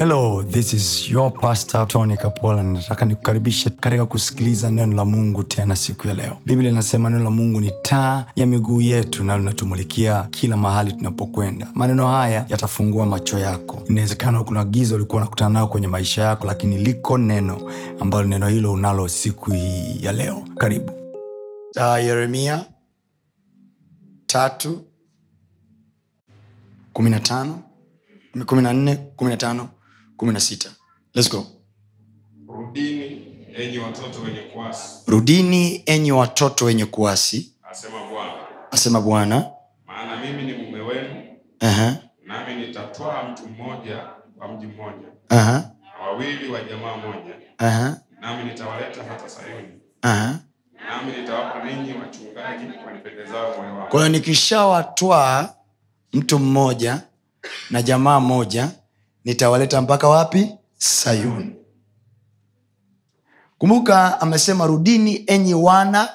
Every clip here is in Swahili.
hello this is your pastor tony kapola. Nataka nikukaribishe katika kusikiliza neno la mungu tena siku ya leo. Biblia inasema neno la mungu ni taa ya miguu yetu na linatumulikia kila mahali tunapokwenda. Maneno haya yatafungua macho yako. Inawezekana kuna giza ulikuwa unakutana nao kwenye maisha yako lakini liko neno ambalo neno hilo unalo siku hii ya leo. Karibu. Uh, yeremia tatu kumi na tano kumi na nne kumi na tano kumi na sita. Let's go. rudini enyi watoto wenye kuasi. Rudini enyi watoto wenye kuasi. Asema bwana. Maana mimi ni mume wenu. Nami nitatwaa mtu mmoja wa mji mmoja. Aha, na wawili wa jamaa moja. Aha, nami nitawaleta hata sayuni. Aha. nami nitawapa ninyi wachungaji wanipendezao moyo wangu. Kwa hiyo nikishawatwaa mtu mmoja na jamaa moja nitawaleta mpaka wapi? Sayuni. Kumbuka amesema rudini enyi wana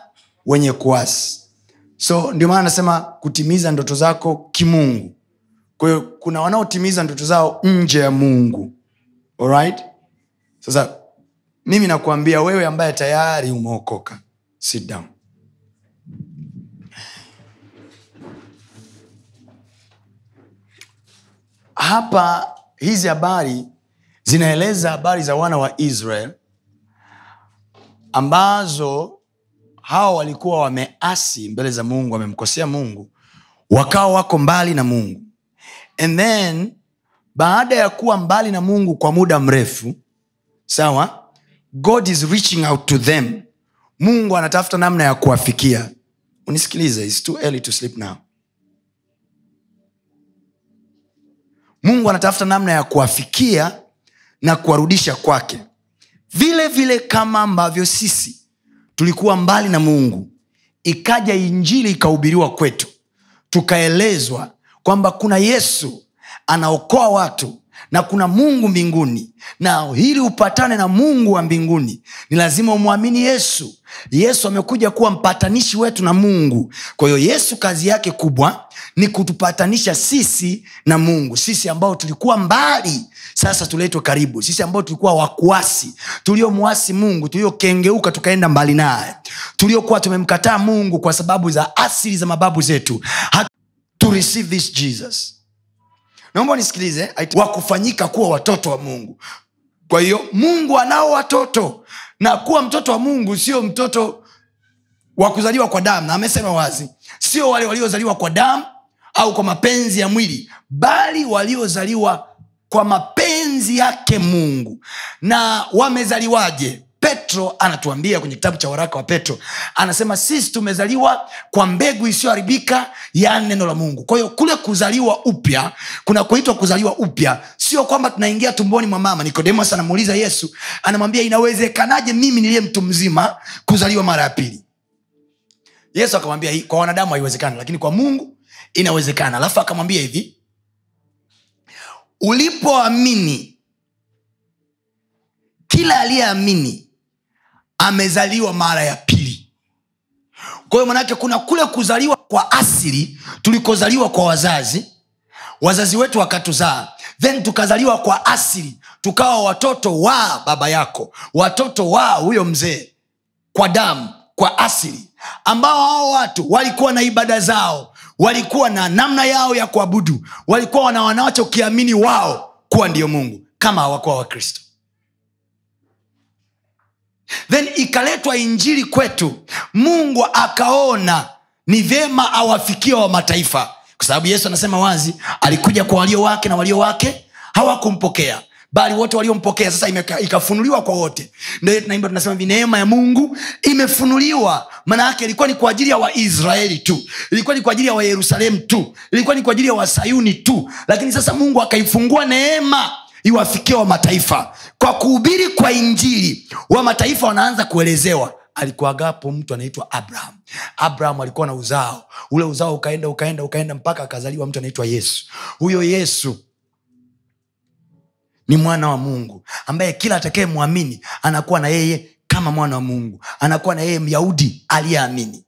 wenye kuasi. So ndio maana anasema kutimiza ndoto zako kimungu. Kwahiyo kuna wanaotimiza ndoto zao nje ya mungu. Alright? sasa mimi nakuambia wewe ambaye tayari umeokoka sit down. Hapa hizi habari zinaeleza habari za wana wa israel ambazo hawa walikuwa wameasi mbele za mungu wamemkosea mungu wakawa wako mbali na mungu. And then baada ya kuwa mbali na mungu kwa muda mrefu sawa god is reaching out to them. Mungu anatafuta namna ya kuwafikia. Unisikilize its too early to sleep now mungu anatafuta namna ya kuwafikia na kuwarudisha kwake. Vile vile kama ambavyo sisi tulikuwa mbali na mungu ikaja injili ikahubiriwa kwetu tukaelezwa kwamba kuna yesu anaokoa watu na kuna mungu mbinguni. Na ili upatane na mungu wa mbinguni. Ni lazima umwamini yesu. Yesu amekuja kuwa mpatanishi wetu na mungu. Kwa hiyo yesu kazi yake kubwa ni kutupatanisha sisi na mungu. Sisi ambao tulikuwa mbali sasa tuletwe karibu. Sisi ambao tulikuwa wakuasi tuliomwasi mungu tuliokengeuka tukaenda mbali naye. Tuliokuwa tumemkataa mungu kwa sababu za asili za mababu zetu. Hat- to receive this jesus naomba nisikilize wa kufanyika kuwa watoto wa mungu. Kwa hiyo mungu anao watoto. Na kuwa mtoto wa mungu sio mtoto wa kuzaliwa kwa damu. Na amesema wazi sio wale waliozaliwa kwa damu au kwa mapenzi ya mwili bali waliozaliwa kwa mapenzi yake mungu. Na wamezaliwaje petro anatuambia kwenye kitabu cha waraka wa petro. Anasema sisi tumezaliwa kwa mbegu isiyoharibika ya neno la mungu. Kwa hiyo kule kuzaliwa upya kuna kuitwa kuzaliwa upya sio kwamba tunaingia tumboni mwa mama. Nikodemos anamuuliza yesu anamwambia inawezekanaje mimi niliye mtu mzima kuzaliwa mara ya pili? Yesu akamwambia kwa wanadamu haiwezekani lakini kwa mungu inawezekana. Alafu akamwambia hivi ulipoamini kila aliyeamini amezaliwa mara ya pili. Kwa hiyo kuna kule kuzaliwa kwa asili tulikozaliwa kwa wazazi wazazi wetu wakatuzaa then tukazaliwa kwa asili tukawa watoto wa baba yako watoto wa huyo mzee kwa damu kwa asili ambao hao watu walikuwa na ibada zao walikuwa na namna yao ya kuabudu walikuwa wana wanachokiamini wao kuwa ndio mungu kama hawakuwa wakristo then ikaletwa injili kwetu. Mungu akaona ni vyema awafikie wa mataifa. Kwa sababu yesu anasema wazi alikuja kwa walio wake na walio wake hawakumpokea. Bali wote waliompokea. Sasa ikafunuliwa kwa wote. Ndio tunaimba tunasema neema ya mungu imefunuliwa. Maana yake ilikuwa ni kwa ajili ya waisraeli tu. Ilikuwa ni kwa ajili ya wayerusalemu tu. Ilikuwa ni kwa ajili ya wasayuni tu. Lakini sasa mungu akaifungua neema iwafikie wa mataifa. Kwa kuhubiri kwa injili wa mataifa wanaanza kuelezewa alikuagapo mtu anaitwa abraham. Abraham alikuwa na uzao. Ule uzao ukaenda ukaenda ukaenda mpaka akazaliwa mtu anaitwa yesu. Huyo yesu ni mwana wa mungu ambaye kila atakaye mwamini anakuwa na yeye kama mwana wa mungu. Anakuwa na yeye myahudi aliyeamini.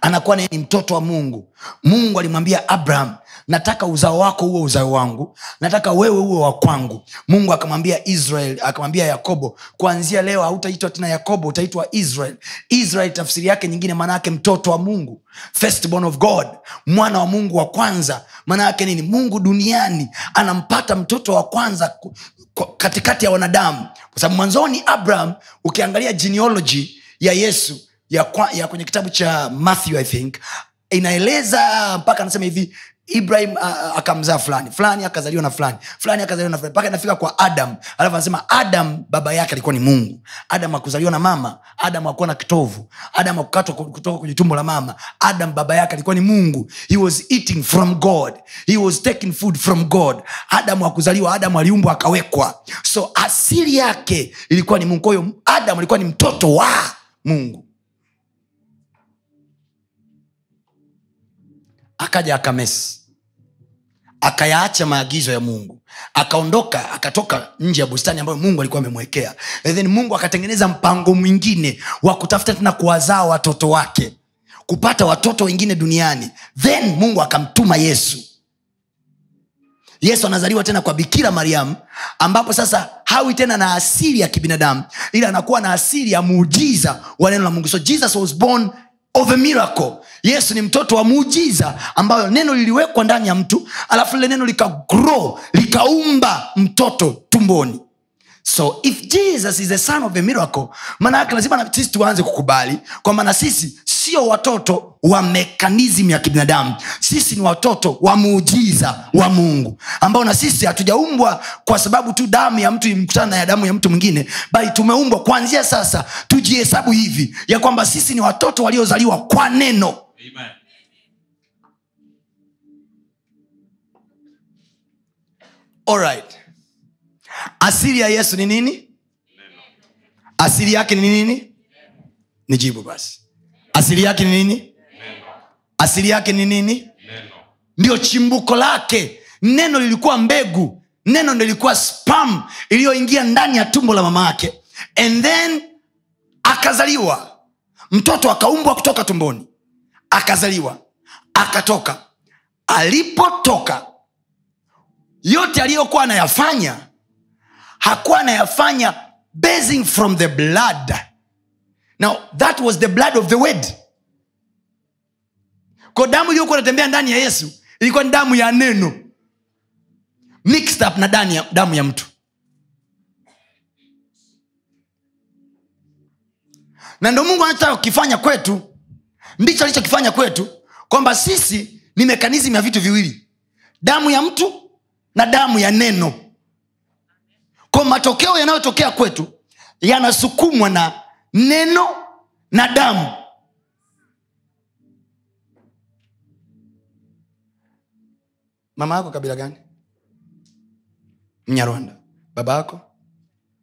Anakuwa naye ni mtoto wa mungu. Mungu alimwambia abraham nataka uzao wako uwe uzao wangu. Nataka wewe uwe wa kwangu. Mungu akamwambia israel akamwambia yakobo kuanzia leo hautaitwa tena yakobo utaitwa israel. Israel tafsiri yake nyingine maana yake mtoto wa mungu firstborn of god mwana wa mungu wa kwanza. Maana yake nini? Mungu duniani anampata mtoto wa kwanza katikati ya wanadamu. Kwa sababu mwanzoni abraham ukiangalia genealogy ya yesu ya, kwa, ya kwenye kitabu cha matthew i think inaeleza mpaka anasema hivi ibrahim uh, akamzaa fulani. Fulani akazaliwa na fulani. Fulani akazaliwa na fulani. Mpaka inafika kwa adam. Alafu anasema adam baba yake alikuwa ni mungu. Adam akuzaliwa na mama. Adam akuwa na kitovu. Adam akukatwa kutoka kwenye tumbo la mama. Adam baba yake alikuwa ni mungu. He was eating from god. He was taking food from god. Adam akuzaliwa adam aliumbwa akawekwa. So asili yake ilikuwa ni mungu. Kwa hiyo adam alikuwa ni mtoto wa mungu akaja akamesi. Akayaacha maagizo ya mungu. Akaondoka akatoka nje ya bustani ambayo mungu alikuwa amemwekea. Then mungu akatengeneza mpango mwingine wa kutafuta tena kuwazaa watoto wake kupata watoto wengine duniani. Then mungu akamtuma yesu. Yesu anazaliwa tena kwa bikira mariamu ambapo sasa hawi tena na asili ya kibinadamu ila anakuwa na asili ya muujiza wa neno la mungu. So jesus was born of a miracle yesu ni mtoto wa muujiza ambayo neno liliwekwa ndani ya mtu alafu lile neno likagrow likaumba mtoto tumboni. So if jesus is the son of a miracle maana yake lazima sisi tuanze kukubali kwamba na sisi sio watoto wa mekanizmu ya kibinadamu. Sisi ni watoto wa muujiza wa mungu ambao na sisi hatujaumbwa kwa sababu tu damu ya mtu imkutana na ya damu ya mtu mwingine bali tumeumbwa kuanzia sasa tujihesabu hivi ya kwamba sisi ni watoto waliozaliwa kwa neno Amen. Alright. asili ya yesu ni nini? Asili yake ni nini? Nijibu basi. Asili yake ni nini? Asili yake ni nini? Ndio chimbuko lake. Neno lilikuwa mbegu. Neno ndo lilikuwa spam iliyoingia ndani ya tumbo la mama yake. And then akazaliwa. Mtoto akaumbwa kutoka tumboni akazaliwa akatoka. Alipotoka yote aliyokuwa anayafanya hakuwa anayafanya basing from the blood. Now that was the blood of the word. Ko damu iliyokuwa inatembea ndani ya yesu ilikuwa ni damu ya neno. Mixed up na ya, damu ya mtu. Na ndo mungu anachotaka kukifanya kwetu ndicho alichokifanya kwetu kwamba sisi ni mekanizmu ya vitu viwili damu ya mtu na damu ya neno. Kwa matokeo yanayotokea kwetu yanasukumwa na neno na damu. Mama yako kabila gani? Mnyarwanda. Baba yako?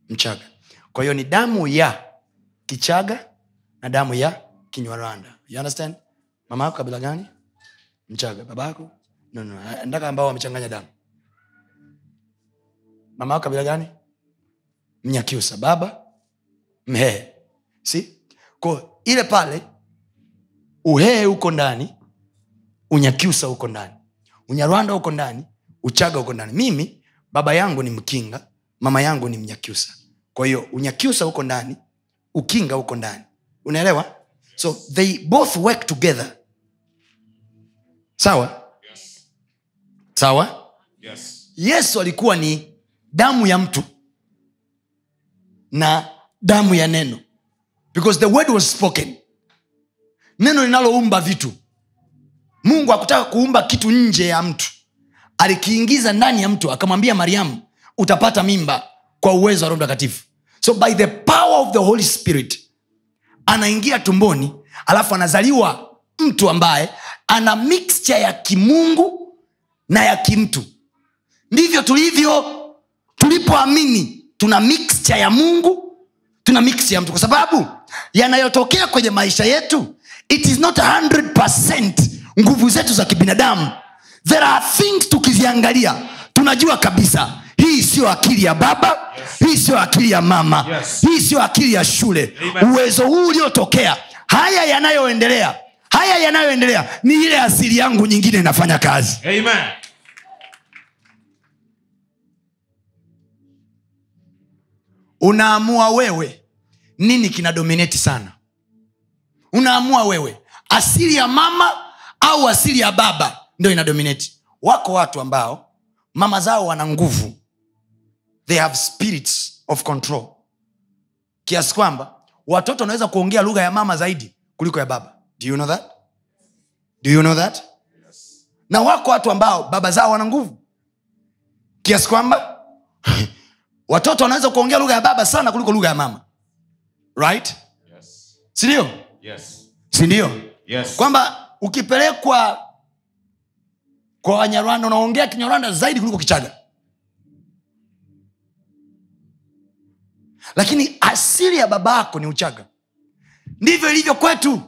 Mchaga. Kwa hiyo ni damu ya kichaga na damu ya kinywarwanda you understand? Mama yako kabila gani? Mchaga baba yako no, no. ndaka ambao wamechanganya damu. Mama yako kabila gani? Mnyakiusa baba? Mhehe si? Ko ile pale uhehe huko ndani unyakiusa huko ndani unyarwanda huko ndani uchaga huko ndani. Mimi baba yangu ni mkinga mama yangu ni mnyakiusa kwa hiyo unyakiusa huko ndani ukinga huko ndani. Unaelewa so they both work together. Sawa? Yes. sawa? Yes. yesu alikuwa ni damu ya mtu na damu ya neno. Because the word was spoken. Neno linaloumba vitu. Mungu hakutaka kuumba kitu nje ya mtu. Alikiingiza ndani ya mtu akamwambia mariamu utapata mimba kwa uwezo wa roho mtakatifu. So by the power of the holy spirit anaingia tumboni alafu anazaliwa mtu ambaye ana mixture ya kimungu na ya kimtu. Ndivyo tulivyo tulipoamini tuna mixture ya mungu tuna mixture ya mtu. Kwa sababu yanayotokea kwenye maisha yetu it is not 100 nguvu zetu za kibinadamu. There are things tukiziangalia tunajua kabisa hii siyo akili ya baba Yes. hii siyo akili ya mama Yes. hii siyo akili ya shule Amen. uwezo huu uliotokea haya yanayoendelea haya yanayoendelea ni ile asili yangu nyingine inafanya kazi Amen. unaamua wewe nini kina domineti sana unaamua wewe asili ya mama au asili ya baba ndio ina wako watu ambao mama zao wana nguvu they have spirits of control. Kiasi kwamba watoto wanaweza kuongea lugha ya mama zaidi kuliko ya baba. Do you know that? Do you know that? Na wako watu ambao baba zao wana nguvu. Kiasi kwamba watoto wanaweza kuongea lugha ya baba sana kuliko lugha ya mama. Right? Yes. sindio Yes. sindio Yes. kwamba ukipelekwa kwa wanyarwanda unaongea kinyarwanda zaidi kuliko kichaga lakini asili ya baba yako ni uchaga. Ndivyo ilivyo kwetu.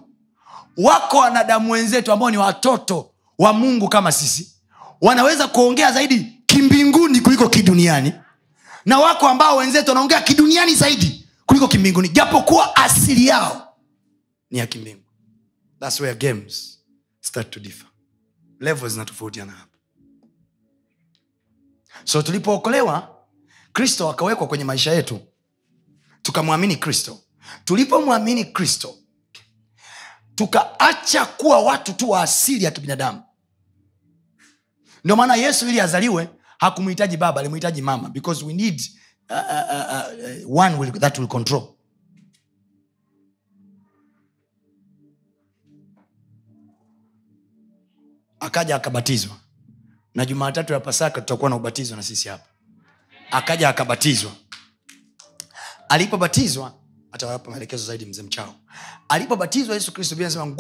Wako wanadamu wenzetu ambao ni watoto wa mungu kama sisi. Wanaweza kuongea zaidi kimbinguni kuliko kiduniani. Na wako ambao wenzetu wanaongea kiduniani zaidi kuliko kimbinguni. Japokuwa asili yao ni ya kimbingu. Thats where games start to differ. Levels zinatofautiana hapa so tulipookolewa kristo akawekwa kwenye maisha yetu tukamwamini kristo. Tulipomwamini kristo tukaacha kuwa watu tu wa asili ya kibinadamu. Ndio maana yesu ili azaliwe hakumhitaji baba alimhitaji mama because we need uh, uh, uh, one will, that will control. Akaja akabatizwa. Na jumatatu ya pasaka tutakuwa na ubatizo na sisi hapa. Akaja akabatizwa alipobatizwa atawapa maelekezo zaidi mzee mchao. Alipobatizwa yesu kristo inasema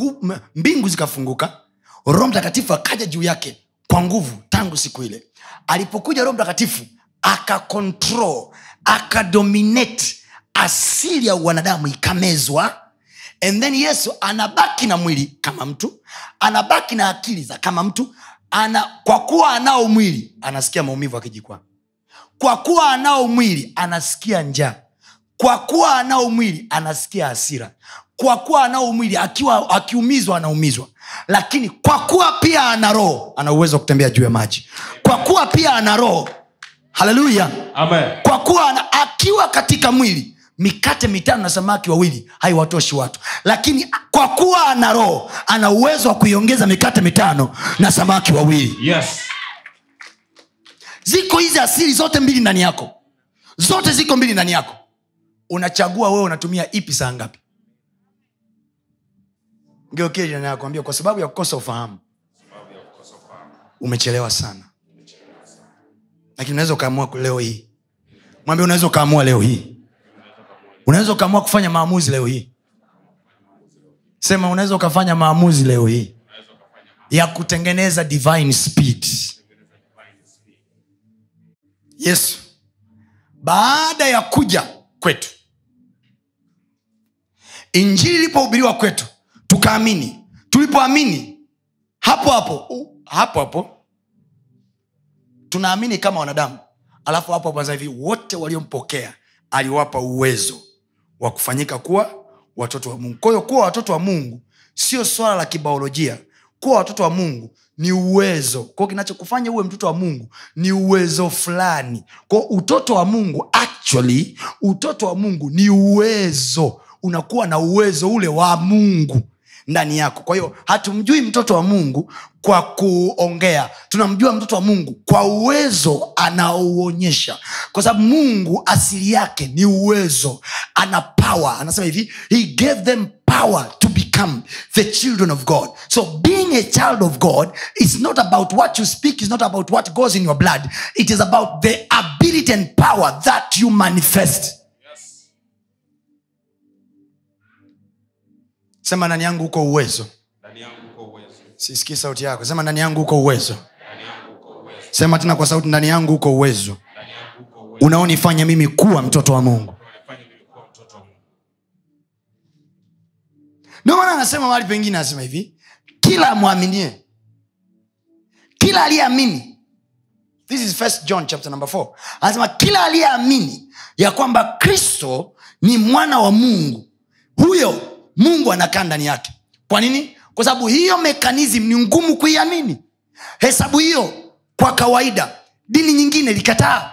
mbingu zikafunguka roho mtakatifu akaja juu yake kwa nguvu tangu siku ile. Alipokuja roho mtakatifu akakontrol akadominate asili ya wanadamu ikamezwa. And then yesu anabaki na mwili kama mtu anabaki na akili za kama mtu ana, kwa kuwa anao mwili anasikia maumivu akijikwaa. Kwa kuwa anao mwili anasikia njaa kwa kuwa anao mwili anasikia hasira. Kwa kuwa anao mwili akiwa akiumizwa anaumizwa. Lakini kwa kuwa pia ana roho ana uwezo wa kutembea juu ya maji. Kwa kuwa pia ana roho haleluya. Kwa kuwa ana, akiwa katika mwili mikate mitano na samaki wawili haiwatoshi watu. Lakini kwa kuwa ana roho ana uwezo wa kuiongeza mikate mitano na samaki wawili. Yes. ziko hizi asili zote mbili ndani yako. Zote ziko mbili ndani yako unachagua wewe unatumia ipi saa ngapi? Ngeoknakwambia kwa sababu ya kukosa ufahamu. Umechelewa sana. Lakini unaweza ukaamua leo hii. Mwambie unaweza ukaamua leo hii. Unaweza ukaamua kufanya maamuzi leo hii. Sema unaweza ukafanya maamuzi leo hii ya kutengeneza divine speed. Yesu baada ya kuja kwetu injili ilipohubiriwa kwetu tukaamini. Tulipoamini hapo hapo uh, hapo hapo tunaamini kama wanadamu. Alafu hapo hapo hivi wote waliompokea aliwapa uwezo wa kufanyika kuwa watoto wa mungu. Kwa kuwa watoto wa mungu sio swala la kibaolojia. Kuwa watoto wa mungu ni uwezo. Kwao kinachokufanya uwe mtoto wa mungu ni uwezo fulani. Kwao utoto wa mungu actually utoto wa mungu ni uwezo unakuwa na uwezo ule wa mungu ndani yako. Kwa hiyo hatumjui mtoto wa mungu kwa kuongea. Tunamjua mtoto wa mungu kwa uwezo anaouonyesha. Kwa sababu mungu asili yake ni uwezo. Ana power. Anasema hivi he gave them power to become the children of god. So being a child of god is not about what you speak is not about what goes in your blood. It is about the ability and power that you manifest sema ndani yangu uko uwezo. Sisikii sauti yako. Sema ndani yangu uko uwezo. Sema tena kwa sauti ndani yangu uko uwezo. Unaonifanya mimi kuwa mtoto wa mungu. Mimi kuwa mtoto wa Mungu. ndio maana anasema mahali pengine anasema hivi kila amwaminie kila aliyeamini. This is first john chapter number 4 anasema kila aliyeamini ya kwamba kristo ni mwana wa mungu huyo mungu anakaa ndani yake. Kwa nini? Kwa sababu hiyo mekanizm ni ngumu kuiamini. Hesabu hiyo kwa kawaida dini nyingine likataa.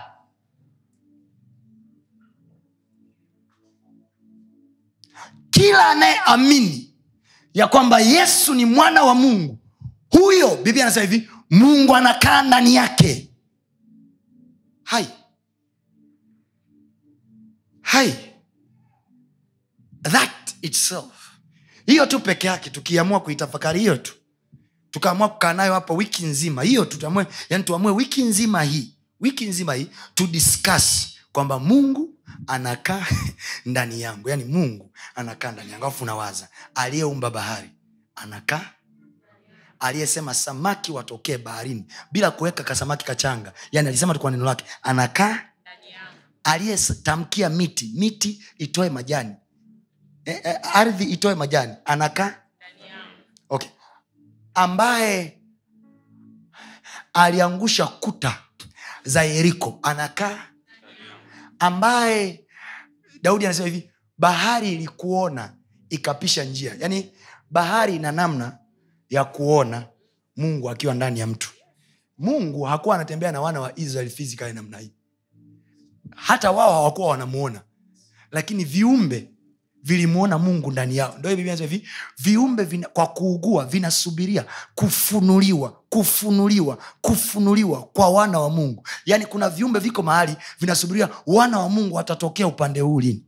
Kila anayeamini ya kwamba yesu ni mwana wa mungu huyo biblia anasema hivi mungu anakaa ndani yake. Hai. Hai. That itself. Hiyo tu peke yake tukiamua kuitafakari hiyo tu. Tukaamua kukaa nayo hapa wiki nzima. Hiyo tu tuamue yani tuamue wiki nzima hii wiki nzima hii tudiskas kwamba mungu anakaa ndani yangu. Yani mungu anakaa ndani yangu. Alafu unawaza aliyeumba bahari anakaa? Aliyesema samaki watokee baharini bila kuweka kasamaki kachanga. Yani alisema tukwa neno lake anakaa? Aliyetamkia miti miti itoe majani eh, eh, ardhi itoe majani anakaa okay. ambaye aliangusha kuta za yeriko anakaa ambaye daudi anasema hivi bahari ilikuona ikapisha njia. Yaani bahari ina namna ya kuona mungu akiwa ndani ya mtu. Mungu hakuwa anatembea na wana wa israel physically namna hii. Hata wao hawakuwa wanamuona. Lakini viumbe vilimwona mungu ndani yao. Ndo biblia inasema viumbe vina, kwa kuugua vinasubiria kufunuliwa kufunuliwa kufunuliwa kwa wana wa mungu. Yaani kuna viumbe viko mahali vinasubiria wana wa mungu watatokea upande huu lini.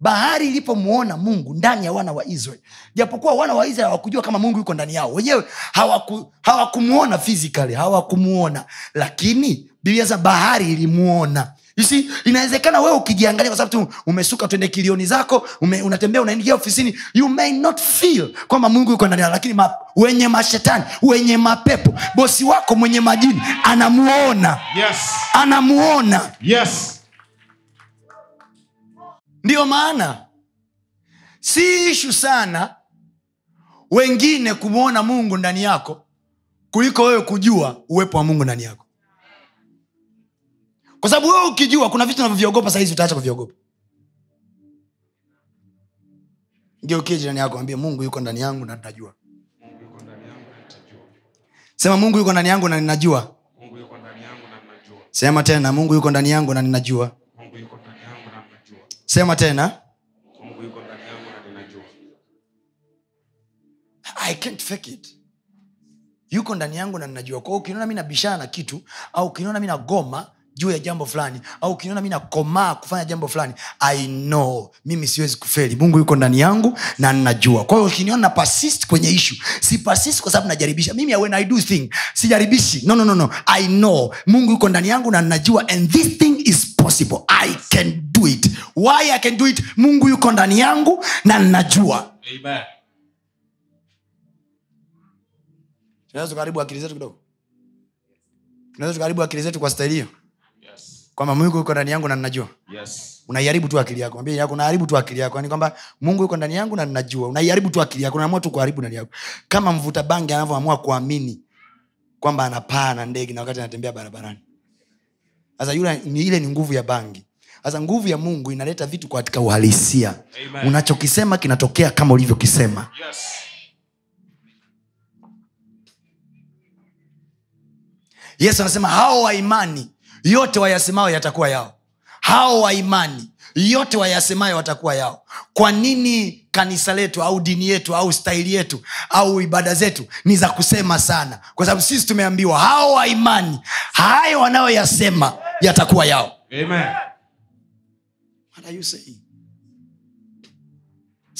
Bahari ilipomwona mungu ndani ya wana wa israel japokuwa wana wa israel hawakujua kama mungu yuko ndani yao. Wenyewe hawaku, hawakumwona physically hawakumwona lakini biblia bahari ilimuona You inawezekana wewe ukijiangalia kwa sababu tu umesuka twende kilioni zako ume, unatembea unaingia ofisini you may not feel kwamba mungu yuko ndani lakini ma, wenye mashetani wenye mapepo bosi wako mwenye majini anamuona Yes. anamuona Yes. ndiyo maana si ishu sana wengine kumwona mungu ndani yako kuliko wewe kujua uwepo wa mungu ndani yako kwa sababu wewe ukijua kuna vitu navyoviogopa sahizi utaacha kuviogopa. Geukie jirani yako ambie mungu yuko ndani yangu na ninajua. Mungu yuko ndani yangu na nitajua. sema mungu yuko ndani yangu na ninajua. Sema tena mungu yuko ndani yangu na ninajua. Sema tena i can't fake it. Yuko ndani yangu na ninajua. Kwao ukiniona mi nabishana na kitu au ukiniona mi nagoma juu ya jambo fulani. Au ukiniona mi nakomaa kufanya jambo fulani i know mimi siwezi kufeli. Mungu yuko ndani yangu na ninajua. Kwa hiyo ukiniona na persist kwenye ishu si persist kwa sababu najaribisha. Mimi when i do thing sijaribishi. No, no, no, no. i know mungu yuko ndani yangu na ninajua and this thing is possible. I can do it. Why i can do it? Mungu yuko ndani yangu na ninajua. Amen. tunaweza tukaribu akili zetu kidogo? Tunaweza tukaribu akili zetu kwa staili hiyo. Kwamba mungu yuko ndani yangu na ninajua. Yes. unaiharibu tu akili yako. Mwambie yako unaharibu tu akili yako. Yani kwamba mungu yuko ndani yangu na ninajua. Unaiharibu tu akili yako. Unaamua tu kuharibu ndani yako. Kama mvuta bangi anavyoamua kuamini kwamba anapaa na ndege na wakati anatembea barabarani. Sasa yule ni ile ni nguvu ya bangi. Sasa nguvu ya mungu inaleta vitu katika uhalisia. Amen. unachokisema kinatokea kama ulivyokisema. Yes. yesu anasema hao wa imani yote wayasemayo yatakuwa yao. Hao wa imani yote wayasemayo watakuwa yao. Kwa nini kanisa letu au dini yetu au staili yetu au ibada zetu ni za kusema sana? Kwa sababu sisi tumeambiwa hao wa imani hayo wanayoyasema yatakuwa yao. Amen. What are you saying?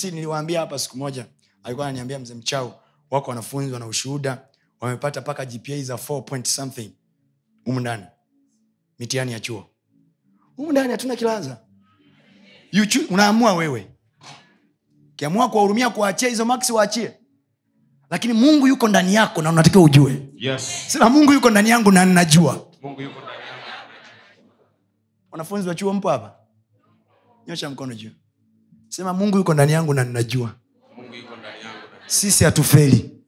si niliwaambia hapa siku moja alikuwa ananiambia mzee mchao wako wanafunzi wana ushuhuda wamepata mpaka gpa za 4 point something humu ndani mitihani ya chuo. Humu ndani hatuna kilaza. Unaamua wewe. Kiamua kuwahurumia kuwaachia hizo maksi waachie. Lakini mungu yuko ndani yako na unatakiwa ujue. Yes. sema mungu yuko ndani yangu na ninajua. Wanafunzi wa chuo mpo hapa? Nyosha mkono juu. Sema mungu yuko ndani yangu na ninajua. Sisi hatufeli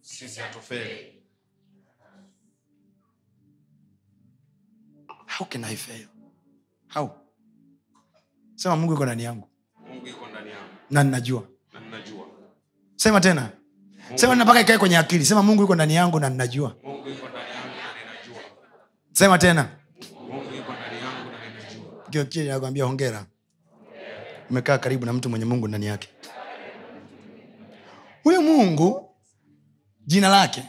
how can i fail? How? Sema mungu yuko ndani yangu. Na ninajua. Sema tena. Sema mpaka ikae kwenye akili. Sema mungu yuko ndani yangu na ninajua. Sema tena. Nakwambia hongera. Umekaa karibu na mtu mwenye mungu ndani yake. Huyu mungu jina lake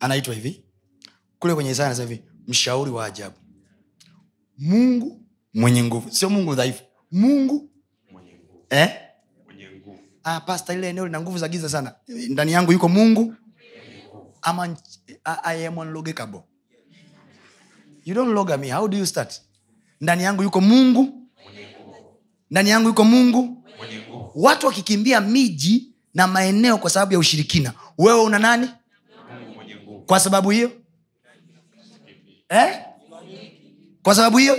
anaitwa hivi. Kule kwenye isaya anasema hivi mshauri wa ajabu mungu mwenye nguvu. Sio mungu dhaifu. Mungu Mwenye nguvu. eh? Mwenye nguvu. ah, pasta ile eneo lina nguvu za giza sana. Ndani yangu yuko mungu. Ama I, am unlogable. you don't log me. How do you start? Ndani yangu yuko mungu. Ndani yangu yuko mungu. Watu wakikimbia miji na maeneo kwa sababu ya ushirikina wewe una nani? Kwa sababu hiyo? Eh? Kwa sababu hiyo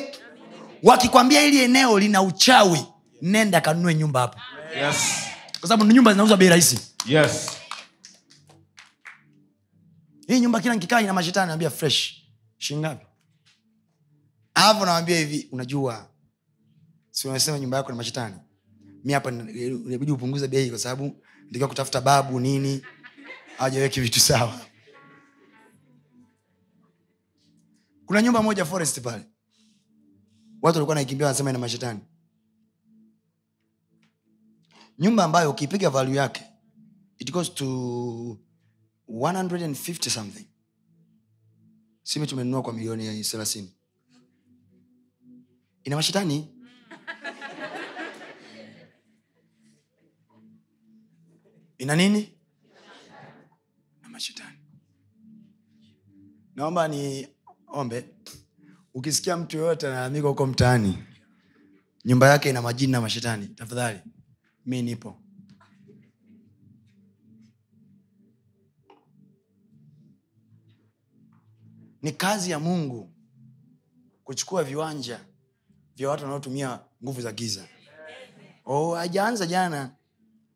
wakikwambia hili eneo lina uchawi nenda kanunue nyumba hapo Yes. kwa sababu nyumba zinauzwa bei rahisi. Yes. hii nyumba kila nkikaa ina mashetani naambia fresh. Shingapi alafu nawambia hivi unajua siunasema nyumba yako na mashetani? Mi hapa nina- inabidi upunguze bei kwa sababu ndikiwa kutafuta babu nini hawajaweki vitu sawa kuna nyumba moja forest pale. Watu walikuwa naikimbia wanasema ina mashetani. Nyumba ambayo ukiipiga value yake it goes to 150 something. Simi tumenunua kwa milioni thelathini. Ina mashetani? Ina nini? Na mashetani. Naomba ni ombe. Ukisikia mtu yoyote analalamika huko mtaani nyumba yake ina majini na mashetani tafadhali. Mi nipo. Ni kazi ya mungu kuchukua viwanja vya watu wanaotumia nguvu za giza. Oh, ajaanza jana.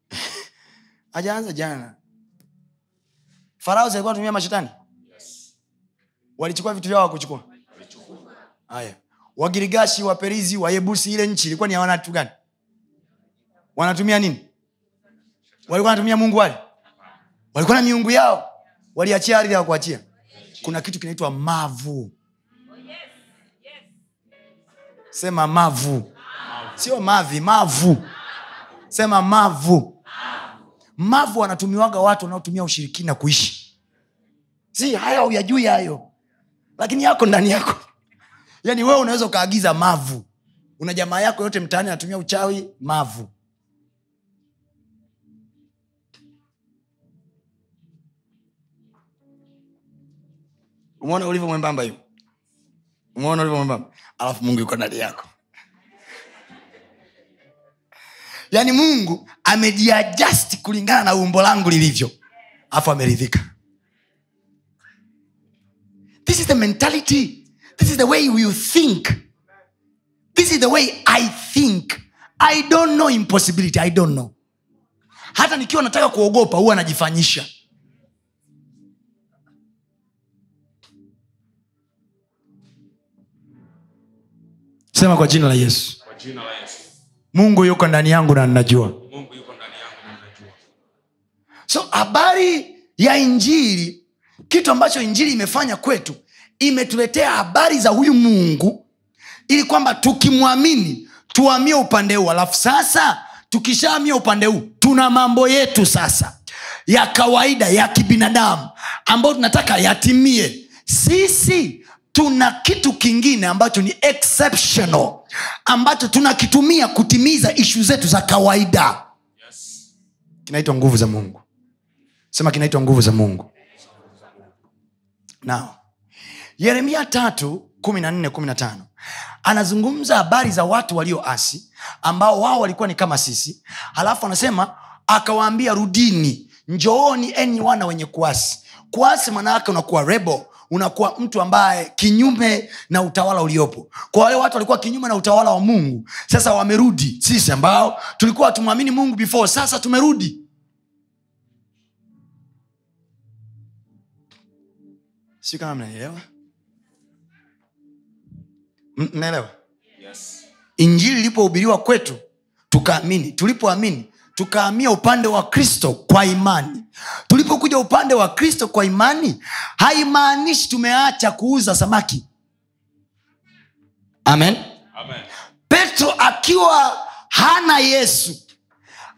Ajaanza jana. Farao alikuwa anatumia mashetani walichukua vitu vyao wakuchukua haya. Wagirigashi waperizi wayebusi ile nchi ilikuwa ni ya wanatu gani? Wanatumia nini? Walikuwa wanatumia mungu wale? Walikuwa na miungu yao? Waliachia ardhi ya kuachia kuna kitu kinaitwa mavu. Sema mavu. Sio mavi mavu. Sema mavu. Mavu wanatumiwaga watu wanaotumia ushirikina kuishi. Si haya uyajui hayo lakini yako ndani yako. Yaani wewe unaweza ukaagiza mavu. Una jamaa yako yote mtaani anatumia uchawi mavu. Umeona ulivyo mwembamba hiyo? Umeona ulivyo mwembamba? Alafu mungu yuko ndani yako. Yaani mungu amejiajasti kulingana na umbo langu lilivyo. Alafu ameridhika this is the mentality. This is the way you think. This is the way i think. I don't know impossibility. I don't know. Hata nikiwa nataka kuogopa huwa anajifanyisha sema kwa jina la yesu. Kwa jina la Yesu. mungu yuko ndani yangu na ninajua. Mungu yuko ndani yangu na ninajua. so habari ya injili kitu ambacho injili imefanya kwetu imetuletea habari za huyu mungu ili kwamba tukimwamini tuamie upande huu. Alafu sasa tukishaamia upande huu tuna mambo yetu sasa ya kawaida ya kibinadamu ambayo tunataka yatimie. Sisi tuna kitu kingine ambacho ni exceptional ambacho tunakitumia kutimiza ishu zetu za kawaida. Yes. kinaitwa nguvu za mungu. Sema kinaitwa nguvu za mungu now yeremia tatu kumi na nne kumi na tano anazungumza habari za watu walioasi ambao wao walikuwa ni kama sisi halafu anasema akawaambia rudini njooni enyi wana wenye kuasi. Kuasi mwanaake unakuwa rebo unakuwa mtu ambaye kinyume na utawala uliopo. Kwa wale watu walikuwa kinyume na utawala wa mungu sasa wamerudi. Sisi ambao tulikuwa tumwamini mungu before sasa tumerudi si kama mnaelewa? Mnaelewa? Yes. injili ilipohubiriwa kwetu tukaamini tulipoamini tukaamia upande wa kristo kwa imani. Tulipokuja upande wa kristo kwa imani haimaanishi tumeacha kuuza samaki. Amen. Amen. petro akiwa hana yesu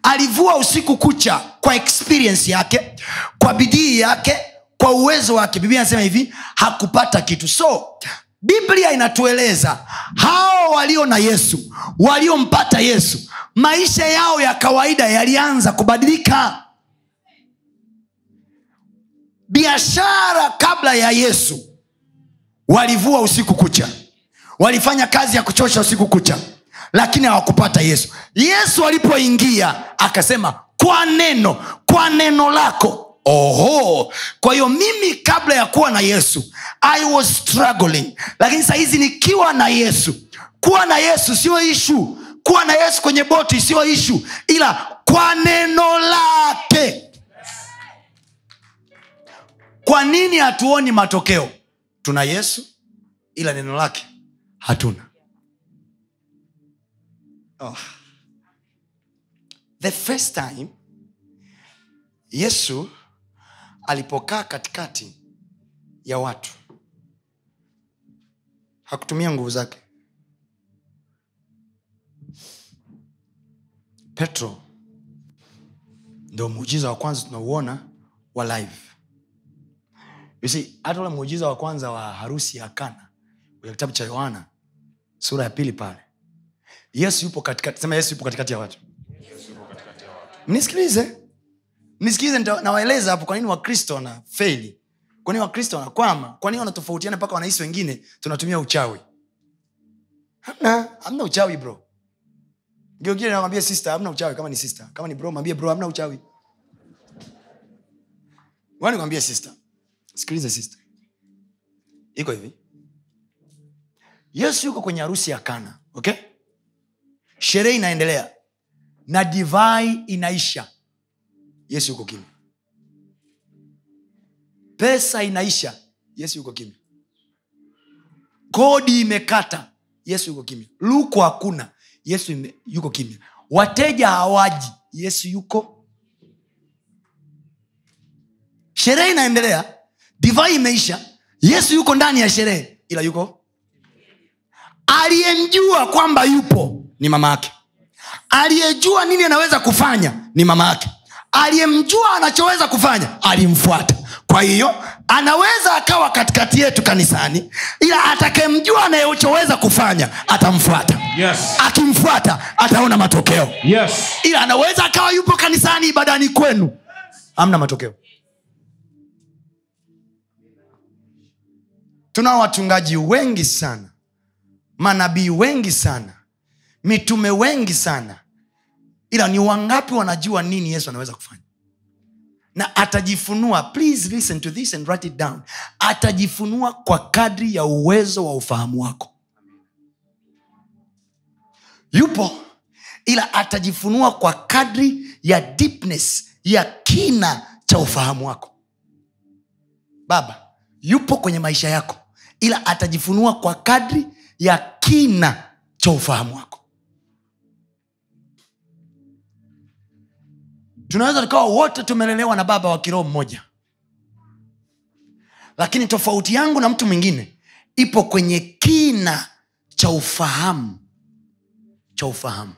alivua usiku kucha kwa experience yake kwa bidii yake kwa uwezo wake biblia anasema hivi hakupata kitu. So biblia inatueleza hao walio na yesu waliompata yesu maisha yao ya kawaida yalianza kubadilika. Biashara kabla ya yesu walivua usiku kucha walifanya kazi ya kuchosha usiku kucha lakini hawakupata yesu. Yesu alipoingia akasema kwa neno kwa neno lako oho! Kwa hiyo mimi kabla ya kuwa na yesu i was struggling. Lakini sahizi nikiwa na yesu kuwa na yesu sio ishu kuwa na yesu kwenye boti sio ishu ila kwa neno lake. Kwa nini hatuoni matokeo? Tuna yesu ila neno lake hatuna. Oh. the first time yesu alipokaa katikati ya watu. Hakutumia nguvu zake. Petro ndo muujiza wa kwanza tunauona wa live. You see, hata ule muujiza wa kwanza wa harusi ya kana kwenye kitabu cha yohana sura ya pili pale. Yesu yupo katikati sema yesu yupo katikati ya watu. Mnisikilize nita- nawaeleza hapo kwanini wakristo wana feli kwanini wakristo wanakwama kwanini wanatofautiana mpaka wanahisi wengine tunatumia uchawi? Hamna hamna uchawi bro. Geugine namwambia sister hamna uchawi kama ni sister. Kama ni bro mwambie bro hamna uchawi. Wani kwambia sister. Sikilize sister. Iko hivi. Yesu yuko kwenye harusi ya kana okay? Sherehe inaendelea. Na divai inaisha yesu yuko kimya. Pesa inaisha yesu yuko kimya. Kodi imekata yesu yuko kimya. Luko hakuna yesu ime, yuko kimya. Wateja hawaji yesu yuko. Sherehe inaendelea divai imeisha yesu yuko ndani ya sherehe ila yuko. Aliyemjua kwamba yupo ni mama yake. Aliyejua nini anaweza kufanya ni mama yake aliyemjua anachoweza kufanya alimfuata. Kwa hiyo anaweza akawa katikati yetu kanisani ila atakayemjua anayechoweza kufanya atamfuata. Yes. akimfuata ataona matokeo. Yes. ila anaweza akawa yupo kanisani ibadani kwenu. Amna matokeo. Tunao wachungaji wengi sana manabii wengi sana mitume wengi sana ila ni wangapi wanajua nini yesu anaweza kufanya? Na atajifunua please listen to this and write it down. Atajifunua kwa kadri ya uwezo wa ufahamu wako. Yupo ila atajifunua kwa kadri ya deepness ya kina cha ufahamu wako. Baba yupo kwenye maisha yako ila atajifunua kwa kadri ya kina cha ufahamu wako tunaweza tukawa wote tumelelewa na baba wa kiroho mmoja. Lakini tofauti yangu na mtu mwingine ipo kwenye kina cha ufahamu. Cha ufahamu.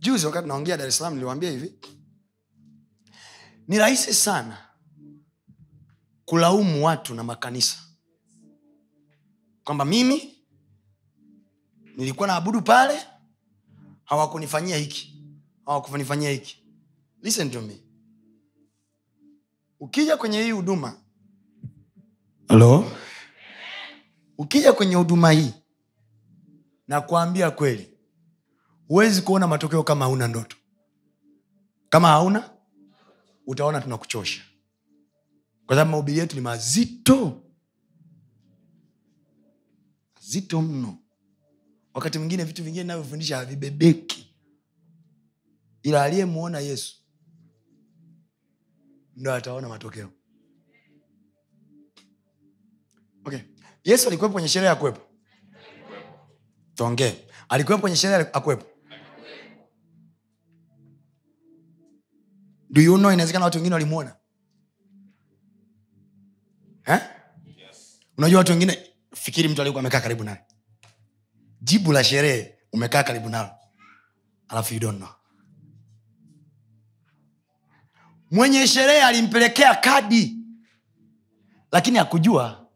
Juzi wakati naongea dar es salaam niliwambia hivi. Ni rahisi sana kulaumu watu na makanisa. Kwamba mimi nilikuwa naabudu pale hawakunifanyia hiki hawakunifanyia hiki. Listen to me. Ukija kwenye hii huduma halo ukija kwenye huduma hii na kuambia kweli huwezi kuona matokeo kama hauna ndoto. Kama hauna utaona tunakuchosha. Kwa sababu mahubiri yetu ni mazito. Mazito mno wakati mwingine vitu vingine navyofundisha havibebeki. Ila aliyemwona yesu ndo ataona matokeo. Okay. Yesu alikuwepo kwenye sherehe ya kuwepo? Tuongee. Alikuwepo kwenye sherehe akuwepo do you know inawezekana watu wengine walimwona eh? unajua watu wengine fikiri mtu alikuwa amekaa karibu naye jibu la sherehe umekaa karibu nalo. Alafu you mwenye sherehe alimpelekea kadi lakini hakujua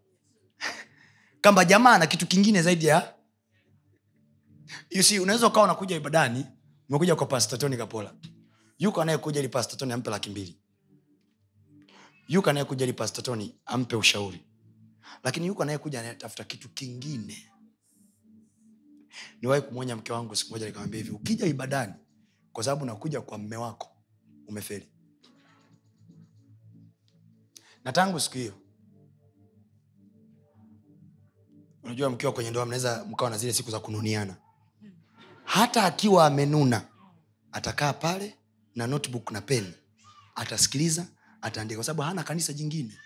kwamba jamaa na kitu kingine zaidi ya unaweza ukawa unakuja ibadani umekuja kwa pastatoni kapola. Yuko anayekuja ili pastatoni ampe laki mbili. Yuko anayekuja ili pastatoni ampe ushauri. Lakini yuko anayekuja anayetafuta kitu kingine niwahi kumwonya mke wangu siku moja nikamwambia hivi ukija ibadani kwa sababu nakuja kwa mme wako umeferi na tangu siku hiyo unajua mkiwa kwenye ndoa mnaweza mkawa na zile siku za kununiana. Hata akiwa amenuna atakaa pale na notebook na peni atasikiliza ataandika kwa sababu hana kanisa jingine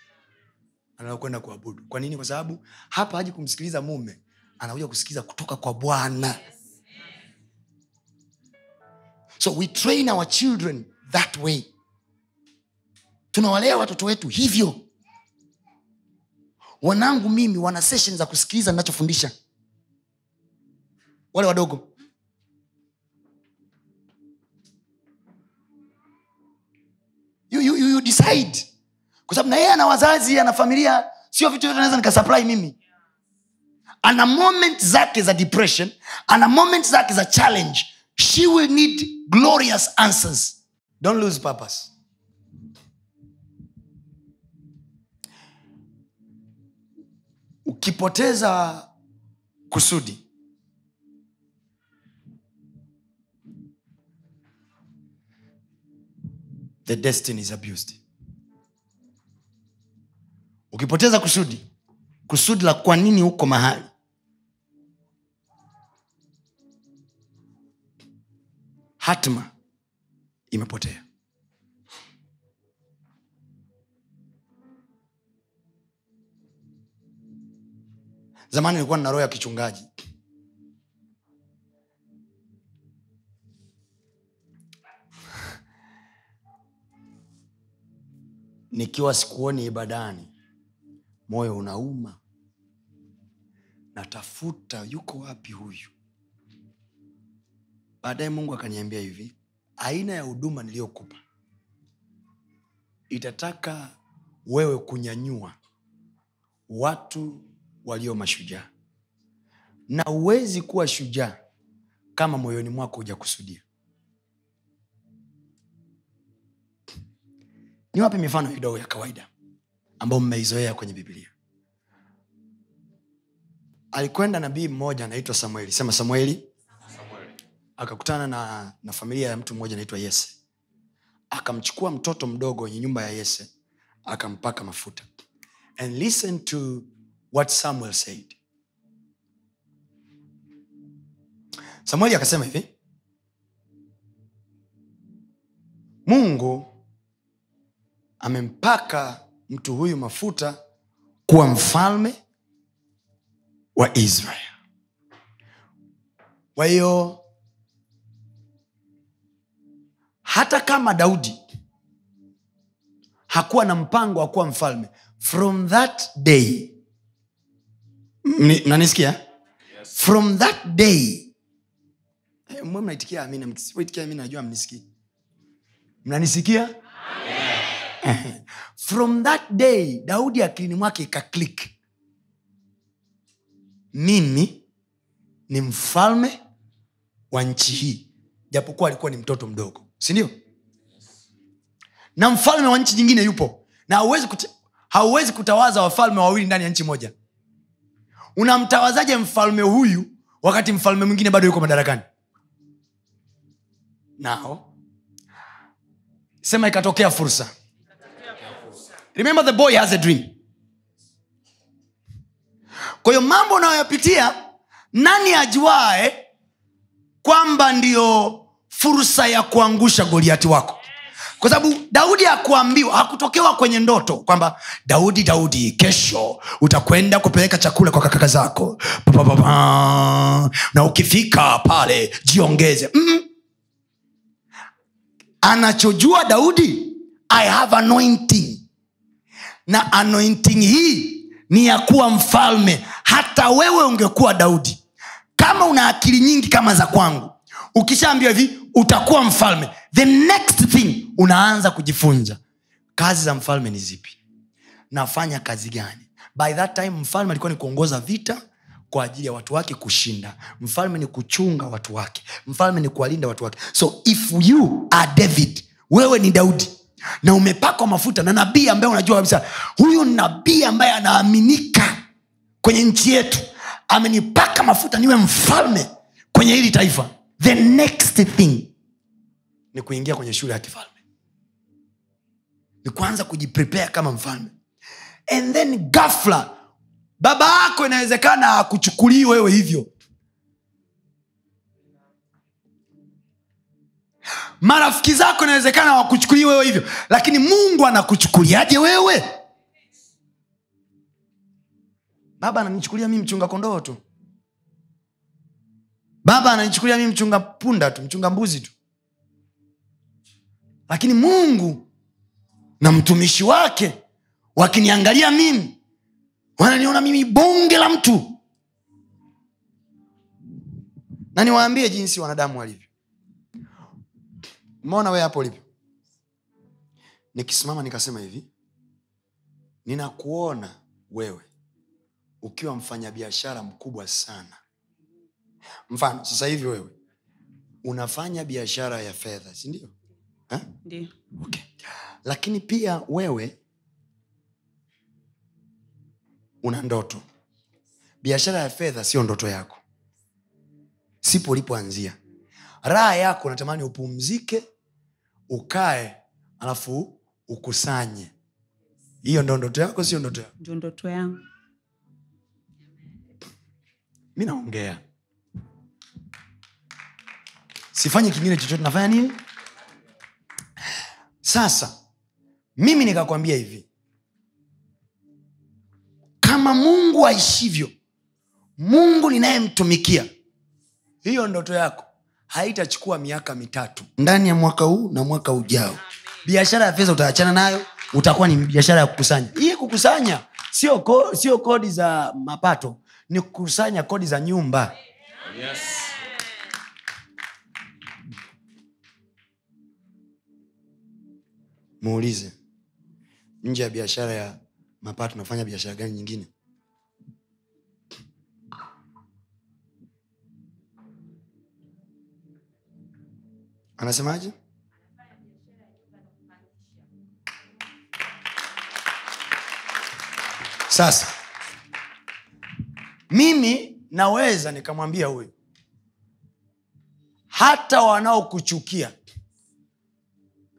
analokwenda kuabudu. Kwa nini? Kwa sababu hapa haji kumsikiliza mume anakuja kusikiza kutoka kwa bwana. So we train our children that way. Tunawalea watoto wetu hivyo. Wanangu mimi wana session za kusikiliza ninachofundisha. Wale wadogo. You, you, you, decide. Kwa sababu na yeye ana wazazi ana familia sio vitu vyote naweza nikasupply mimi ana moment zake za depression ana moment zake za challenge. She will need glorious answers. Don't lose purpose. Ukipoteza kusudi the destiny is abused. Ukipoteza kusudi kusudi la kwa nini huko mahali hatma imepotea. Zamani nilikuwa nina roho ya kichungaji. Nikiwa sikuoni ibadani moyo unauma. Natafuta yuko wapi huyu baadaye mungu akaniambia hivi aina ya huduma niliyokupa itataka wewe kunyanyua watu walio mashujaa. Na huwezi kuwa shujaa kama moyoni mwako hujakusudia. Niwape mifano kidogo ya kawaida ambayo mmeizoea kwenye biblia. Alikwenda nabii mmoja anaitwa samueli. Sema samueli. Akakutana na, na familia ya mtu mmoja anaitwa yese. Akamchukua mtoto mdogo wenye nyumba ya yese akampaka mafuta. And listen to what samuel said. Samueli akasema hivi mungu amempaka mtu huyu mafuta kuwa mfalme wa israel. Kwa hiyo hata kama daudi hakuwa na mpango wa kuwa mfalme from that day mnanisikia? From that day Eh, mwe mnaitikia amina amina najua mnisikii. Mnanisikia? From that day daudi akilini mwake ikaklik mimi ni mfalme wa nchi hii japokuwa alikuwa ni mtoto mdogo sindio? Na mfalme wa nchi nyingine yupo. Na hauwezi, kuta, hauwezi kutawaza wafalme wawili ndani ya nchi moja. Unamtawazaje mfalme huyu wakati mfalme mwingine bado yuko madarakani? Nao. Sema ikatokea fursa. Remember the boy has a dream. Kwa mambo unayoyapitia nani ajuae kwamba ndiyo fursa ya kuangusha goliati wako. Kwa sababu daudi hakuambiwa hakutokewa kwenye ndoto kwamba daudi daudi kesho utakwenda kupeleka chakula kwa kakaka zako. Na ukifika pale jiongeze. Mm anachojua daudi i have anointing. Na anointing hii ni ya kuwa mfalme. Hata wewe ungekuwa daudi kama una akili nyingi kama za kwangu ukishaambiwa hivi utakuwa mfalme. The next thing unaanza kujifunza. Kazi za mfalme ni zipi? Nafanya kazi gani? By that time mfalme alikuwa ni kuongoza vita kwa ajili ya watu wake kushinda. Mfalme ni kuchunga watu wake. Mfalme ni kuwalinda watu wake. So if you are david wewe ni daudi na umepakwa mafuta na nabii ambaye unajua kabisa huyu nabii ambaye anaaminika kwenye nchi yetu amenipaka mafuta niwe mfalme kwenye hili taifa the next thing ni kuingia kwenye shule ya kifalme. Ni kuanza kujiprepare kama mfalme. And then gafla baba yako inawezekana akuchukulii wewe hivyo. Marafiki zako inawezekana wakuchukulii wewe hivyo lakini mungu anakuchukuliaje wewe? Baba ananichukulia mi mchunga kondoo tu baba ananichukulia mi mchunga punda tu mchunga mbuzi tu. Lakini mungu na mtumishi wake wakiniangalia mimi wananiona mimi bonge la mtu. Na niwaambie jinsi wanadamu walivyo. Umeona wee hapo ulivyo? Nikisimama nikasema hivi ninakuona wewe ukiwa mfanyabiashara mkubwa sana mfano sasa hivi wewe unafanya biashara ya fedha sindio okay. lakini pia wewe una ndoto. Biashara ya fedha sio ndoto yako. Sipo ulipoanzia. Raha yako unatamani upumzike ukae alafu ukusanye. Hiyo ndo ndoto yako sio ndoto yako? Ndio ndoto yangu. Mi naongea sifanyi kingine chochote nafanya nini? Sasa mimi nikakwambia hivi. Kama mungu aishivyo mungu ninayemtumikia hiyo ndoto yako haitachukua miaka mitatu. Ndani ya mwaka huu na mwaka ujao. Biashara ya fedha utaachana nayo utakuwa ni biashara ya kukusanya. Hii kukusanya sio, ko, sio kodi za mapato ni kukusanya kodi za nyumba. Yes. Muulize. Nje ya biashara ya mapato nafanya biashara gani nyingine? Anasemaje? Sasa mimi naweza nikamwambia huyu hata wanaokuchukia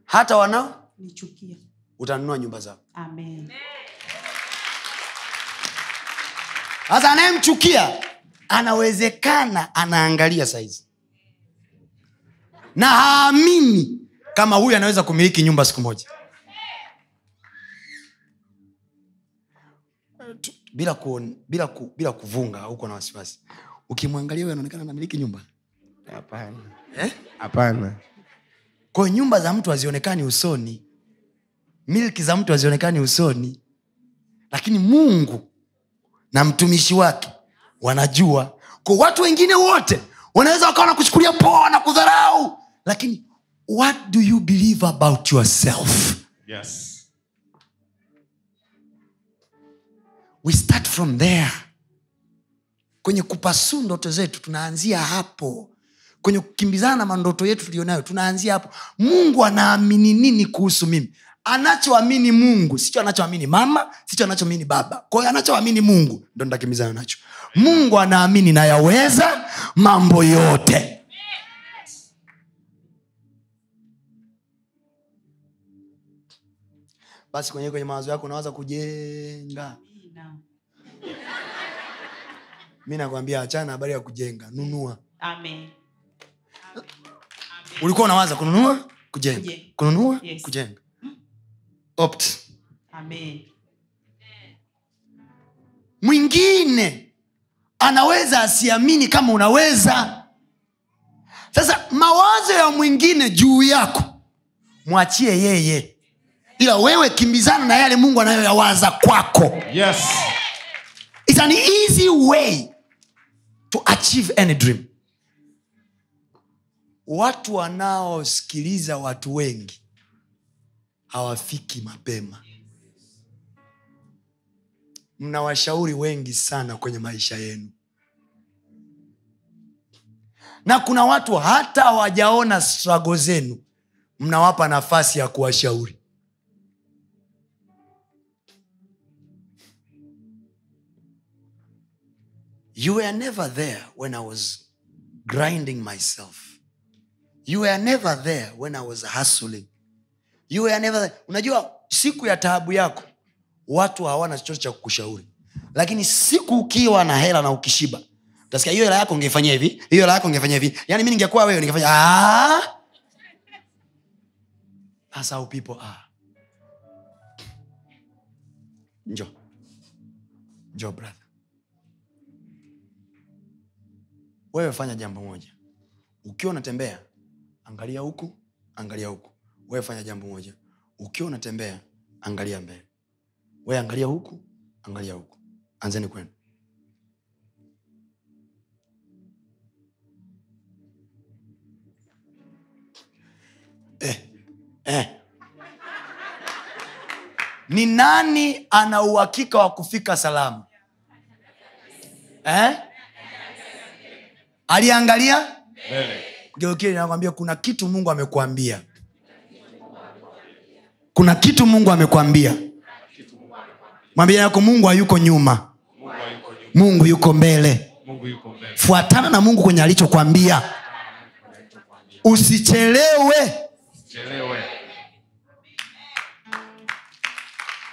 hata wanao nichukia utanunua nyumba zao amen. Sasa anayemchukia anawezekana anaangalia saizi. Na haamini kama huyu anaweza kumiliki nyumba siku moja. Bila, ku, bila, ku, bila kuvunga huko na wasiwasi. Ukimwangalia huyu anaonekana anamiliki nyumba? Hapana. Eh? hapana. Kwa nyumba za mtu hazionekani usoni milki za mtu hazionekani usoni. Lakini mungu na mtumishi wake wanajua. Kwa watu wengine wote wanaweza wakawa nakuchukulia poa na kudharau. Lakini what do you believe about yourself? Yes. we start from there. Kwenye kupasuu ndoto zetu tunaanzia hapo. Kwenye kukimbizana na mandoto yetu tulionayo tunaanzia hapo. Mungu anaamini nini kuhusu mimi anachoamini mungu sicho anachoamini mama sicho anachoamini baba. Kwa anachoamini mungu ndo nitakimbizana nacho. Mungu anaamini nayaweza mambo yote. Basi kwenye kwenye mawazo yako unawaza kujenga. Mi nakwambia achana habari ya kujenga nunua. Amen. Ulikuwa unawaza kununua kujenga? Kujenga. kununua Yes. kujenga opt. Amen. mwingine anaweza asiamini kama unaweza. Sasa mawazo ya mwingine juu yako mwachie yeye. Ila wewe kimbizana na yale mungu anayoyawaza kwako. Yes. It's an easy way to achieve any dream. Watu wanaosikiliza watu wengi hawafiki mapema. Mna washauri wengi sana kwenye maisha yenu. Na kuna watu hata hawajaona strago zenu mnawapa nafasi ya kuwashauri. You were never there when i was grinding myself. You were never there when i was hustling you never unajua siku ya taabu yako watu hawana chochote cha kukushauri. Lakini siku ukiwa na hela na ukishiba utasikia hiyo hela yako ungefanyia hivi hiyo hela yako ungefanyia hivi. Yaani mi ningekuwa wewe ningefanya hasa how people are njo njo brother. Wewe fanya jambo moja. Ukiwa unatembea angalia huku angalia huku wewe fanya jambo moja. Ukiwa unatembea angalia mbele. We angalia huku angalia huku. Anzeni kwenu. Eh, eh. ni nani ana uhakika wa kufika salama eh? aliangalia? Geukie nakwambia kuna kitu mungu amekuambia kuna kitu mungu amekwambia. Mwambia yako mungu hayuko nyuma. Mungu yuko mbele. Fuatana na mungu kwenye alichokwambia. Usichelewe.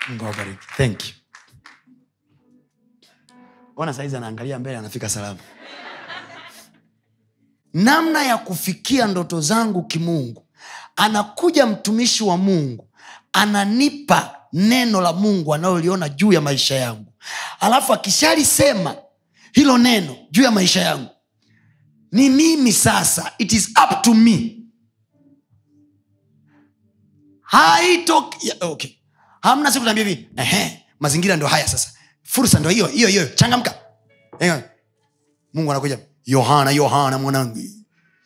Mungu saizi anaangalia mbele anafika salama? Namna ya kufikia ndoto zangu kimungu anakuja mtumishi wa mungu ananipa neno la mungu analoliona juu ya maisha yangu. Alafu akishalisema hilo neno juu ya maisha yangu ni mimi sasa. It is up to me. Haitoki yeah, okay. hamna siku naambia hivi. Mazingira ndo haya sasa. Fursa ndo hiyo hiyo hiyo. Changamka. Mungu anakuja yohana yohana mwanangu.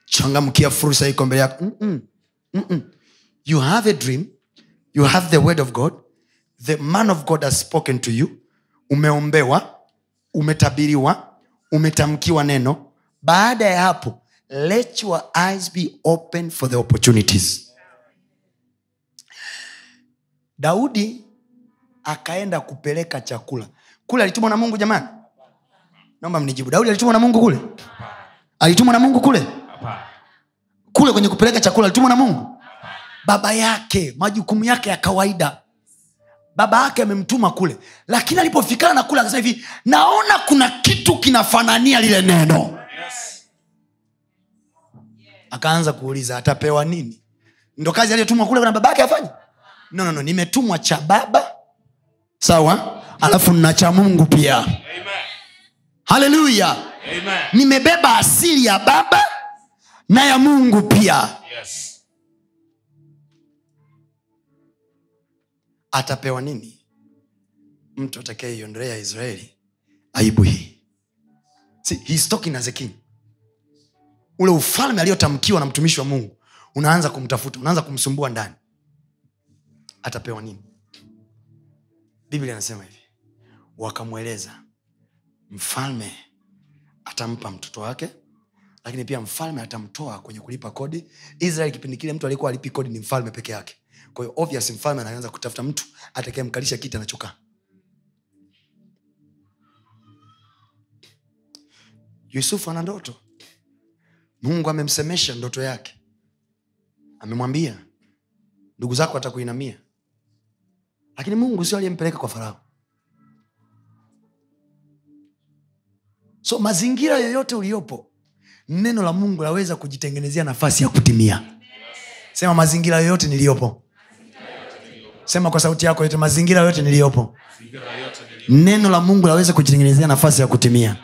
Changamkia fursa iko mbele yako. You have a dream you have the word of god. The man of god has spoken to you. Umeombewa umetabiriwa umetamkiwa neno. Baada ya hapo let your eyes be open for the opportunities. Daudi akaenda kupeleka chakula. Kule alitumwa na mungu jamani? Naomba mnijibu. Daudi alitumwa na mungu kule? Alitumwa na mungu kule? Kule kwenye kupeleka chakula alitumwa na mungu baba yake majukumu yake ya kawaida. Baba yake amemtuma kule. Lakini alipofikana na kule akasema hivi naona kuna kitu kinafanania lile neno. Akaanza kuuliza atapewa nini? Ndo kazi aliyotumwa kule na baba yake afanye? No, no, no. nimetumwa cha baba. Sawa? Alafu na cha mungu pia. Haleluya. Nimebeba asili ya baba na ya mungu pia. Yes. Atapewa nini? Mtu atakayeiondolea israeli aibu hii. See, he's talking as a king. Ule ufalme aliyotamkiwa na mtumishi wa mungu unaanza kumtafuta unaanza kumsumbua ndani. Atapewa nini? Biblia anasema hivi. Wakamweleza mfalme atampa mtoto wake lakini pia mfalme atamtoa kwenye kulipa kodi. Israel kipindi kile mtu alikuwa alipi kodi ni mfalme peke yake kwa hiyo obvious mfalme anaanza kutafuta mtu atakayemkalisha kiti anachokaa. Yusufu ana ndoto. Mungu amemsemesha ndoto yake. Amemwambia ndugu zako atakuinamia lakini mungu sio aliyempeleka kwa farao. So mazingira yoyote uliyopo neno la mungu laweza kujitengenezea nafasi ya kutimia. Sema mazingira yoyote niliyopo sema kwa sauti yako yote mazingira yote niliyopo neno la mungu laweze kujitengenezea nafasi ya kutimia.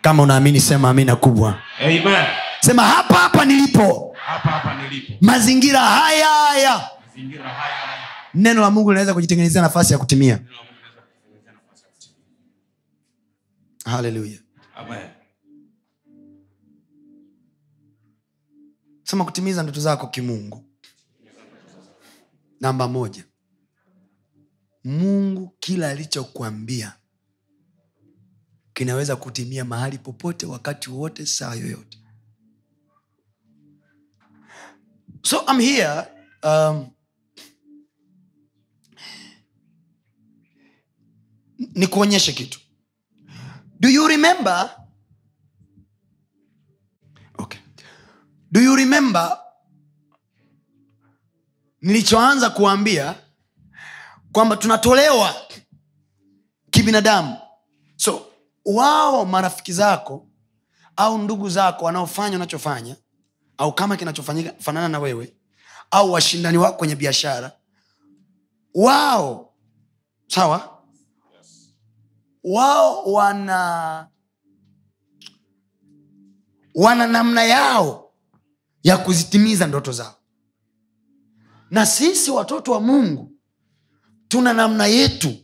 Kama unaamini sema amina kubwa. Amen. sema hapa hapa nilipo. Hapa hapa nilipo. Mazingira haya haya. Mazingira haya haya. Neno la mungu linaweza kujitengenezea nafasi ya kutimia. Haleluya sema kutimiza ndoto zako kimungu namba moja. Mungu kila alichokuambia kinaweza kutimia mahali popote wakati wowote saa yoyote. So I'm here um, nikuonyeshe kitu. Do you remember? Okay. do you remember nilichoanza kuwaambia kwamba tunatolewa kibinadamu. So wao marafiki zako au ndugu zako wanaofanya unachofanya au kama kinachofanana na wewe au washindani wako kwenye biashara wao sawa? Wao wana wana namna yao ya kuzitimiza ndoto zao na sisi watoto wa mungu tuna namna yetu.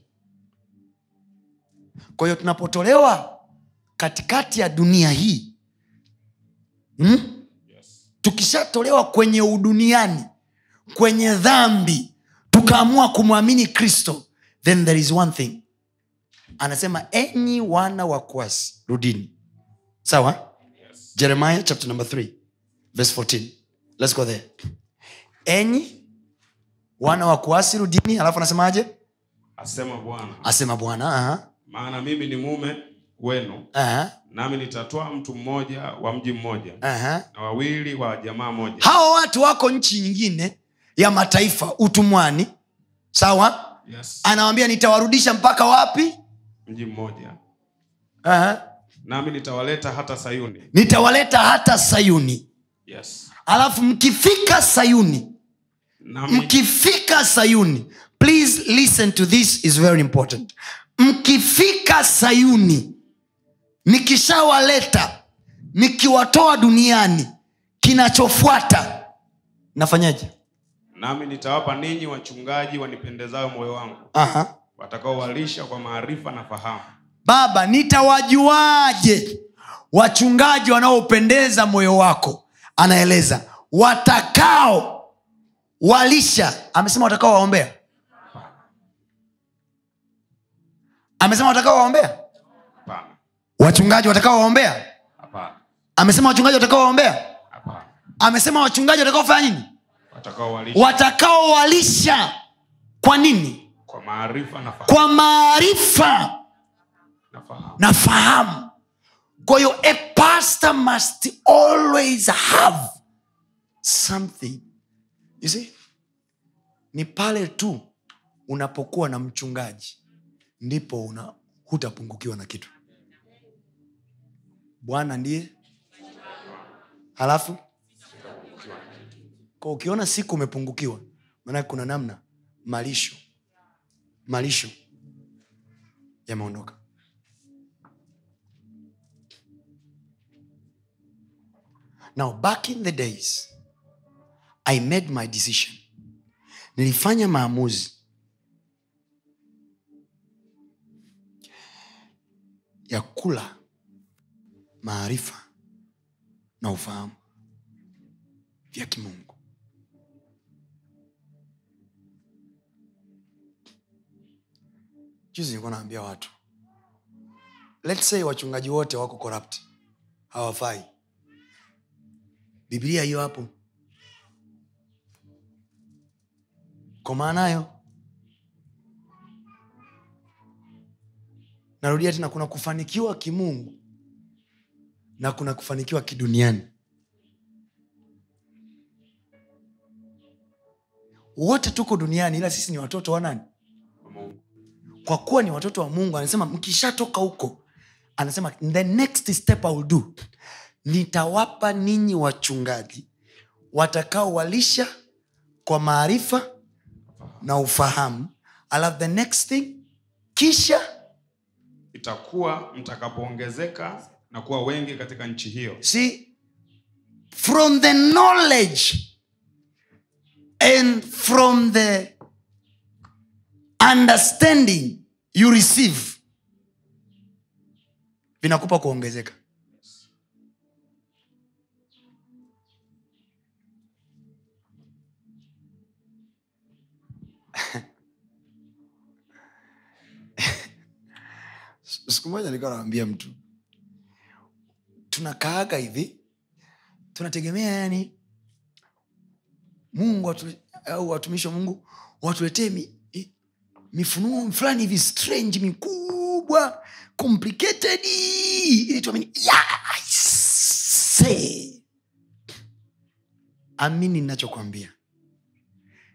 Kwa hiyo tunapotolewa katikati ya dunia hii hmm? tukishatolewa kwenye uduniani kwenye dhambi tukaamua kumwamini kristo then there is one thing. Anasema enyi wana wa kwasi rudini. Sawa? Jeremiah chapter number 3 verse 14 let's go there. Enyi wana wa kuasi rudini alafu anasemaje? Asema bwana. Asema bwana maana mimi ni mume wenu aha, nami nitatoa mtu mmoja wa mji mmoja aha. na wawili wa jamaa moja. Hawa watu wako nchi nyingine ya mataifa utumwani sawa? Yes. anawambia nitawarudisha mpaka wapi? Mji mmoja. Aha. nami nitawaleta hata sayuni. Nitawaleta hata sayuni. Yes. alafu mkifika sayuni mkifika sayuni please listen to this is very important. Mkifika sayuni nikishawaleta nikiwatoa duniani kinachofuata nafanyaje? Nami nitawapa ninyi wachungaji wanipendezao moyo wangu. Aha. watakaowalisha kwa maarifa na fahamu. Baba nitawajuaje wachungaji wanaopendeza moyo wako? Anaeleza watakao walisha. Amesema watakao waombea. Amesema watakao waombea? Wachungaji watakao waombea? Amesema wachungaji watakao waombea? Amesema wachungaji watakaofanya nini? Watakaowalisha watakao walisha. Kwa nini? Kwa maarifa na fahamu. Kwa maarifa. Na fahamu na fahamu kwa hiyo a pastor must always have something see? Ni pale tu unapokuwa na mchungaji ndipo una hutapungukiwa na kitu. Bwana ndiye. Halafu? Ukiona siku umepungukiwa maanake kuna namna malisho malisho yameondoka. Now back in the days i made my decision. Nilifanya maamuzi. Ya kula maarifa na ufahamu vya kimungu. Juzi nilikuwa naambia watu. Let's say wachungaji wote wako corrupt. Hawafai. Biblia hiyo hapo komaa nayo narudia tena kuna kufanikiwa kimungu na kuna kufanikiwa kiduniani. Wote tuko duniani ila sisi ni watoto wa nani? Kwa kuwa ni watoto wa mungu anasema mkishatoka huko anasema the next step I will do nitawapa ninyi wachungaji watakaowalisha kwa maarifa na ufahamu. Alafu the next thing kisha itakuwa mtakapoongezeka na kuwa wengi katika nchi hiyo. See from the knowledge and from the understanding you receive vinakupa kuongezeka siku moja nilikuwa nawambia mtu tunakaaga hivi tunategemea yani mungu au watumishi wa mungu watuletee mi, mifunuo fulani hivi strange mikubwa complicated ili tuamini. Yes! Amini ninachokwambia.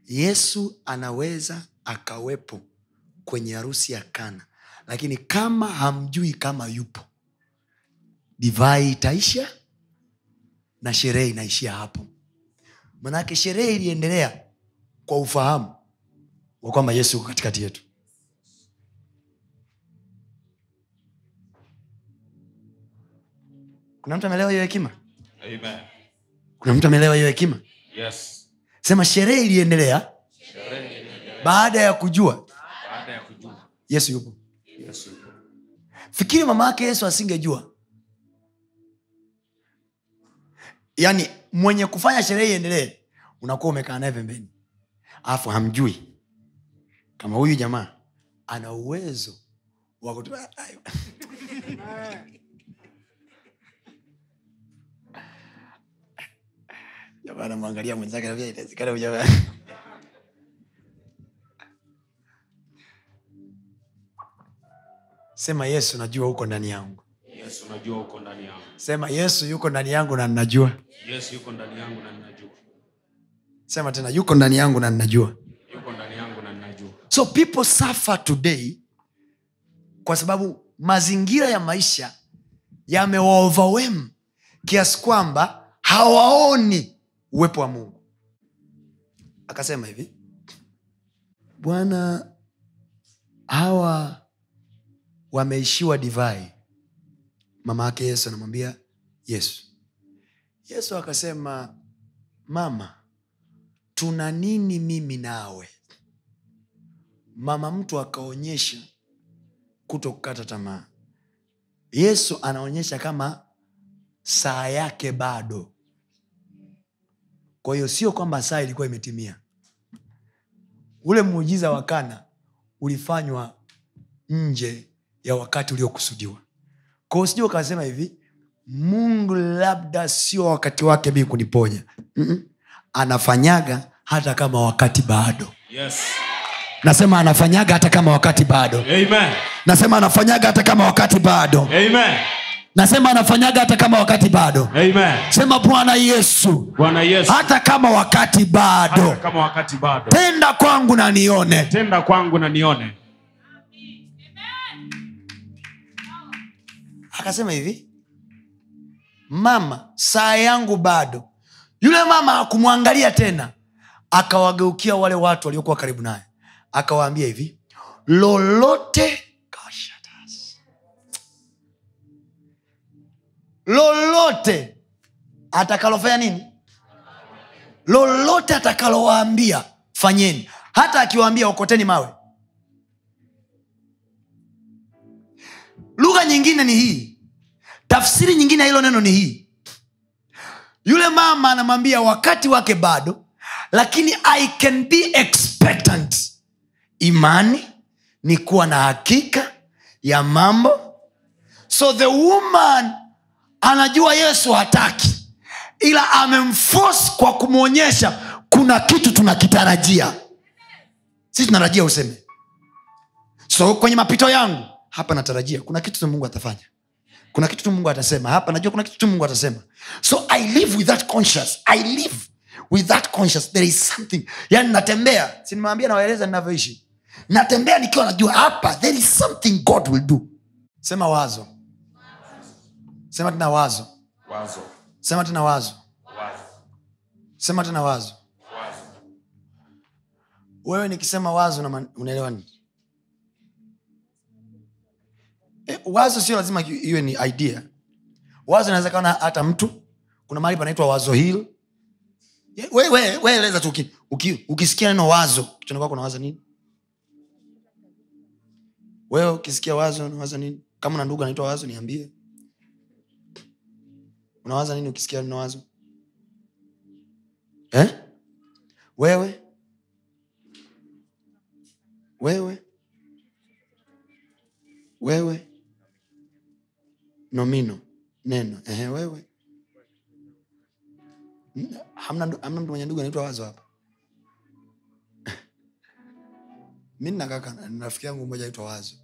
Yesu anaweza akawepo kwenye harusi ya kana lakini kama hamjui kama yupo divai itaisha na sherehe inaishia hapo. Manake sherehe iliendelea kwa ufahamu wa kwamba yesu yuko katikati yetu. Kuna mtu ameelewa hiyo hekima? Amen. kuna mtu ameelewa hiyo hekima? Yes. Sema sherehe iliendelea baada ya kujua baada ya kujua. Yesu yupo fikiri mama yake yesu asingejua. Yaani mwenye kufanya sherehe iendelee unakuwa umekaa naye pembeni. Alafu hamjui kama huyu jamaa ana uwezo wa jamaa anamwangalia mwenzake "Inawezekana sema yesu najua huko ndani yangu. Yesu najua uko ndani yangu. Sema yesu yuko ndani yangu na ninajua. Yesu yuko ndani yangu na ninajua. Sema tena yuko ndani yangu na ninajua. Yuko ndani yangu na ninajua. So people suffer today kwa sababu mazingira ya maisha yamewaoverwhelm kiasi kwamba hawaoni uwepo wa mungu. Akasema hivi bwana hawa wameishiwa divai. Mama yake yesu anamwambia yesu. Yesu akasema mama tuna nini mimi nawe? Mama mtu akaonyesha kuto kukata tamaa. Yesu anaonyesha kama saa yake bado. Kwa hiyo sio kwamba saa ilikuwa imetimia. Ule muujiza wa kana ulifanywa nje ya wakati uliokusudiwa. Kwa hiyo ukasema hivi mungu labda sio wakati wake mii kuniponya. Mm-mm. anafanyaga hata kama wakati bado. Yes. Nasema anafanyaga hata kama wakati bado. Amen. Nasema anafanyaga hata kama wakati bado. Amen. Nasema anafanyaga hata kama wakati bado. Amen. Sema bwana yesu. Bwana yesu. Hata kama wakati hata bado kama wakati bado. Tenda kwangu na nione. Tenda kwangu na nione akasema hivi mama saa yangu bado. Yule mama hakumwangalia tena. Akawageukia wale watu waliokuwa karibu naye. Akawaambia hivi lolote lolote atakalofanya nini? Lolote atakalowaambia fanyeni. Hata akiwaambia okoteni mawe. Lugha nyingine ni hii tafsiri nyingine ya hilo neno ni hii. Yule mama anamwambia wakati wake bado lakini i can be expectant. Imani ni kuwa na hakika ya mambo. So the woman anajua yesu hataki ila amemforce kwa kumwonyesha kuna kitu tunakitarajia. Sisi tunatarajia useme. So kwenye mapito yangu hapa natarajia kuna kitu mungu atafanya kuna kitu tu mungu atasema hapa. Najua kuna kitu tu mungu atasema. So i live with that conscious i live with that conscious there is something. Yani natembea. Sinimewambia nawaeleza ninavyoishi. Natembea nikiwa najua hapa there is something god will do. Sema wazo. Sema tena wazo. Wazo. Sema tena wazo. Wazo sema tena wazo. Wewe nikisema wazo unaelewa nini e, wazo sio lazima iwe ni idea. Wazo inaweza kawa hata mtu. Kuna mahali panaitwa wazo hil weeleza we, we tu uki, uki, ukisikia neno wazo kichwani kwako unawaza nini? Wewe ukisikia wazo unawaza nini? Kama na ndugu anaitwa wazo niambie. Unawaza nini ukisikia neno wazo? Eh? wewe? Wewe? Wewe nomino neno. Ehe, wewe. Hamna hamna mtu mwenye ndugu anaitwa wazo hapa. Mi nakaka kaka na rafiki yangu mmoja aitwa wazo.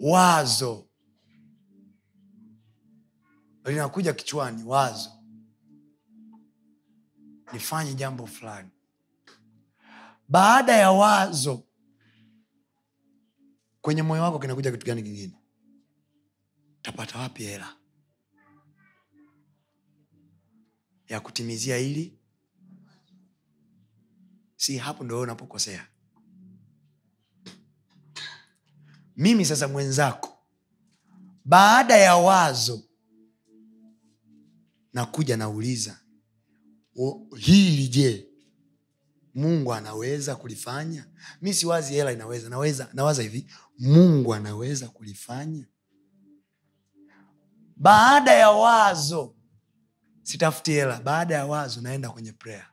Wazo. Linakuja kichwani wazo. Nifanye jambo fulani. Baada ya wazo kwenye moyo wako kinakuja kitu gani kingine? Tapata wapi hela? Ya kutimizia hili? Si hapo ndo unapokosea. Mimi sasa mwenzako baada ya wazo nakuja nauliza hili je? Mungu anaweza kulifanya? Mi siwazi hela inaweza naweza nawaza hivi mungu anaweza kulifanya baada ya wazo sitafuti hela baada ya wazo naenda kwenye prayer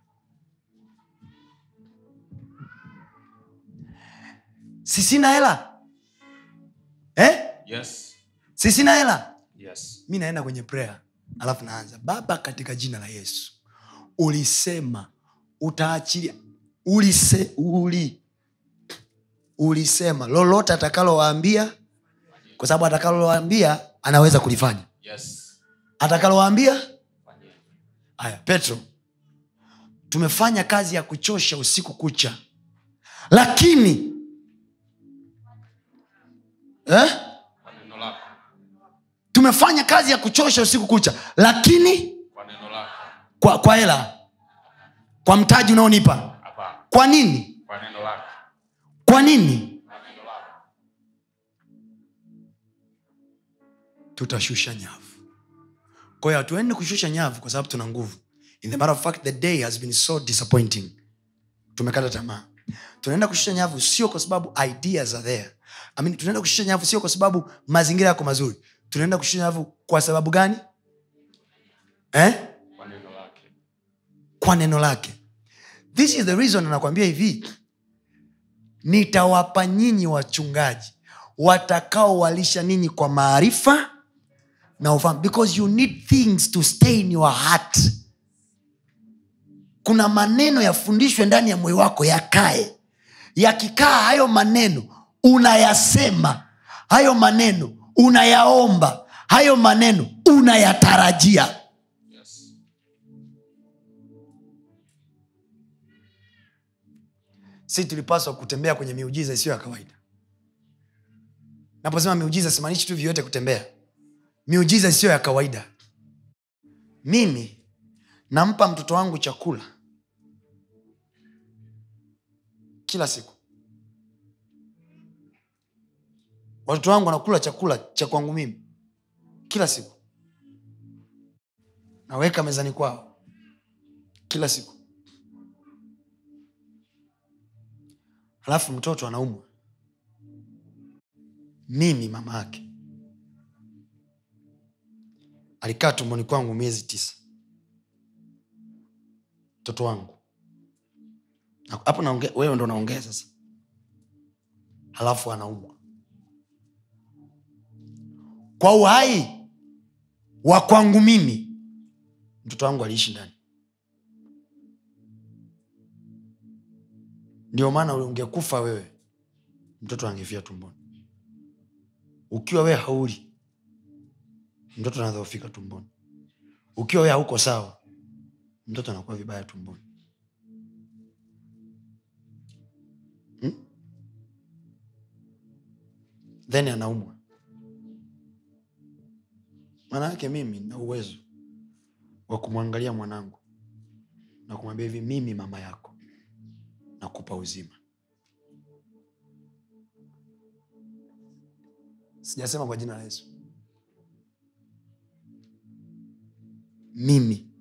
sisina hela eh? Yes. sisina hela Yes. mi naenda kwenye prayer alafu naanza baba katika jina la yesu ulisema utaachilia ulise, uli, ulisema lolote atakalowaambia kwa sababu atakalowaambia anaweza kulifanya. Yes. atakalowaambia? Haya petro tumefanya kazi ya kuchosha usiku kucha. Lakini eh? Tumefanya kazi ya kuchosha usiku kucha. Lakini Kwa hela kwa kwa mtaji unaonipa. Kwa nini? Kwa neno lako. Kwa nini? Tutashusha nyavu. Kwahiyo hatuendi kushusha nyavu kwa sababu tuna nguvu. In the of fact the day has been so disappointing. Tumekata tamaa. Tunaenda kushusha nyavu sio kwa sababu ideas are there. I mean, tunaenda kushusha nyavu sio kwa sababu mazingira yako mazuri. Tunaenda kushusha nyavu kwa sababu gani? Eh? Kwa neno lake. kwa neno lake. This is the reason anakwambia hivi nitawapa nyinyi wachungaji watakaowalisha ninyi kwa maarifa na ufahamu. Because you need things to stay in your heart. Kuna maneno yafundishwe ndani ya moyo wako yakae. Yakikaa hayo maneno unayasema. Hayo maneno unayaomba. Hayo maneno unayatarajia si tulipaswa kutembea kwenye miujiza isiyo ya kawaida. Naposema miujiza simaanishi tu vyote kutembea. Miujiza isiyo ya kawaida. Mimi nampa mtoto wangu chakula kila siku. Watoto wangu wanakula chakula cha kwangu mimi kila siku. Naweka mezani kwao kila siku halafu mtoto anaumwa. Mimi mama yake. Alikaa tumboni kwangu miezi tisa. Mtoto wangu. Hapo wewe ndo naongea sasa. Halafu anaumwa. Kwa uhai wa kwangu mimi mtoto wangu aliishi ndani ndio maana ungekufa wewe mtoto angefia tumboni. Ukiwa wewe hauli mtoto anadhoofika tumboni. Ukiwa wewe hauko sawa mtoto anakuwa vibaya tumboni. Hmm? then anaumwa. Maana yake mimi na uwezo wa kumwangalia mwanangu na kumwambia hivi mimi mama yako nakupa uzima. Sijasema kwa jina la yesu. Mimi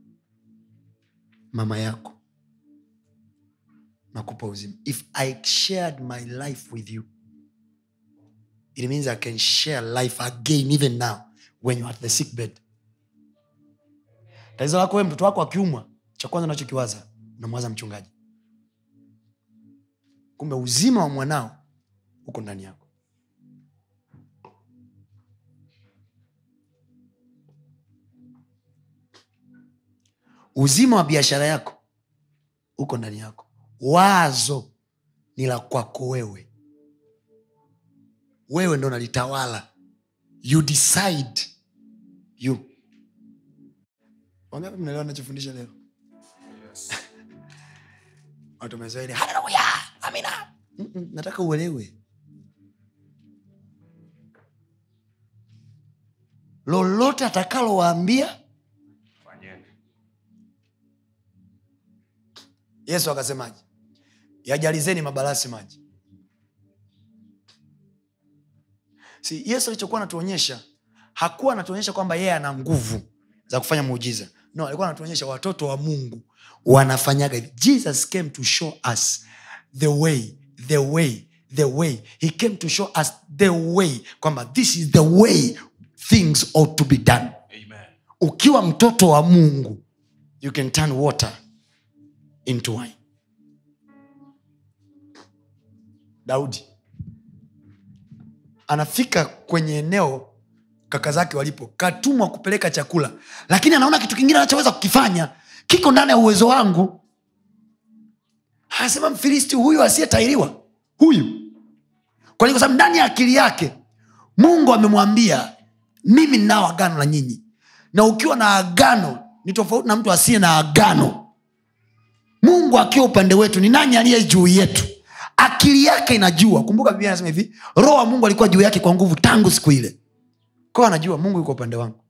mama yako nakupa uzima. If i shared my life with you it means i can share life again even now when you're at the sick bed. Tatizo lako we mtoto wako akiumwa cha kwanza unachokiwaza unamwaza mchungaji kumbe uzima wa mwanao uko ndani yako. Uzima wa biashara yako uko ndani yako. Wazo ni la kwako wewe. Wewe ndo nalitawala you decide you. Wangapi mnaelewa nachofundisha leo? Watu wamezoea haleluya amina. Nataka uelewe. Lolote atakalowaambia yesu akasemaje? Yajalizeni mabalasi maji. Si yesu alichokuwa anatuonyesha hakuwa anatuonyesha kwamba yeye ana nguvu za kufanya muujiza. No alikuwa anatuonyesha watoto wa mungu wanafanyaga. Jesus came to show us the way the way the way. He came to show us the way kwamba this is the way things ought to be done. Amen. Ukiwa mtoto wa mungu you can turn water into wine. Daudi anafika kwenye eneo kaka zake walipo katumwa kupeleka chakula lakini anaona kitu kingine anachoweza kukifanya kiko ndani ya uwezo wangu anasema mfilisti huyu asiyetairiwa huyu. Kwa kwa sababu ndani ya akili yake mungu amemwambia mimi ninao agano na nyinyi. Na ukiwa na agano ni tofauti na mtu asiye na agano. Mungu akiwa upande wetu ni nani aliye juu yetu? Akili yake inajua. Kumbuka biblia anasema hivi roho wa mungu alikuwa juu yake kwa nguvu tangu siku ile. Kwao anajua mungu yuko upande wangu.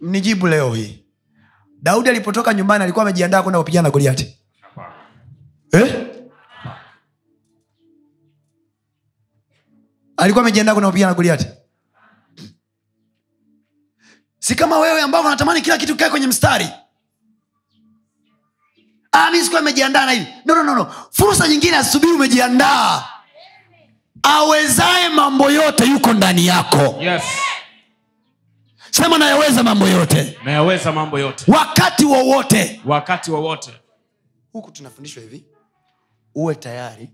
Nijibu leo hii daudi alipotoka nyumbani alikuwa amejiandaa kwenda kupigana na goliati eh? alikuwa amejiandaa kwenda kupigana na goliati si kama wewe ambao unatamani kila kitu kae kwenye mstari. Ah, mi sikuwa na hivi. No, no, no, no. fursa nyingine asubiri umejiandaa. Awezaye mambo yote yuko ndani yako. Yes sema nayaweza mambo yote. Nayaweza mambo yote. Wakati wowote. Wakati wowote. Huku tunafundishwa hivi uwe tayari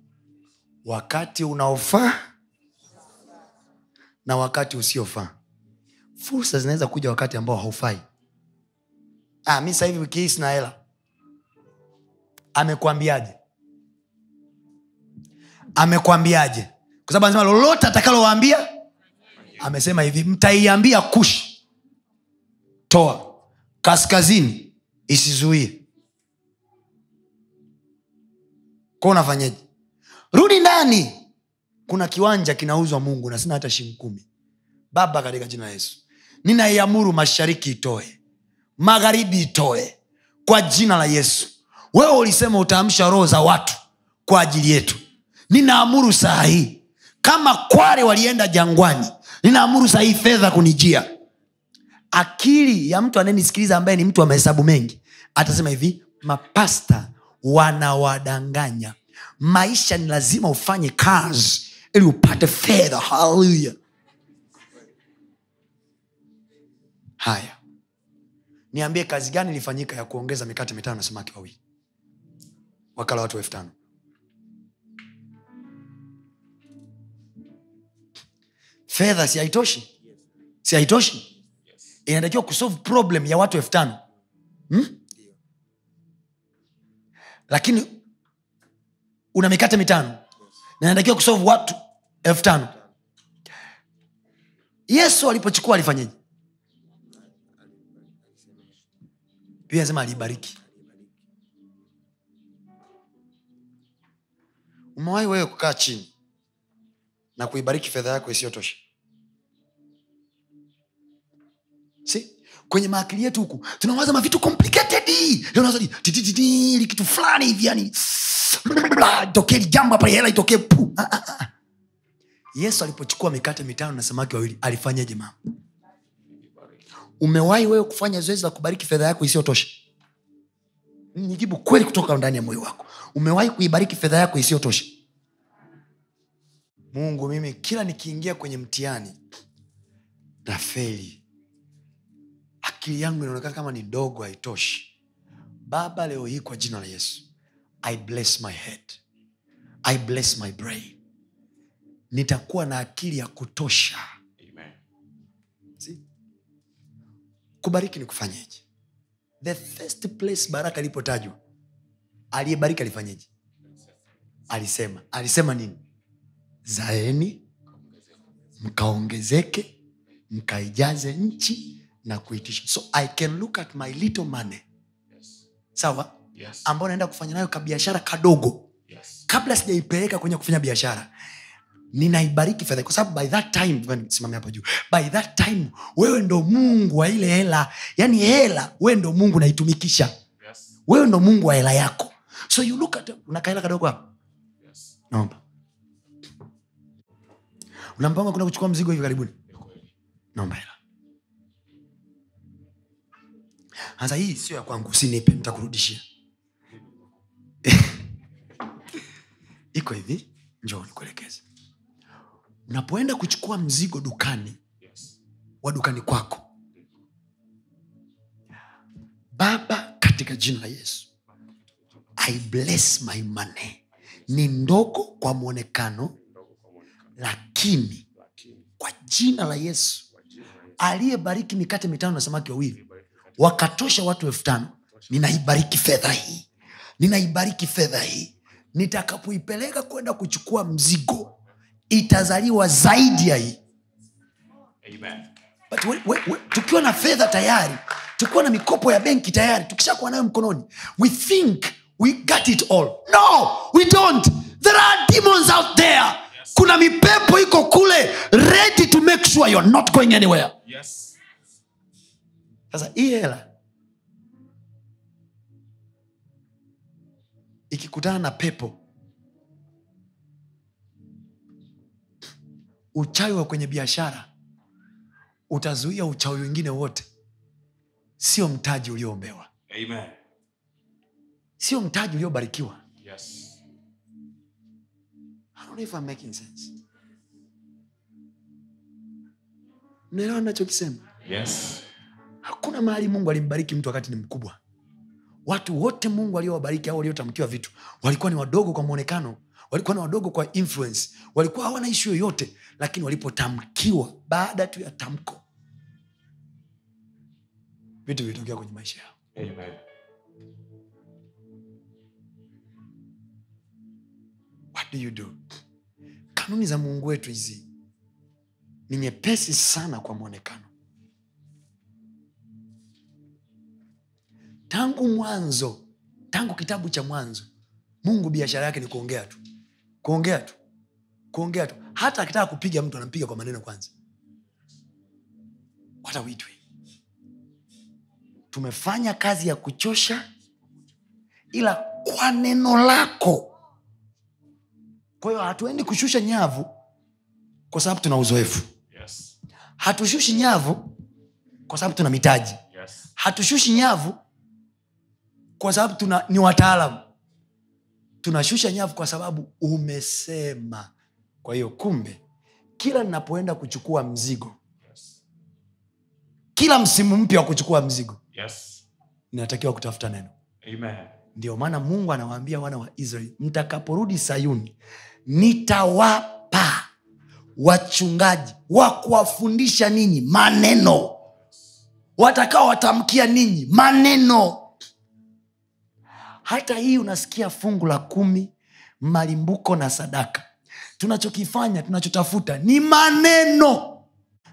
wakati unaofaa na wakati usiofaa. Fursa zinaweza kuja wakati ambao haufai. Ah, mi sahivi wiki hii sina hela. Amekwambiaje amekwambiaje kwa sababu anasema lolote atakalowaambia amesema hivi mtaiambia kush toa. Kaskazini isizuie. Kwa unafanyaje? Rudi ndani. Kuna kiwanja kinauzwa mungu na sina hata shilingi kumi. Baba katika jina la yesu. Ninaiamuru mashariki itoe. Magharibi itoe. Kwa jina la yesu. Wewe ulisema utaamsha roho za watu kwa ajili yetu. Ninaamuru saa hii. Kama kware walienda jangwani ninaamuru saa hii fedha kunijia akili ya mtu anayenisikiliza ambaye ni mtu wa mahesabu mengi atasema hivi mapasta wanawadanganya. Maisha ni lazima ufanye kazi ili upate fedha. Haleluya haya. Niambie kazi gani ilifanyika ya kuongeza mikate mitano na samaki wawili? Wakala watu elfu tano. Fedha si haitoshi? Si haitoshi inatakiwa kusolve problem ya watu elfu tano. Hmm? lakini una mikate mitano. Na inatakiwa kusolve watu elfu tano. Yesu alipochukua alifanyeje pia nasema aliibariki umewahi wewe kukaa chini na kuibariki fedha yako isiyotosha kwenye maakili yetu huku tunawaza mavitu kitu fulani hivi yani itokee jambo hapa hela itokee pu. Ah, ah, ah. yesu alipochukua mikate mitano na samaki wawili alifanyaje mama? Umewahi wewe kufanya zoezi la kubariki fedha yako isiyotosha? Nijibu kweli kutoka ndani ya moyo wako. Umewahi kuibariki fedha yako isiyotosha? Mungu mimi kila nikiingia kwenye mtihani nafeli akili yangu inaonekana kama ni dogo haitoshi. Baba leo hii kwa jina la yesu i bless my head. I bless my brain. Nitakuwa na akili ya kutosha. Kubariki ni kufanyeje? The first place baraka ilipotajwa aliyebariki alifanyeje? Alisema. Alisema nini? Zaeni mkaongezeke mkaijaze nchi na kuitisha. So i can look at my little money. Yes. sawa? Yes. ambao naenda kufanya nayo kabiashara kadogo. Yes. kabla sijaipeleka kwenye kufanya biashara ninaibariki fedha. Kwa sababu by that time nisimame hapo juu. By that time wewe ndo mungu wa ile hela. Yani hela wewe ndo mungu naitumikisha Yes. wewe ndo mungu wa hela yako. So you look at unakaela kadogo hapo Yes. naomba. Una mpango wa kuchukua mzigo hivi karibuni? Naomba hela sasa hii sio ya kwangu usinipe nitakurudishia. Iko hivi njoo nikuelekeze. Unapoenda kuchukua mzigo dukani wa dukani kwako baba katika jina la yesu i bless my money. Ni ndogo kwa mwonekano lakini kwa jina la yesu aliyebariki mikate mitano na samaki wawili wakatosha watu elfu tano ninaibariki fedha hii ninaibariki fedha hii. Nitakapoipeleka kwenda kuchukua mzigo itazaliwa zaidi ya hii. Amen. But we, we, we, tukiwa na fedha tayari tukiwa na mikopo ya benki tayari tukishakuwa nayo mkononi we think we got it all. No we don't. There are demons out there. Kuna mipepo iko kule ready to make sure you're not going anywhere. Yes. Sasa hii hela ikikutana na pepo uchawi wa kwenye biashara utazuia uchawi wengine wote. Sio mtaji ulioombewa sio mtaji uliobarikiwa. Yes. Mnaelewa nachokisema Yes. Hakuna mahali mungu alimbariki mtu wakati ni mkubwa. Watu wote mungu aliowabariki au waliotamkiwa vitu walikuwa ni wadogo kwa mwonekano walikuwa ni wadogo kwa influence walikuwa hawana ishu yoyote lakini walipotamkiwa baada tu ya tamko vitu vilitokea kwenye maisha yao. Amen. what do you do? Kanuni za mungu wetu hizi ni nyepesi sana kwa mwonekano tangu mwanzo tangu kitabu cha mwanzo mungu biashara yake ni kuongea tu. Kuongea tu. Kuongea tu. Hata akitaka kupiga mtu anampiga kwa maneno kwanza. What are we doing tumefanya kazi ya kuchosha ila kwa neno lako. Kwa hiyo hatuendi kushusha nyavu kwa sababu tuna uzoefu. Yes. hatushushi nyavu kwa sababu tuna mitaji. Yes. hatushushi nyavu kwa sababu tuna ni wataalamu. Tunashusha nyavu kwa sababu umesema. Kwa hiyo kumbe kila ninapoenda kuchukua mzigo kila msimu mpya wa kuchukua mzigo Yes. inatakiwa kutafuta neno. Ndio maana mungu anawaambia wana wa israeli mtakaporudi sayuni nitawapa wachungaji wa kuwafundisha ninyi maneno. Watakao watamkia ninyi maneno hata hii unasikia fungu la kumi malimbuko na sadaka tunachokifanya tunachotafuta ni maneno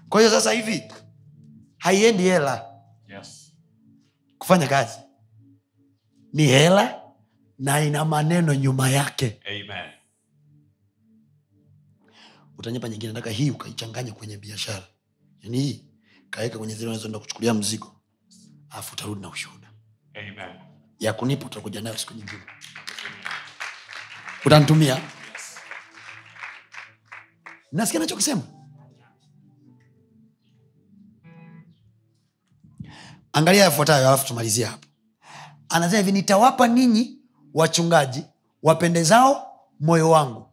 kwa hiyo sasa hivi haiendi hela Yes. kufanya kazi ni hela na ina maneno nyuma yake Amen. nyingine nataka hii ukaichanganya kwenye biashara yani hii kaweka kwenye zile unazoenda kuchukulia mzigo alafu utarudi na ushuhuda Amen. Ya kunipa utakuja nayo siku nyingine. Utanitumia. Nasikia nachokisema angalia yafuatayo alafu tumalizia hapo. Anasema hivi nitawapa ninyi wachungaji wapendezao moyo wangu.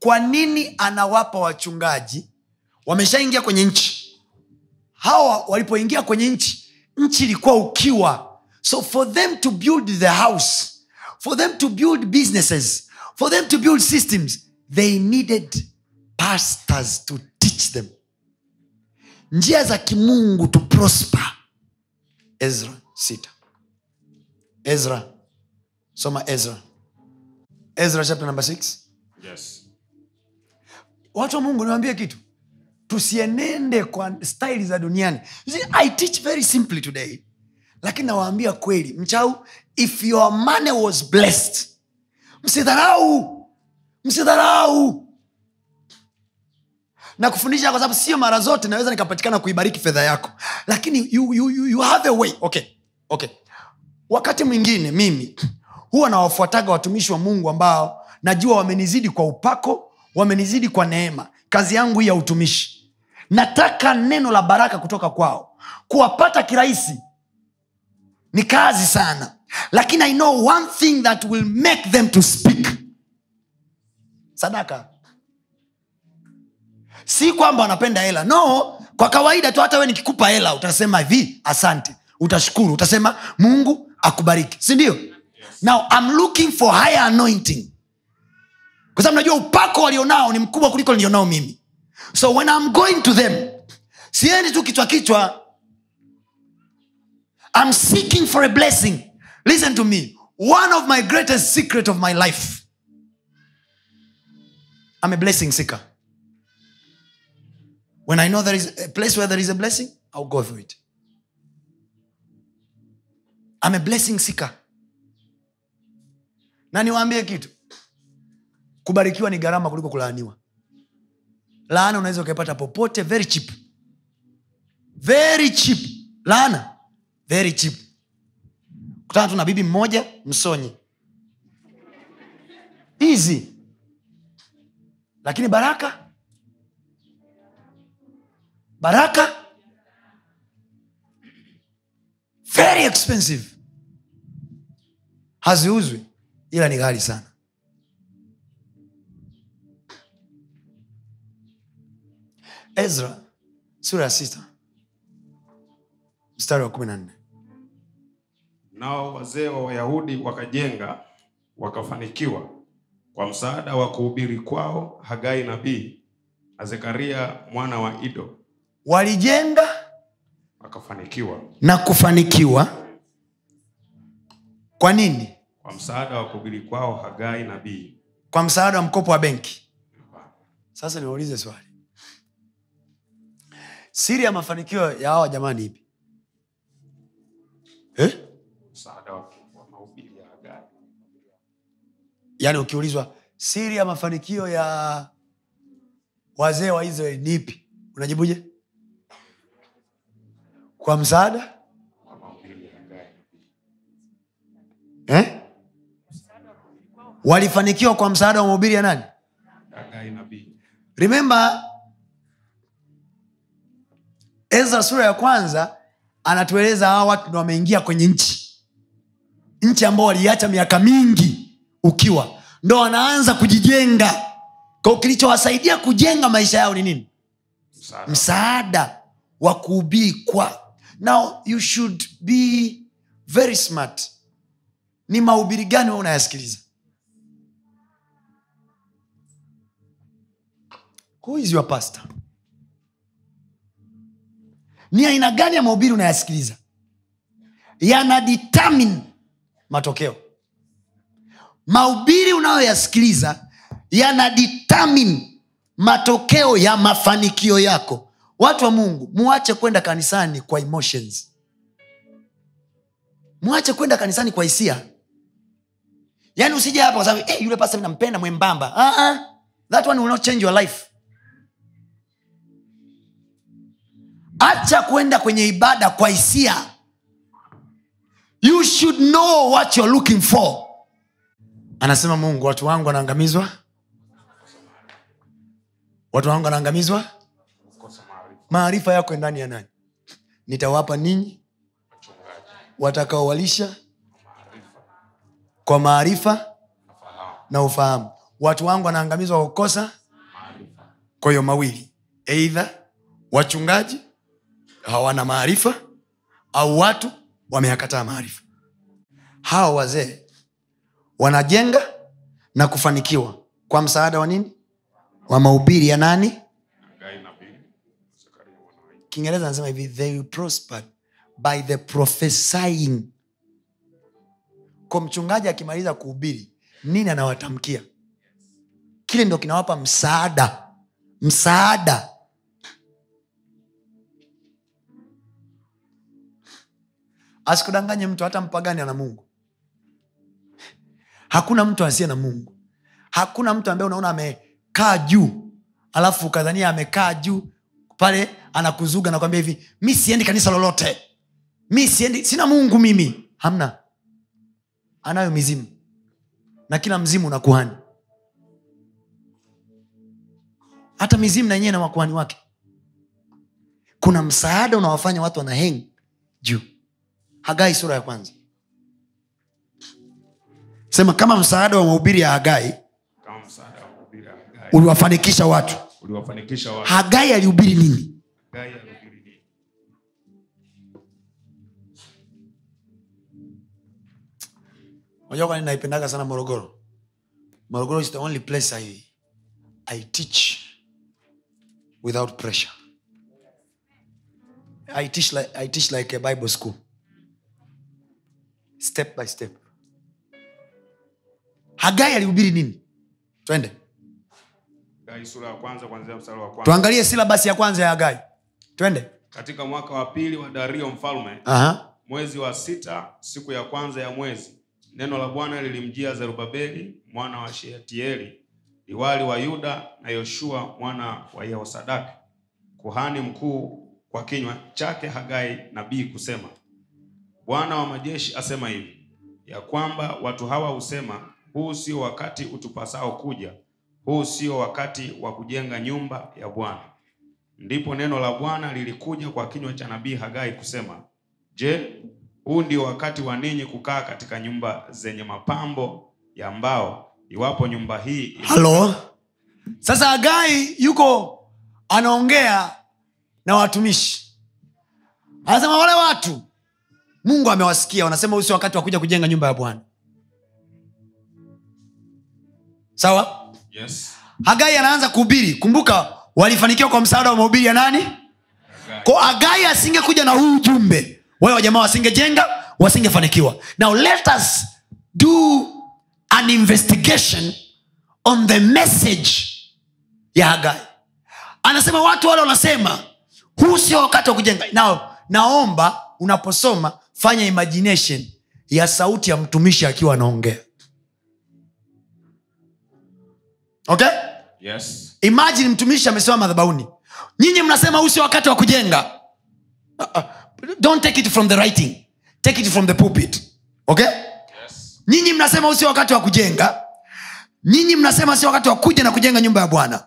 Kwa nini anawapa wachungaji? Wameshaingia kwenye nchi. Hawa walipoingia kwenye nchi nchi ilikuwa ukiwa so for them to build the house for them to build businesses for them to build systems they needed pastors to teach them. Njia za kimungu to prosper. Ezra sita. Ezra. Soma ezra. Ezra chapter number 6 Yes. watu wa mungu niwambie kitu. Tusienende kwa style za duniani. I teach very simply today lakini nawaambia kweli mchau if your money was blessed msidharau msidharau. Na kwa sababu sio mara zote naweza nikapatikana kuibariki fedha yako. Lakini you, you, you, you have a way. Okay okay. Wakati mwingine mimi huwa nawafuataga watumishi wa mungu ambao najua wamenizidi kwa upako wamenizidi kwa neema. Kazi yangu hii ya utumishi. Nataka neno la baraka kutoka kwao. Kuwapata kirahisi ni kazi sana. Lakini i know one thing that will make them to speak. Sadaka. Si kwamba wanapenda hela. No kwa kawaida tu hata we nikikupa hela utasema hivi asante. Utashukuru. Utasema mungu akubariki. Sindio yes. now I'm looking for higher anointing. Kwa sababu najua upako walionao ni mkubwa kuliko nilionao mimi. So when I'm going to them siendi tu kichwa kichwa I'm seeking for a blessing. Listen to me. One of my greatest secret of my life. I'm a blessing seeker. When i know there is a place where there is a blessing i'll go for it. I'm a blessing seeker. Na niwaambie kitu. Kubarikiwa ni gharama kuliko kulaaniwa. Laana unaweza ukaipata popote very cheap. Very cheap. Laana very cheap. Kutana tu na bibi mmoja msonyi. Hizi lakini baraka. Baraka. Very expensive. Haziuzwi ila ni ghali sana. Ezra sura ya sita mstari wa kumi na nne nao wazee wa wayahudi wakajenga wakafanikiwa kwa msaada wa kuhubiri kwao hagai nabii na zekaria mwana wa ido. Walijenga wakafanikiwa. na kufanikiwa. Kwa nini? Kwa msaada wa kuhubiri kwao hagai nabii. Kwa msaada wa mkopo wa benki. Sasa niwaulize swali. Siri ya mafanikio ya hawa jamani ipi? Eh? Msaada wa mahubiri ya hagai yaani ukiulizwa siri ya mafanikio ya wazee wa israeli ni ipi? Unajibuje kwa msaada? Eh? walifanikiwa kwa msaada wa mahubiri ya nani? Remember ezra sura ya kwanza anatueleza hawa watu ndo wameingia kwenye nchi nchi ambao waliacha miaka mingi ukiwa. Ndo wanaanza kujijenga. Kwa kilichowasaidia kujenga maisha yao ni nini? Msaada. Msaada wa kuubikwa. Kwa now you should be very smart. Ni mahubiri gani wewe unayasikiliza? Who is your pastor? Ni aina gani ya mahubiri unayasikiliza? Yana determine matokeo. Mahubiri unayoyasikiliza yana matokeo ya mafanikio yako. Watu wa mungu muache kwenda kanisani kwa emotions. Muache kwenda kanisani kwa hisia. Yaani usije hapa kwa sababu hey, yule pasa nampenda mwembamba. Uh-uh. that one will not change your life. Acha kwenda kwenye ibada kwa hisia you should know what you're looking for. Anasema mungu watu wangu wanaangamizwa? Watu wangu wanaangamizwa? Maarifa yako ndani ya nani? Nitawapa ninyi watakaowalisha kwa maarifa na ufahamu. Watu wangu wanaangamizwa kwa kukosa kwa hiyo mawili. Eidha wachungaji hawana maarifa au watu wameyakataa maarifa. Hawa wazee wanajenga na kufanikiwa kwa msaada wa nini? Wa mahubiri ya nani? Kiingereza anasema hivi they prospered by the prophesying. Kwa mchungaji akimaliza kuhubiri nini anawatamkia? Kile ndo kinawapa msaada msaada asikudanganye mtu hata mpagani ana mungu. Hakuna mtu asiye na mungu. Hakuna mtu ambaye unaona amekaa juu alafu ukadhania amekaa juu pale anakuzuga nakwambia hivi mi siendi kanisa lolote. Mi siendi sina mungu mimi. Hamna. Anayo mizimu. Na kila mzimu una kuhani. Hata mizimu na yenyewe na wakuhani wake. Kuna msaada unawafanya watu wana heng juu hagai sura ya kwanza. Sema kama msaada wa mahubiri ya hagai uliwafanikisha watu watu. Hagai alihubiri nini? Hagai alihubiri nini? Unajua kwani naipendaga sana morogoro? Morogoro is the only place I, i teach without pressure. I teach, like, i teach like a bible school step by step. Hagai alihubiri nini? Twende. Tuangalie silabasi ya kwanza ya hagai. Twende. Katika mwaka wa pili wa dario mfalme Aha. mwezi wa sita siku ya kwanza ya mwezi neno la bwana lilimjia zerubabeli mwana wa sheatieli liwali wa yuda na yoshua mwana wa yehosadaki kuhani mkuu kwa kinywa chake hagai nabii kusema bwana wa majeshi asema hivi ya kwamba watu hawa husema huu sio wakati utupasao kuja huu sio wakati wa kujenga nyumba ya bwana. Ndipo neno la bwana lilikuja kwa kinywa cha nabii hagai kusema je huu ndio wakati wa ninyi kukaa katika nyumba zenye mapambo ya mbao iwapo nyumba hii halo? Sasa hagai yuko anaongea na watumishi. Anasema wale watu mungu amewasikia wanasema usio wakati wa kuja kujenga nyumba ya bwana. Sawa? Yes. Hagai anaanza kuhubiri. Kumbuka walifanikiwa kwa msaada wa mahubiri ya nani? Hagai. ko hagai asingekuja na huu ujumbe. Wale wajamaa wasingejenga wasingefanikiwa. Now let us do an investigation on the message ya hagai. Anasema watu wale wanasema huu sio wakati wa kujenga. Now naomba unaposoma fanya imagination ya sauti ya mtumishi akiwa anaongea. Okay? Yes. Imagine mtumishi amesimama madhabauni. Nyinyi mnasema huu sio wakati wa kujenga. Uh, uh, don't take it from the writing. Take it from the pulpit. Okay? Yes. Nyinyi mnasema huu sio wakati wa kujenga. Nyinyi mnasema sio wakati wa kuja na kujenga nyumba ya bwana.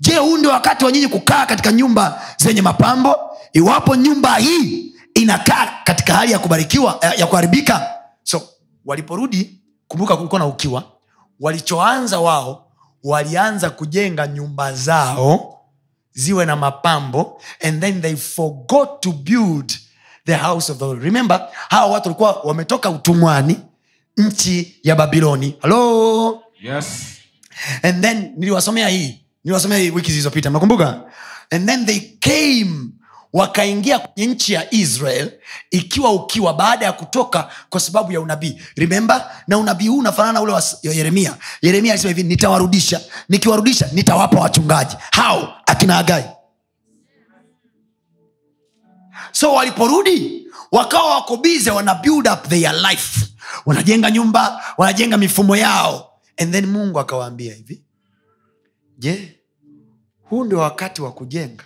Je huu ndio wakati wa nyinyi kukaa katika nyumba zenye mapambo? Iwapo nyumba hii inakaa katika hali ya kubarikiwa ya, kuharibika. So waliporudi kumbuka kulikuwa na ukiwa. Walichoanza wao walianza kujenga nyumba zao ziwe na mapambo and then they forgot to build the house of the Lord. remember hawa watu walikuwa wametoka utumwani nchi ya babiloni. Halo yes. And then niliwasomea hii niliwasomea hii wiki zilizopita mnakumbuka? And then they came wakaingia kwenye nchi ya israel ikiwa ukiwa baada ya kutoka kwa sababu ya unabii. Remember? Na unabii huu unafanana na ule wa yeremia. Yeremia alisema hivi nitawarudisha. Nikiwarudisha nitawapa wachungaji. Hao akina agai so waliporudi wakawa wako bize wana build up their life. Wanajenga nyumba wanajenga mifumo yao. And then mungu akawaambia hivi je huu ndio wakati wa kujenga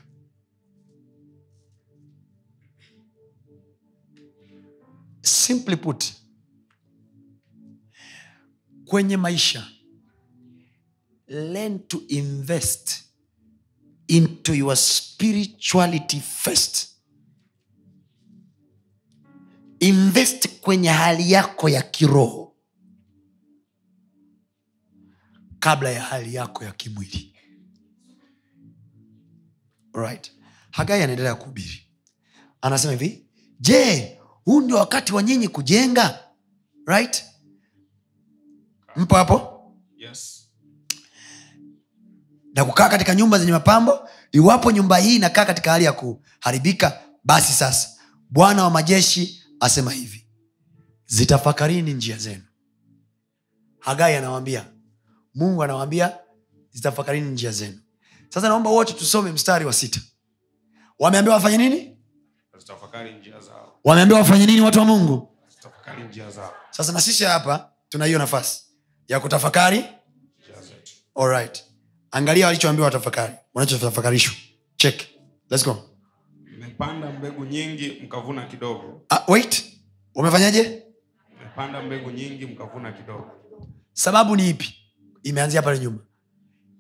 simply put kwenye maisha learn to invest into your spirituality first. Invest kwenye hali yako ya kiroho kabla ya hali yako ya kimwili. Right. hagai anaendelea kuhubiri. Anasema hivi je huu ndio wakati wa nyinyi kujenga right? Mpo hapo? Yes. Na kukaa katika nyumba zenye mapambo? Iwapo nyumba hii inakaa katika hali ya kuharibika basi sasa bwana wa majeshi asema hivi. Zitafakarini njia zenu. Hagai anawambia mungu anawambia zitafakarini njia zenu. Sasa naomba wote tusome mstari wa sita. Wameambiwa wafanye nini? Zitafakari njia zao wameambiwa wafanye nini watu wa mungu? Sasa na sisi hapa tuna hiyo nafasi ya kutafakari. Alright. angalia walichoambiwa watafakari. Wanachotafakarishwa. Check. Let's go. mmepanda mbegu nyingi mkavuna kidogo. Ah, wait. Umefanyaje mmepanda mbegu nyingi mkavuna kidogo. Sababu ni ipi? Imeanzia pale nyuma.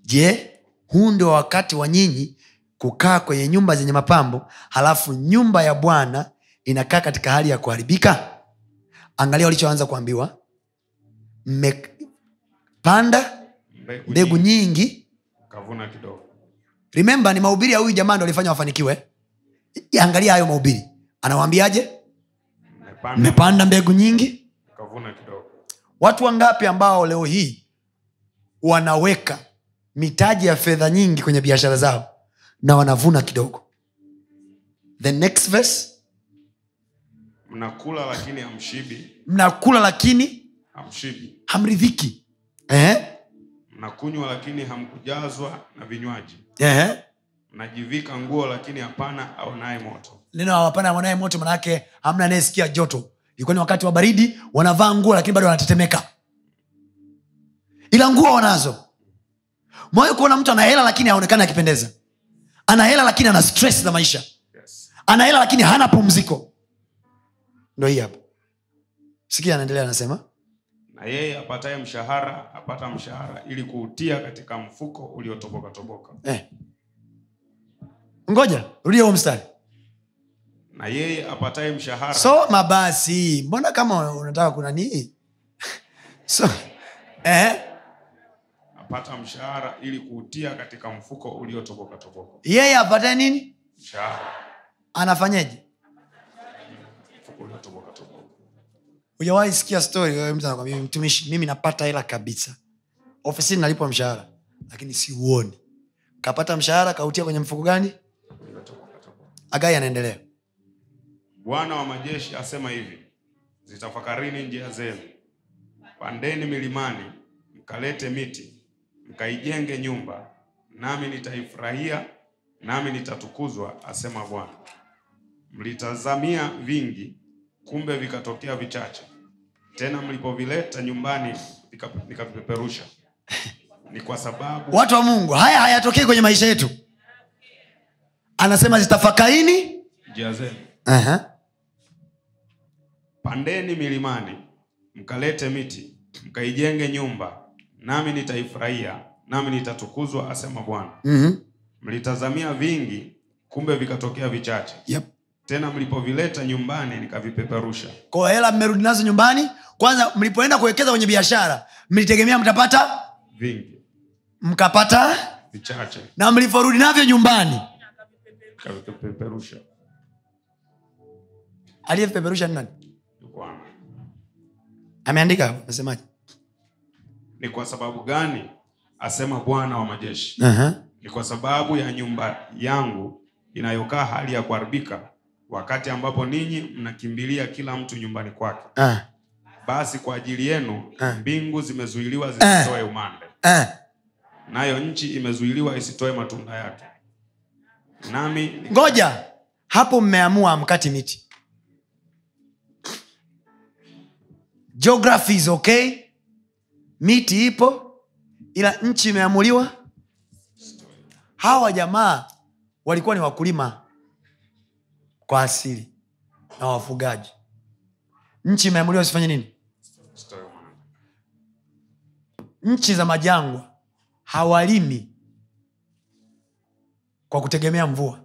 Je huu ndio wakati wa nyinyi kukaa kwenye nyumba zenye mapambo halafu nyumba ya bwana inakaa katika hali ya kuharibika. Angalia walichoanza kuambiwa. Mmepanda mbegu, mbegu nyingi. kidogo. Remember ni mahubiri ya huyu jamaa ndo alifanya wafanikiwe. Angalia hayo mahubiri. Anawaambiaje? Mmepanda. Mbegu nyingi. Kidogo. Watu wangapi ambao leo hii wanaweka mitaji ya fedha nyingi kwenye biashara zao na wanavuna kidogo? The next verse mnakula lakini hamshibi. Mnakula lakini hamshibi. hamridhiki. Eh? mnakunywa lakini hamkujazwa na vinywaji. Eh? mnajivika nguo lakini hapana aonaye moto. Neno hapana aonaye moto manaake hamna anayesikia joto. Ilikuwa ni wakati wa baridi wanavaa nguo lakini bado wanatetemeka. Ila nguo wanazo. Mwawai kuona mtu ana hela lakini haonekani akipendeza? Ana hela lakini ana stress za maisha. Yes. ana hela lakini hana pumziko ndo hii hapa sikia anaendelea anasema na yeye apataye mshahara apata mshahara ili kuutia katika mfuko uliotobokatoboka eh. ngoja rudia huo mstari. Na yeye apataye mshahara. Soma basi mbona kama unataka kuna nii so, eh. apata mshahara ili kuutia katika mfuko uliotobokatoboka yeye apatae nini? Mshahara. Anafanyeje hujawahi sikia story mtu mtumishi mimi napata hela kabisa. Ofisini nalipwa mshahara lakini siuoni. Kapata mshahara kautia kwenye mfuko gani? Agai anaendelea. Bwana wa majeshi asema hivi zitafakarini njia zenu. Pandeni milimani mkalete miti mkaijenge nyumba nami nitaifurahia nami nitatukuzwa asema bwana. Mlitazamia vingi kumbe vikatokea vichache. Tena mlipovileta nyumbani nikavipeperusha ni kwa sababu watu wa mungu haya hayatokei kwenye maisha yetu. Anasema zitafakaini. Njia zenu. Uh-huh. pandeni milimani mkalete miti mkaijenge nyumba nami nitaifurahia nami nitatukuzwa asema bwana. Mm-hmm. mlitazamia vingi kumbe vikatokea vichache. Yep. Tena mlipovileta nyumbani nikavipeperusha. Kwa hela mmerudi nazo nyumbani. Kwanza mlipoenda kuwekeza kwenye biashara mlitegemea mtapata vingi. mkapata vichache. na mlivyorudi navyo nyumbani. Aliyevipeperusha ni nani? Ni ameandika hapo ni kwa sababu gani asema bwana wa majeshi? Uh-huh. ni kwa sababu ya nyumba yangu inayokaa hali ya kuharibika wakati ambapo ninyi mnakimbilia kila mtu nyumbani kwake. Uh. basi kwa ajili yenu Eh. mbingu zimezuiliwa zisitoe umande. Uh. nayo nchi imezuiliwa isitoe matunda yake. Nami ngoja hapo mmeamua mkati miti. Geography is okay. Miti ipo ila nchi imeamuliwa. Hawa jamaa walikuwa ni wakulima kwa asili na wafugaji. Nchi imeamuliwa isifanye nini? Nchi za majangwa hawalimi kwa kutegemea mvua.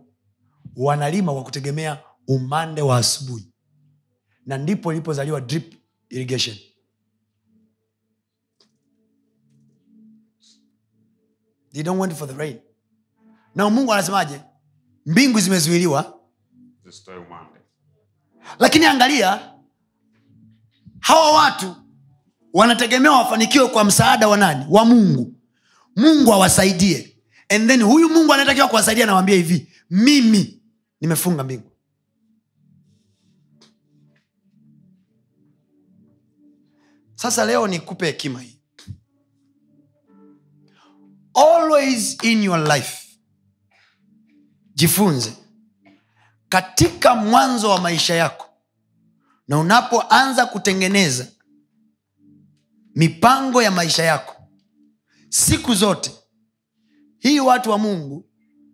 Wanalima kwa kutegemea umande wa asubuhi. Na ndipo ilipozaliwa drip irrigation. They don't want for the rain. Na mungu anasemaje? Mbingu zimezuiliwa Lakini angalia hawa watu wanategemea wafanikiwe kwa msaada wa nani? Wa mungu. Mungu awasaidie. And then huyu mungu anayetakiwa kuwasaidia anawambia hivi mimi nimefunga mbingu. Sasa leo nikupe hekima hii. Always in your life jifunze katika mwanzo wa maisha yako na unapoanza kutengeneza mipango ya maisha yako siku zote hii watu wa mungu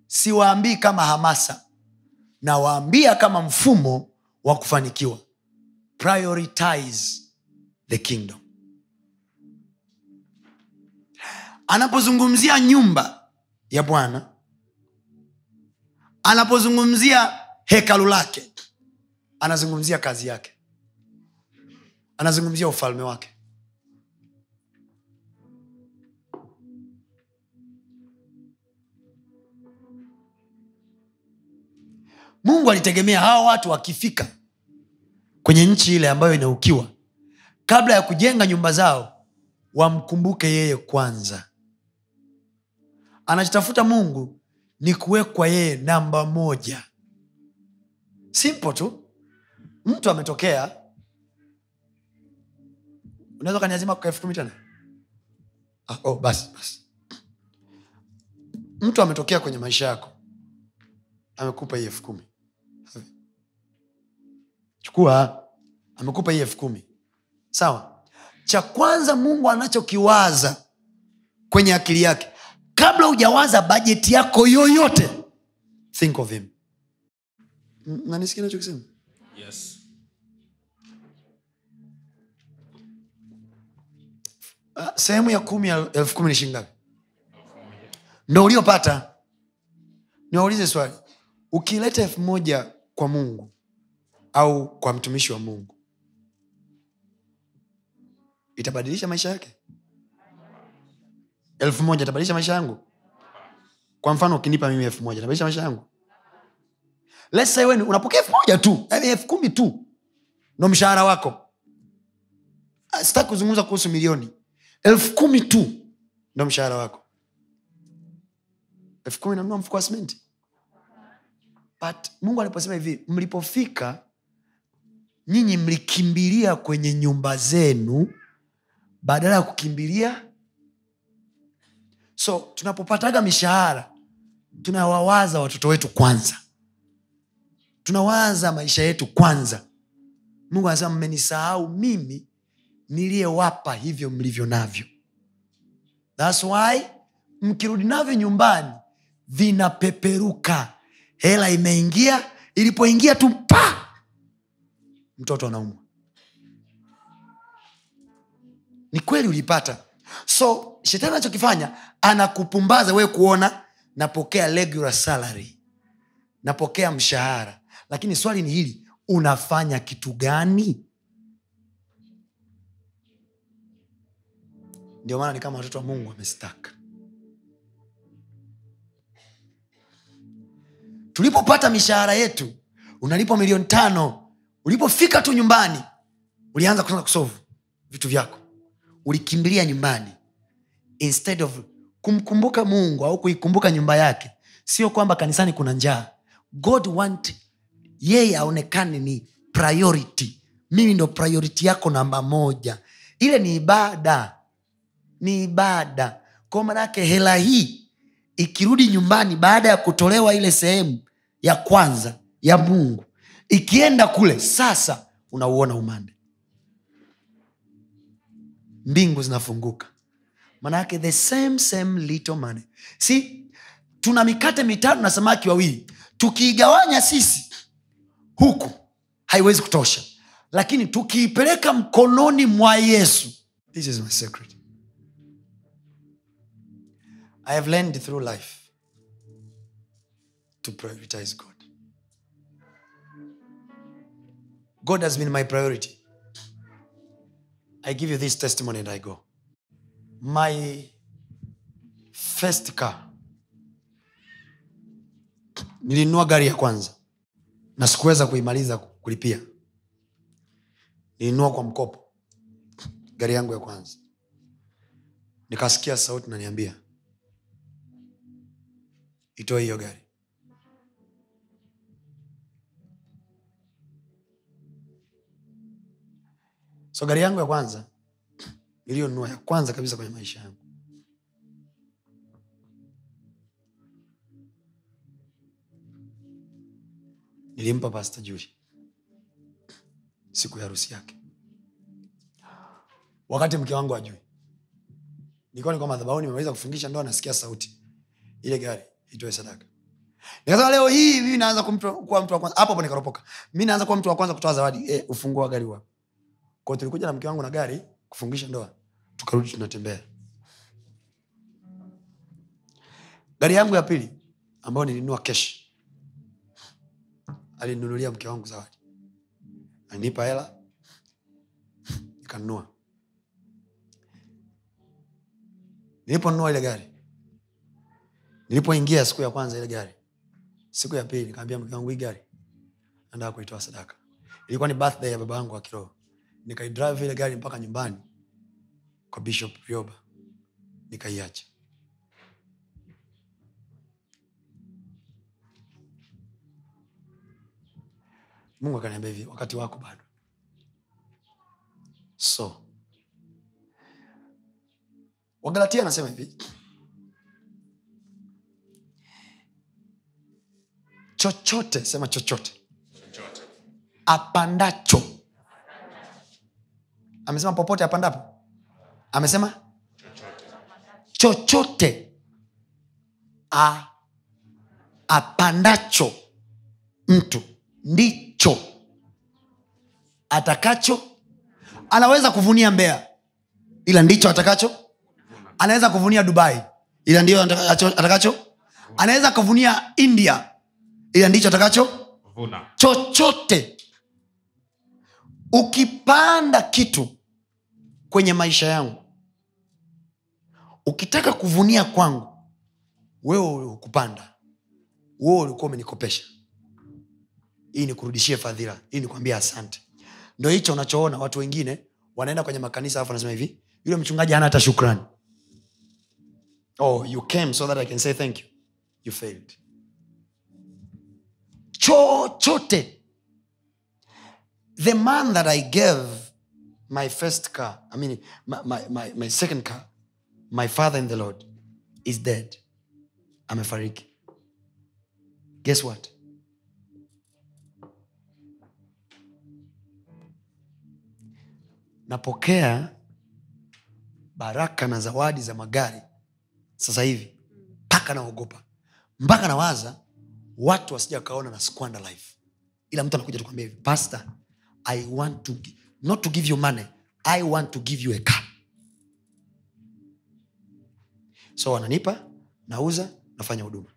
siwaambii kama hamasa na waambia kama mfumo wa kufanikiwa. Prioritize the kingdom. Anapozungumzia nyumba ya bwana anapozungumzia hekalu lake. Anazungumzia kazi yake. Anazungumzia ufalme wake. Mungu alitegemea hawa watu wakifika kwenye nchi ile ambayo inaukiwa. Kabla ya kujenga nyumba zao wamkumbuke yeye kwanza. Anachotafuta mungu ni kuwekwa yeye namba moja simple tu. Mtu ametokea. Unaweza ukaniazima kwa elfu kumi tena? Ah, oh, basi basi. Mtu ametokea kwenye maisha yako. Amekupa hii elfu kumi. Chukua amekupa hii elfu kumi. Sawa. Cha kwanza mungu anachokiwaza kwenye akili yake kabla hujawaza bajeti yako yoyote think of him nanisikia nachokisema Yes. uh, sehemu ya kumi ya elfu kumi ni shingapi ndo uliopata. Niwaulize swali. Ukileta elfu moja kwa mungu au kwa mtumishi wa mungu itabadilisha maisha yake? Elfu moja itabadilisha maisha yangu? Kwa mfano ukinipa mimi elfu moja itabadilisha maisha yangu Let's say wewe unapokea elfu moja tu yani elfu kumi tu ndo mshahara wako. Ah, sitaki kuzungumza kuhusu milioni. Elfu kumi tu ndo mshahara wako. Elfu kumi nanunua mfuko wa simenti. But mungu aliposema hivi mlipofika nyinyi mlikimbilia kwenye nyumba zenu badala ya kukimbilia. So tunapopataga mishahara tunawawaza watoto wetu kwanza tunawaza maisha yetu kwanza. Mungu anasema mmenisahau mimi niliyewapa hivyo mlivyo navyo. Thats why mkirudi navyo nyumbani vinapeperuka. Hela imeingia ilipoingia tu pa! Mtoto anaumwa. Ni kweli ulipata. So shetani anachokifanya anakupumbaza wewe kuona napokea regular salary napokea mshahara lakini swali ni hili unafanya kitu gani? Ndio maana ni kama watoto wa mungu wamestaka. Tulipopata mishahara yetu unalipwa milioni tano ulipofika tu nyumbani ulianza kuanza kusovu vitu vyako. Ulikimbilia nyumbani. Instead of kumkumbuka mungu au kuikumbuka nyumba yake sio kwamba kanisani kuna njaa. God want yeye aonekane ni priority. Mimi ndo priority yako namba moja. Ile ni ibada. Ni ibada. Kwa manake hela hii ikirudi nyumbani baada ya kutolewa ile sehemu ya kwanza ya mungu ikienda kule sasa unauona umande. Mbingu zinafunguka. Manaake the same same little money. Si tuna mikate mitano na samaki wawili. Tukiigawanya sisi huku haiwezi kutosha. Lakini tukiipeleka mkononi mwa yesu this is my secret. I have learned through life to prioritize god. God has been my priority. I give you this testimony and i go. My first car. Nilinunua gari ya kwanza na sikuweza kuimaliza kulipia. Nilinunua kwa mkopo. Gari yangu ya kwanza. Nikasikia sauti naniambia itoe hiyo gari. So gari yangu ya kwanza iliyonunua ya kwanza kabisa kwenye maisha yangu nilimpa pasta juli siku ya harusi yake. Wakati mke wangu ajui nilikuwa niko madhabahuni nimeweza kufungisha ndo anasikia sauti. Ile gari itoe sadaka. Nikasema leo hii mimi naanza kuwa mtu wa kwanza. Hapo hapo nikaropoka mi naanza kuwa mtu wa kwanza kutoa zawadi. E, ufunguo wa gari wa kwao tulikuja na mke wangu na gari kufungisha ndoa. Tukarudi tunatembea. Gari yangu ya pili ambayo nilinunua kesh alinunulia mke wangu zawadi. Alinipa hela nikanunua. Niliponunua ile gari nilipoingia siku ya kwanza ile gari siku ya pili nikaambia mke wangu hii gari nataka kuitoa sadaka. Ilikuwa ni birthday ya baba yangu wa kiroho. Nikaidrive ile gari mpaka nyumbani kwa bishop rioba. Nikaiacha mungu akaniambia hivi wakati wako bado. So wagalatia anasema hivi chochote sema chochote. Apandacho. Amesema popote apandapo? Amesema? Chochote. A, apandacho mtu ndicho atakacho. Anaweza kuvunia mbea ila ndicho atakacho. Anaweza kuvunia dubai ila ndio atakacho, atakacho. anaweza kuvunia india ila ndicho atakacho. Vuna. Chochote. Ukipanda kitu kwenye maisha yangu ukitaka kuvunia kwangu wewe ukupanda. Wewe ulikuwa umenikopesha hii nikurudishie fadhila. Hii nikwambia asante. Ndo hicho unachoona watu wengine wanaenda kwenye makanisa alafu anasema hivi yule mchungaji hana hata shukrani. Oh you came so that i can say thank you. You failed. Chochote. The man that i gave my first car i mean my, my, my, my second car my father in the lord is dead. Amefariki. Guess what napokea baraka na zawadi za magari sasa hivi. Mpaka naogopa. Mpaka nawaza watu wasija wakaona na squander life. Ila mtu anakuja tukwambia hivi pastor i want to not to give you money i want to give you a car. So wananipa nauza nafanya huduma.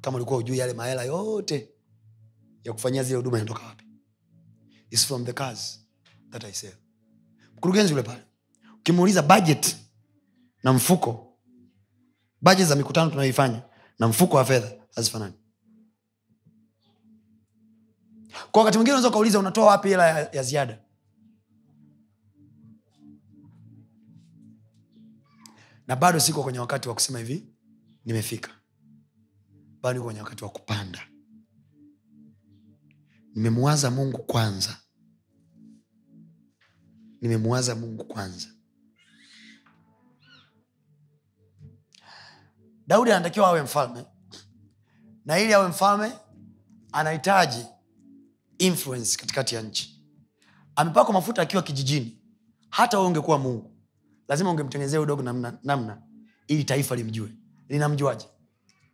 Kama ulikuwa ujui yale mahela yote ya kufanyia zile huduma yanatoka wapi is from the cars that i sell. Mkurugenzi yule pale ukimuuliza budget na mfuko budget za mikutano tunayoifanya na mfuko wa fedha hazifanani. Kwa wakati mwingine unaweza ukauliza unatoa wapi hela ya, ya ziada? Na bado siko kwenye wakati wa kusema hivi nimefika. Bado niko kwenye wakati wa kupanda nimemwaza mungu kwanza. Nimemwaza mungu kwanza. Daudi anatakiwa awe mfalme. Na ili awe mfalme anahitaji influence katikati ya nchi. Amepakwa mafuta akiwa kijijini. Hata wewe ungekuwa mungu lazima ungemtengenezea udogo namna, namna ili taifa limjue. Linamjuaje?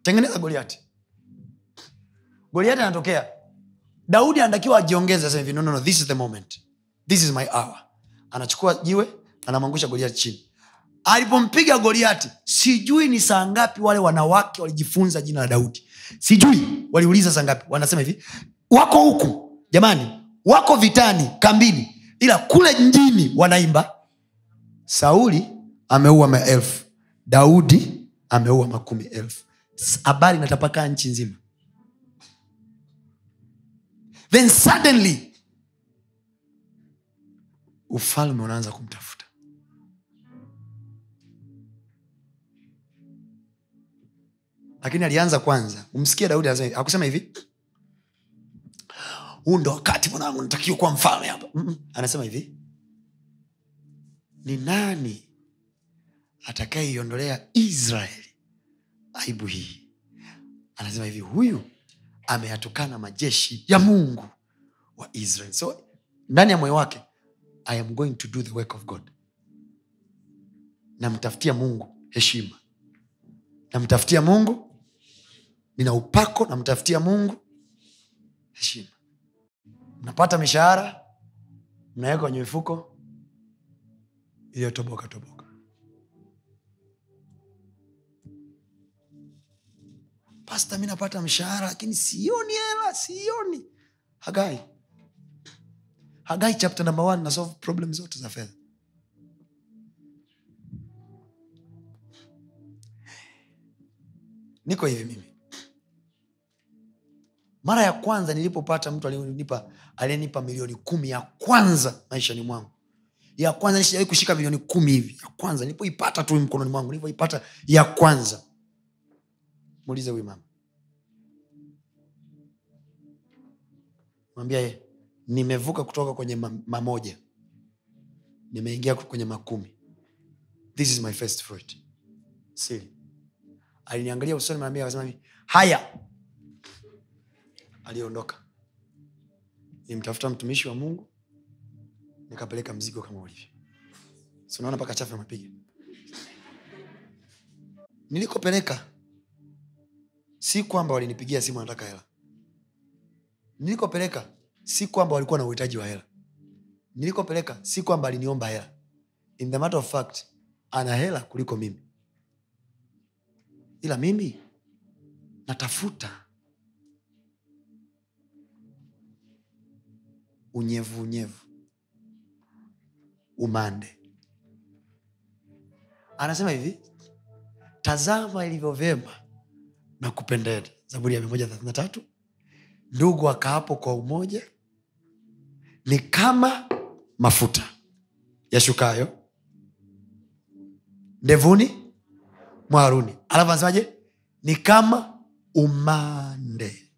Tengeneza goliati goliati anatokea daudi anatakiwa ajiongeze aseme hivi. No, no, no, this is the moment. This is my hour. Anachukua jiwe anamwangusha goliati chini. Alipompiga goliati sijui ni saa ngapi wale wanawake walijifunza jina la daudi. Sijui waliuliza saa ngapi. Wanasema hivi wako huku jamani wako vitani kambini ila kule mjini wanaimba sauli ameua maelfu daudi ameua makumi elfu habari inatapakaa nchi nzima then suddenly ufalme unaanza kumtafuta. Lakini alianza kwanza. Umsikie daudi akusema hivi. Huu ndo wakati mwanangu natakiwa kuwa mfalme hapa. Anasema hivi. Ni nani atakayeiondolea israeli aibu hii? Anasema hivi huyu ameyatukana majeshi ya mungu wa israel. So ndani ya moyo wake i am going to do the work of god. Namtafutia mungu heshima. Namtafutia mungu nina upako namtafutia mungu heshima. Mnapata mishahara mnaweka kwenye mifuko iliyotoboka toboka pasta mi napata mshahara lakini sioni hela sioni. Hagai. Hagai chapter number nasolve problem zote za fedha. Niko hivi mimi. Mara ya kwanza nilipopata mtu aliyenipa aliyenipa milioni kumi ya kwanza maishani mwangu. Ya kwanza nishawai kushika milioni kumi hivi. Ya kwanza nilipoipata tu mkononi mwangu nilipoipata ya kwanza muulize huyu mama. Mwambia nimevuka kutoka kwenye mamoja. Nimeingia kwenye makumi. This is my first fruit. Siri aliniangalia usoni naambia akasema haya. Aliondoka. Nimtafuta mtumishi wa mungu nikapeleka mzigo kama ulivyo. Sinaona mpaka chafu mapiga nilikopeleka si kwamba walinipigia simu anataka hela. Nilikopeleka si kwamba walikuwa na uhitaji wa hela. Nilikopeleka si kwamba aliniomba hela. In the matter of fact ana hela kuliko mimi. Ila mimi natafuta unyevu unyevu umande. Anasema hivi tazama ilivyo vyema na kupendeza. Zaburi ya mia moja thelathini na tatu. Ndugu akaapo kwa umoja ni kama mafuta yashukayo ndevuni mwaruni alafu anasemaje? Ni kama umande.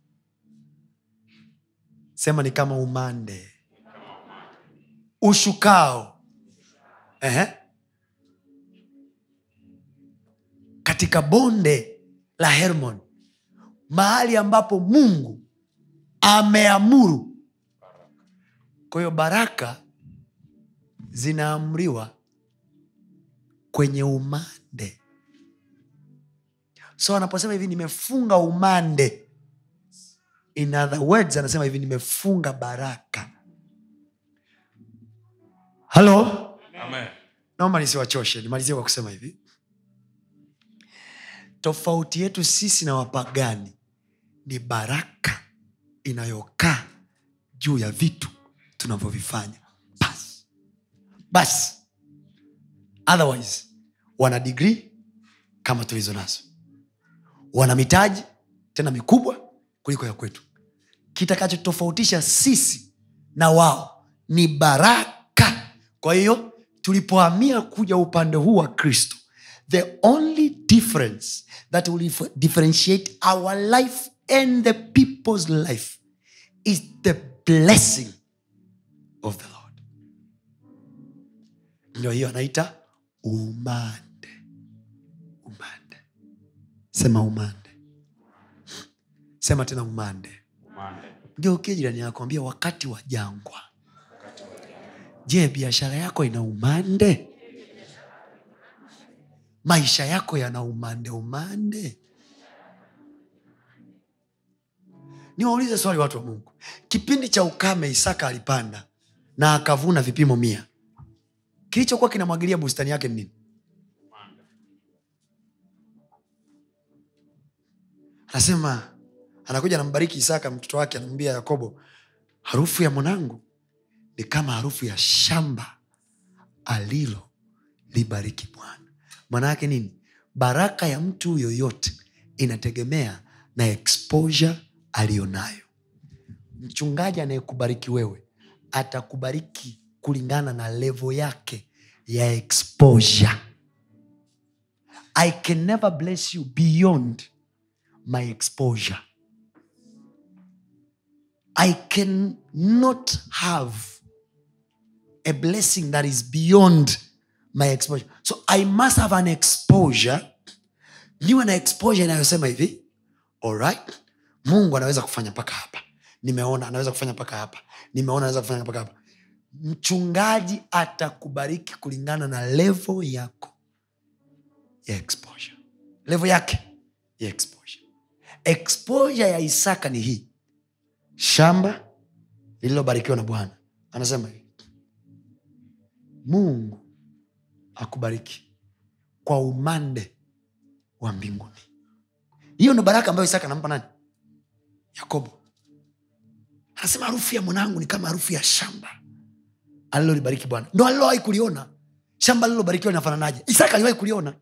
Sema ni kama umande. Ushukao. Ehe. katika bonde la hermon. Mahali ambapo mungu ameamuru. Kwa hiyo baraka zinaamriwa kwenye umande. So anaposema hivi nimefunga umande. In other words anasema hivi nimefunga baraka. Halo Amen. naomba nisiwachoshe nimalizie kwa kusema hivi tofauti yetu sisi na wapagani ni baraka inayokaa juu ya vitu tunavyovifanya. Basi basi otherwise wana digrii kama tulizo nazo. Wana mitaji tena mikubwa kuliko ya kwetu. Kitakachotofautisha sisi na wao ni baraka. Kwa hiyo tulipohamia kuja upande huu wa kristo the only difference that will differentiate our life and the people's life is the blessing of the lord. Ndio hiyo anaita umande. Umande. Sema umande. Sema tena umande. Umande. ndio ukie jirani yako ambia wakati wa jangwa. Je biashara yako ina umande maisha yako yana umande umande. Niwaulize swali watu wa mungu. Kipindi cha ukame isaka alipanda na akavuna vipimo mia. Kilichokuwa kinamwagilia bustani yake ni nini? Anasema anakuja anambariki isaka mtoto wake anamwambia yakobo harufu ya mwanangu ni kama harufu ya shamba alilo libariki bwana maana yake nini? Baraka ya mtu yoyote inategemea na exposure aliyonayo mchungaji anayekubariki wewe atakubariki kulingana na levo yake ya exposure. I can never bless you beyond my exposure. I can not have a blessing that is beyond my exposure so i must have an exposure. Niwe na exposure inayosema hivi alright mungu anaweza kufanya mpaka hapa. Nimeona anaweza kufanya mpaka hapa. Nimeona anaweza kufanya mpaka hapa. Mchungaji atakubariki kulingana na levo yako ya exposure. Levo yake ya exposure. Exposure ya isaka ni hii. Shamba lililobarikiwa na bwana. Anasema hivi mungu akubariki kwa umande wa mbinguni. Hiyo ndo baraka ambayo isaka anampa nani? Yakobo. Anasema harufu ya mwanangu ni kama harufu ya shamba alilolibariki bwana. Ndo alilowahi kuliona. Shamba alilobarikiwa linafananaje? Isaka aliwahi kuliona.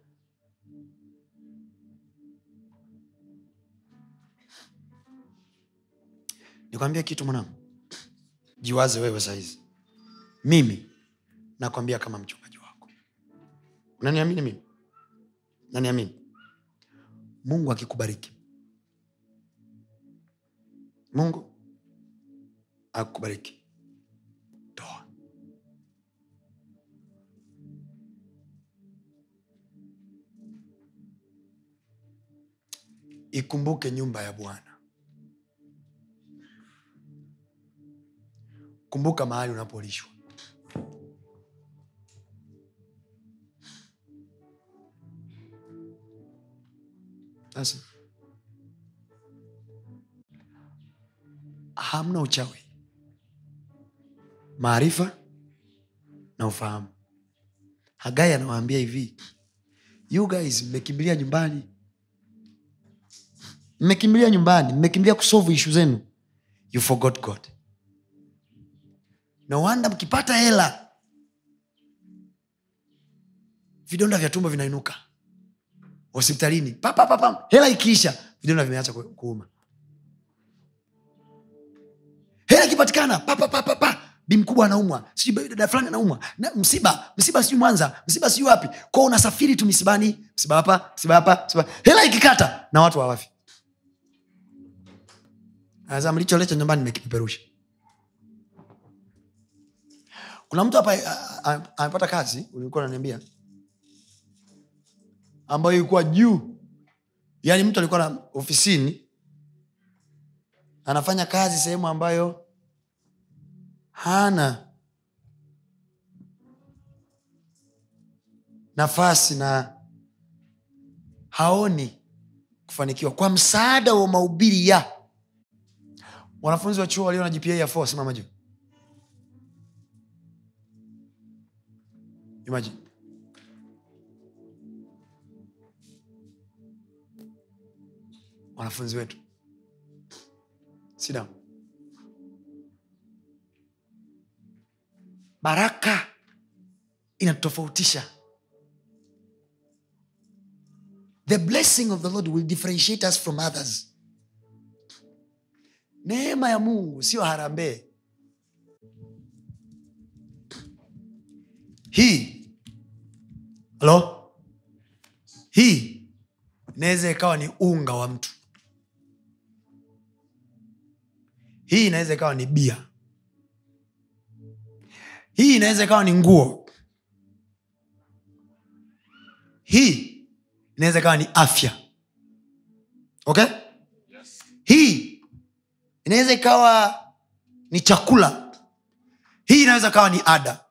Nikwambia kitu mwanangu. Jiwaze wewe sahizi mimi nakwambia kama mchungaji wako unaniamini mimi? Naniamini mungu akikubariki. Mungu akubariki. Toa. Ikumbuke nyumba ya bwana. Kumbuka mahali unapolishwa sasa hamna uchawi. Maarifa na ufahamu. Hagai anawaambia hivi you guys mmekimbilia nyumbani. Mmekimbilia nyumbani mmekimbilia kusolve ishu zenu. You forgot god. No wonder mkipata hela vidonda vya tumbo vinainuka hospitalini. Papapapa hela ikiisha vidonda vimeacha ku- kuuma. Hela ikipatikana papapapapa bi mkubwa anaumwa. Sijui dada fulani anaumwa. Na msiba msiba sijui mwanza msiba sijui wapi. Kwao unasafiri tu misibani msiba hapa msiba hapa hela ikikata na watu hawafi. Mlicholeta nyumbani nimekipeperusha. Kuna mtu hapa amepata kazi ulikuwa unaniambia ambayo ilikuwa juu. Yaani mtu alikuwa na ofisini anafanya kazi sehemu ambayo hana nafasi na haoni kufanikiwa. Kwa msaada wa mahubiri ya wanafunzi wa chuo walio na gpa ya 4 simama juu. Imagine. Wanafunzi wetu. Sida baraka inatofautisha. The blessing of the lord will differentiate us from others. Neema ya mungu sio harambee. Hii halo hii inaweza ikawa ni unga wa mtu hii inaweza ikawa ni bia. Hii inaweza ikawa ni nguo. Hii inaweza ikawa ni afya. Okay? Hii inaweza ikawa ni chakula. Hii inaweza ikawa ni ada.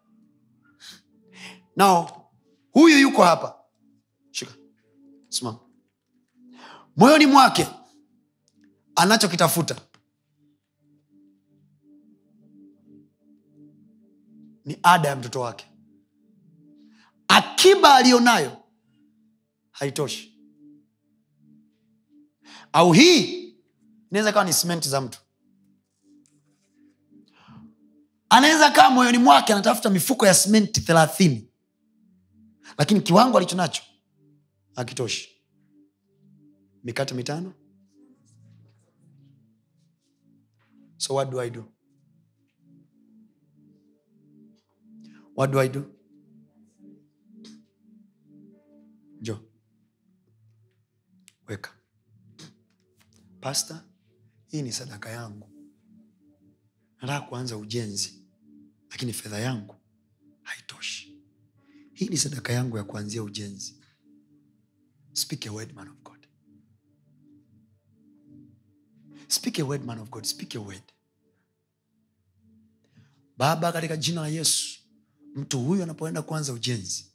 Nao huyu yuko hapa. Shika. Simama. Moyoni mwake anachokitafuta ni ada ya mtoto wake. Akiba aliyonayo haitoshi. Au hii inaweza kawa ni simenti za mtu. Anaweza kaa moyoni mwake anatafuta mifuko ya simenti thelathini. Lakini kiwango alicho nacho akitoshi mikate mitano. So what do i do what do i do? Jo. Weka. Pasta hii ni sadaka yangu. Nataka kuanza ujenzi lakini fedha yangu haitoshi. Hii ni sadaka yangu ya kuanzia ujenzi. Speak a word man of god. Speak a word man of god. Speak a word. Baba katika jina la yesu mtu huyu anapoenda kuanza ujenzi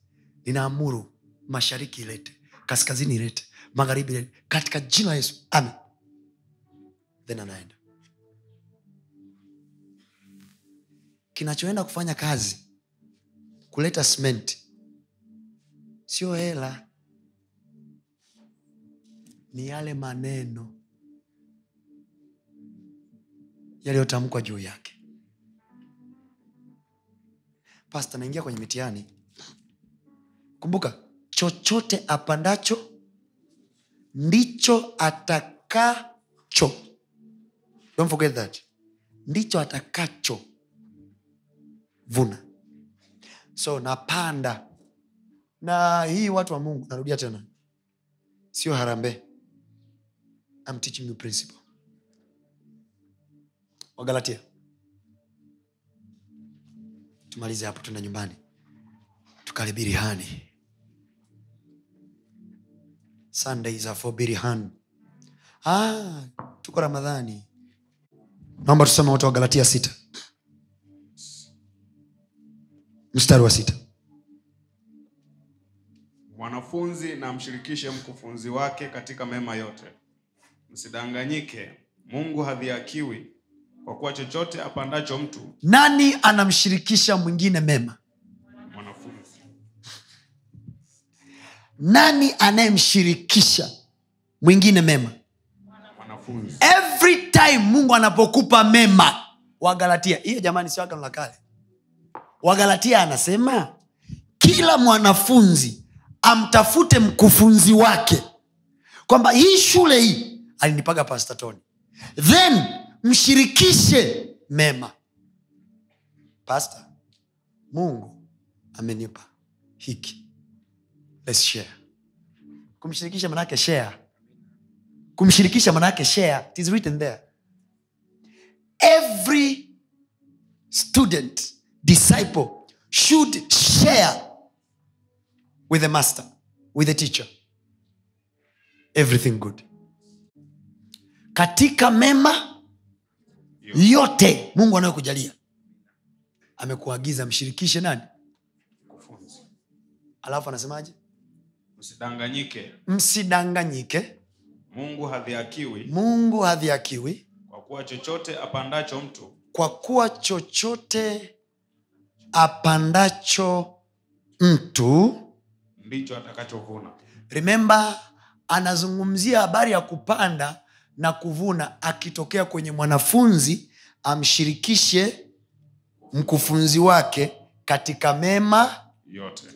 ninaamuru mashariki ilete kaskazini ilete magharibi ilete. Katika jina la yesu amen. Then anaenda. Kinachoenda kufanya kazi kuleta simenti sio hela. Ni yale maneno yaliyotamkwa juu yake pasta naingia kwenye mitihani. Kumbuka chochote apandacho ndicho atakacho. Don't forget that. Ndicho atakacho. Vuna. So napanda. Na hii watu wa mungu narudia tena. Sio harambe I'm teaching you principle. Wagalatia tumalize hapo tuenda nyumbani. Tukale birihani. sundays are for birihan ah, tuko ramadhani. Naomba tusome wote wa galatia sita. Mstari wa sita. Mwanafunzi na mshirikishe mkufunzi wake katika mema yote. Msidanganyike. Mungu hadhiakiwi kwa kuwa chochote apandacho mtu nani anamshirikisha mwingine mema? mwanafunzi. Nani anayemshirikisha mwingine mema? Mwanafunzi. Every time mungu anapokupa mema wagalatia hiyo jamani sio agano la kale. Wagalatia anasema kila mwanafunzi amtafute mkufunzi wake. Kwamba hii shule hii alinipaga pastatoni then mshirikishe mema. Pasta mungu amenipa hiki. Let's share. Kumshirikisha manaake share. Kumshirikisha manaake share it is written there. Every student disciple should share with the master with the teacher. Everything good. Katika mema yote mungu anayokujalia amekuagiza mshirikishe nani? Mkufunzi. Alafu anasemaje? Msidanganyike. Msidanganyike. Mungu hadhiakiwi. Mungu hadhiakiwi. Kwa kuwa chochote apandacho mtu kwa kuwa chochote apandacho mtu ndicho atakachovuna. rememba anazungumzia habari ya kupanda na kuvuna akitokea kwenye mwanafunzi amshirikishe mkufunzi wake katika mema yote.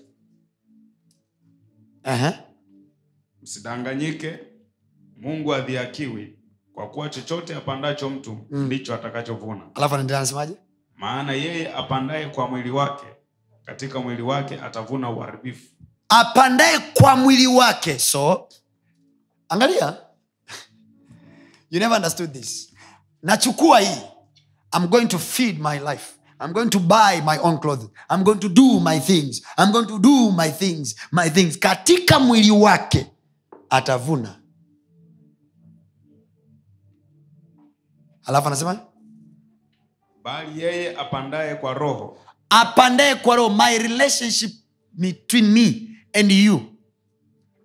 Uh-huh. msidanganyike. Mungu adhiakiwi. Kwa kuwa chochote apandacho mtu ndicho atakachovuna. Alafu anaendelea anasemaje? Maana yeye apandaye kwa mwili wake katika mwili wake atavuna uharibifu. Apandaye kwa mwili wake. So angalia you never understood this. Nachukua hii. I'm going to feed my life. I'm going to buy my own clothes. I'm going to do my things. I'm going to do my things my things. Katika mwili wake atavuna. Alafu anasema? Bali yeye apandaye kwa roho. Apandaye kwa roho. My relationship between me and you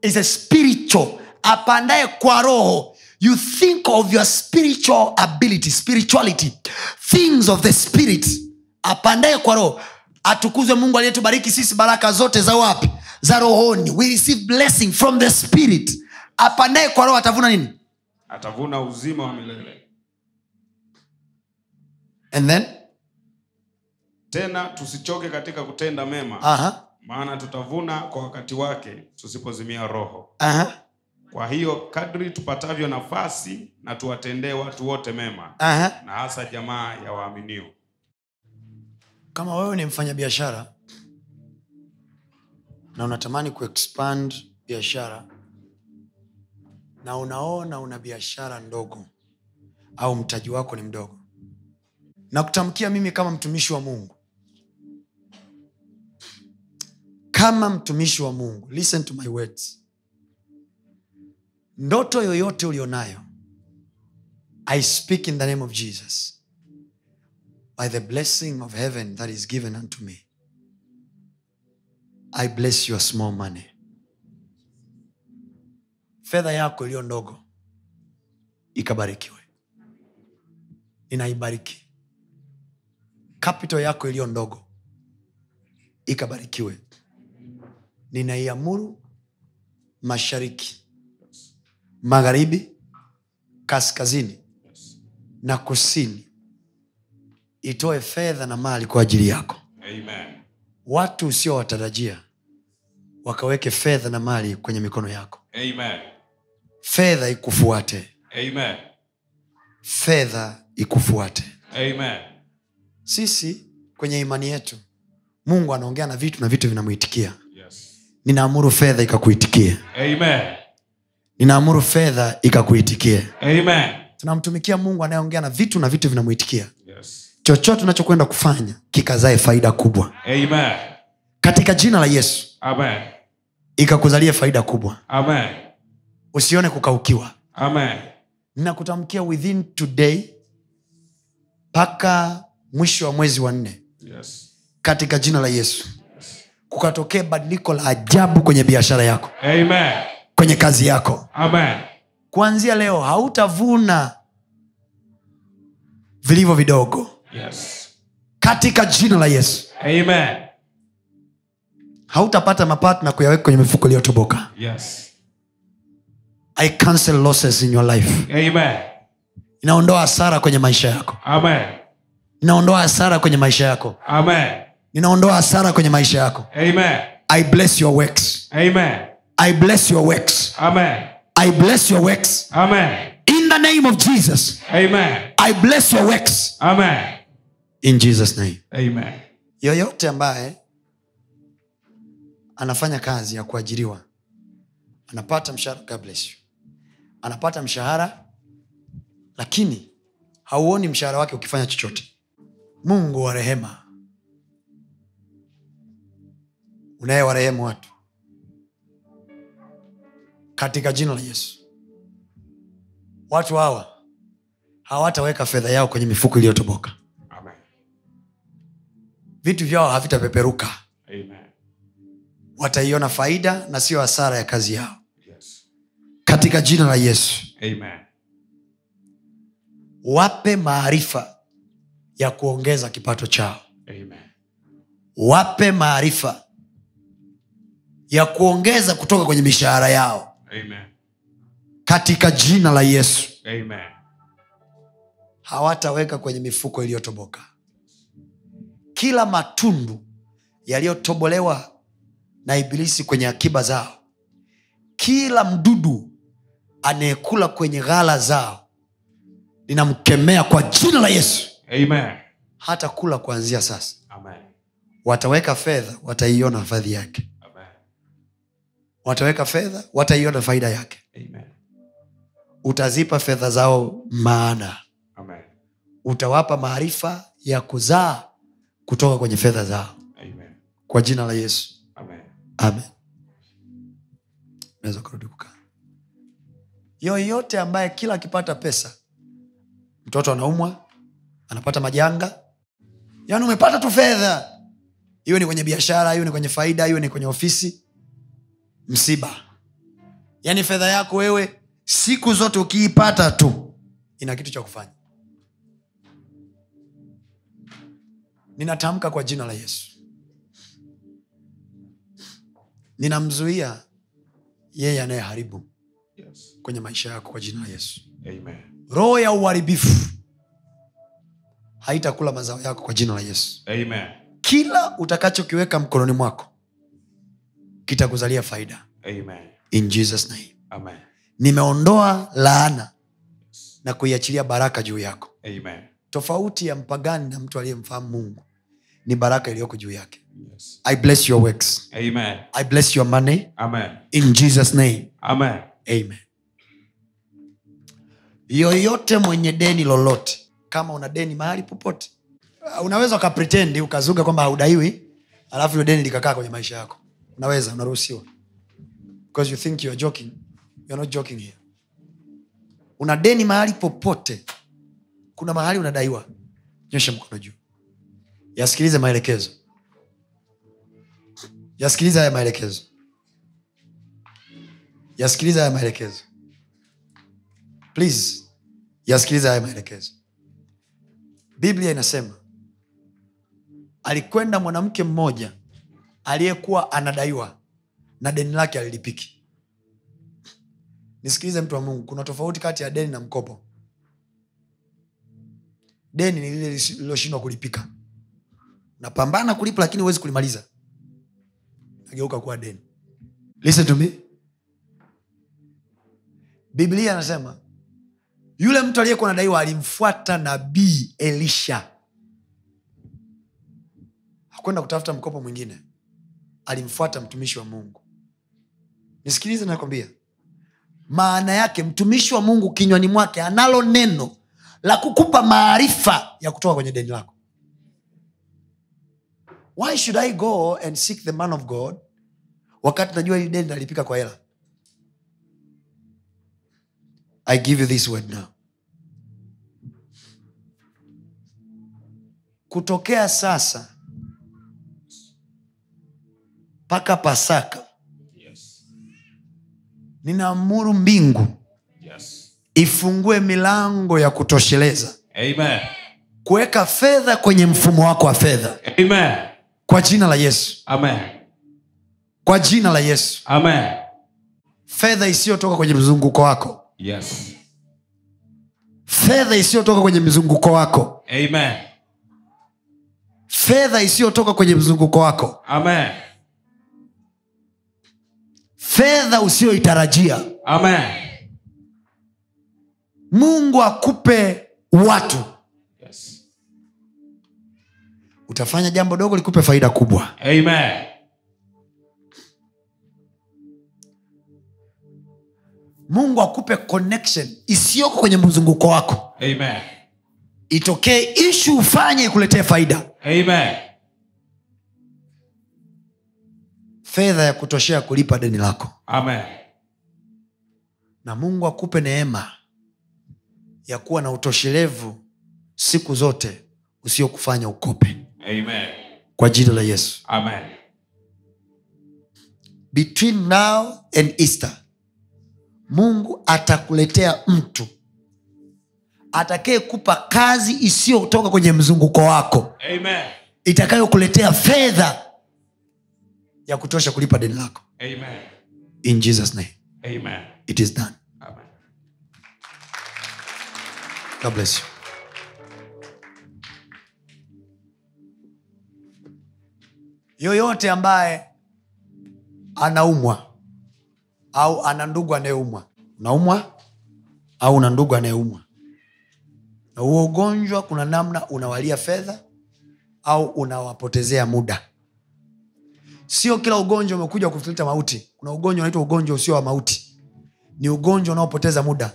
is a spiritual. Apandaye kwa roho you think of your spiritual ability spirituality. Things of the spirit. Apandaye kwa roho. Atukuzwe mungu aliyetubariki sisi baraka zote za wapi? Za rohoni. We receive blessing from the spirit. Apandaye kwa roho atavuna nini? Atavuna uzima wa milele. And then? Tena tusichoke katika kutenda mema. Aha, maana tutavuna kwa wakati wake tusipozimia roho. Aha, kwa hiyo kadri tupatavyo nafasi na tuwatendee watu wote mema aha. na hasa jamaa ya waaminio kama wewe ni mfanyabiashara na unatamani kuexpand biashara na unaona una biashara ndogo au mtaji wako ni mdogo na kutamkia mimi kama mtumishi wa mungu kama mtumishi wa mungu listen to my words ndoto yoyote ulionayo i speak in the name of jesus. By the blessing of heaven that is given unto me i bless your small money. Fedha yako iliyo ndogo ikabarikiwe. Ninaibariki kapito yako iliyo ndogo ikabarikiwe. Ninaiamuru mashariki magharibi kaskazini na kusini. Itoe fedha na mali kwa ajili yako. Amen. Watu usiowatarajia wakaweke fedha na mali kwenye mikono yako. Amen. Fedha ikufuate. Amen. Fedha ikufuate. Amen. Sisi kwenye imani yetu mungu anaongea na vitu na vitu vinamwitikia. Yes. Ninaamuru fedha ikakuitikie. Amen ninaamuru fedha ikakuitikie. Tunamtumikia mungu anayeongea na vitu na vitu vinamwitikia. Yes. Chochote unachokwenda kufanya kikazae faida kubwa. Amen. Katika jina la yesu. Amen. Ikakuzalie faida kubwa. Amen. Usione kukaukiwa. Amen. Ninakutamkia within today mpaka mwisho wa mwezi wa nne. Yes. Katika jina la yesu. Kukatokea badiliko la ajabu kwenye biashara yako. Amen kwenye kazi yako. Amen. Kuanzia leo hautavuna vilivyo vidogo. Yes. Katika jina la yesu. Amen. Hautapata mapato na kuyaweka kwenye mifuko iliyotoboka. Yes. I cancel losses in your life. Amen. Inaondoa hasara kwenye maisha yako. Amen. Inaondoa hasara kwenye maisha yako. Amen. Inaondoa hasara kwenye maisha yako. Amen. I bless your works. Amen i bless your works. Amen. I bless your works. Amen. In the name of jesus. Amen. I bless your works. Amen. In jesus name. Amen. Yoyote ambaye anafanya kazi ya kuajiriwa anapata mshahara God bless you. anapata mshahara lakini hauoni mshahara wake ukifanya chochote. Mungu wa rehema. Unayewarehemu watu katika jina la yesu. Watu hawa hawataweka fedha yao kwenye mifuko iliyotoboka. Vitu vyao havitapeperuka. Wataiona faida na sio hasara ya kazi yao. Yes. Katika jina la yesu. Amen. Wape maarifa ya kuongeza kipato chao. Amen. Wape maarifa ya kuongeza kutoka kwenye mishahara yao amen. Katika jina la yesu. Amen. Hawataweka kwenye mifuko iliyotoboka. Kila matundu yaliyotobolewa na ibilisi kwenye akiba zao kila mdudu anayekula kwenye ghala zao linamkemea kwa jina la yesu. Amen. Hata kula kuanzia sasa. Amen. Wataweka fedha wataiona hifadhi yake wataweka fedha wataiona faida yake. Amen. Utazipa fedha zao maana. Amen. Utawapa maarifa ya kuzaa kutoka kwenye fedha zao. Amen. Kwa jina la yesu. Amen. Amen. Naweza kurudi kukaa. Yoyote ambaye kila akipata pesa mtoto anaumwa anapata majanga yaani umepata tu fedha. Iwe ni kwenye biashara iwe ni kwenye faida iwe ni kwenye ofisi msiba. Yaani fedha yako wewe siku zote ukiipata tu ina kitu cha kufanya. Ninatamka kwa jina la yesu. Ninamzuia yeye anayeharibu Yes. kwenye maisha yako kwa jina la yesu. Roho ya uharibifu haitakula mazao yako kwa jina la yesu. Amen. kila utakachokiweka mkononi mwako kitakuzalia faida Amen. in jesus name Amen. nimeondoa laana na kuiachilia baraka juu yako Amen. tofauti ya mpagani na mtu aliyemfahamu mungu ni baraka iliyoko juu yake Yes. i bless your works Amen. i bless your money Amen. in jesus name Amen. amen yoyote mwenye deni lolote kama una deni mahali popote unaweza ukapretendi ukazuga kwamba haudaiwi alafu hilo deni likakaa kwenye maisha yako unaweza unaruhusiwa. Because you think you are joking you are not joking here. Una deni mahali popote kuna mahali unadaiwa. Nyosha mkono juu. Yasikilize maelekezo. Yasikilize haya maelekezo. Yasikilize haya maelekezo. Please yasikilize haya maelekezo. Biblia inasema alikwenda mwanamke mmoja aliyekuwa anadaiwa na deni lake alilipiki. Nisikilize mtu wa mungu kuna tofauti kati ya deni na mkopo. Deni ni lile lililoshindwa kulipika. Napambana kulipa lakini huwezi kulimaliza. Nageuka kuwa deni. Listen to me. Biblia anasema yule mtu aliyekuwa nadaiwa alimfuata nabii elisha. Hakwenda kutafuta mkopo mwingine alimfuata mtumishi wa mungu. Nisikilize nakwambia. Maana yake mtumishi wa mungu kinywani mwake analo neno la kukupa maarifa ya kutoka kwenye deni lako. Why should i go and seek the man of god wakati najua hili deni nalipika kwa hela? I give you this word now. Kutokea sasa mpaka pasaka Yes. ninaamuru mbingu Yes. ifungue milango ya kutosheleza kuweka fedha kwenye mfumo wako wa fedha kwa jina la yesu Amen. kwa jina la yesu Amen. fedha isiyotoka kwenye mzunguko wako Yes. fedha isiyotoka kwenye mzunguko wako Amen. fedha isiyotoka kwenye mzunguko wako Amen. Fedha usiyoitarajia Amen. mungu akupe watu Yes. utafanya jambo dogo likupe faida kubwa Amen. mungu akupe connection isiyoko kwenye mzunguko wako Amen. itokee ishu ufanye ikuletee faida Amen. Fedha ya kutoshea kulipa deni lako Amen. na mungu akupe neema ya kuwa na utoshelevu siku zote usiokufanya ukope Amen. kwa jina la yesu Amen. between now and easter mungu atakuletea mtu atakayekupa kazi isiyotoka kwenye mzunguko wako Amen. itakayokuletea fedha ya kutosha kulipa deni lako Amen. in jesus name Amen. it is done Amen. god bless you yoyote ambaye anaumwa au ana ndugu anayeumwa unaumwa au una ndugu anayeumwa na huo ugonjwa kuna namna unawalia fedha au unawapotezea muda sio kila ugonjwa umekuja kutuleta mauti. Kuna ugonjwa unaitwa ugonjwa usio wa mauti. Ni ugonjwa unaopoteza muda.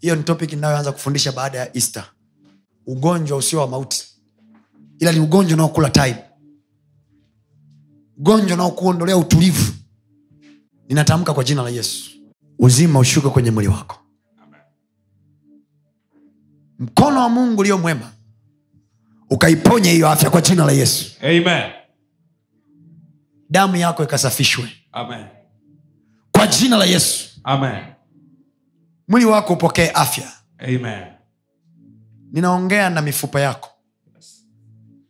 Hiyo ni topic inayoanza kufundisha baada ya easter. Ugonjwa usio wa mauti. Ila ni ugonjwa unaokula time. Ugonjwa unaokuondolea utulivu. Ninatamka kwa jina la yesu. Uzima ushuke kwenye mwili wako. Mkono wa mungu ulio mwema ukaiponye hiyo afya kwa jina la yesu. Amen. Damu yako ikasafishwe Amen. kwa jina la yesu Amen. mwili wako upokee afya Amen. ninaongea na mifupa yako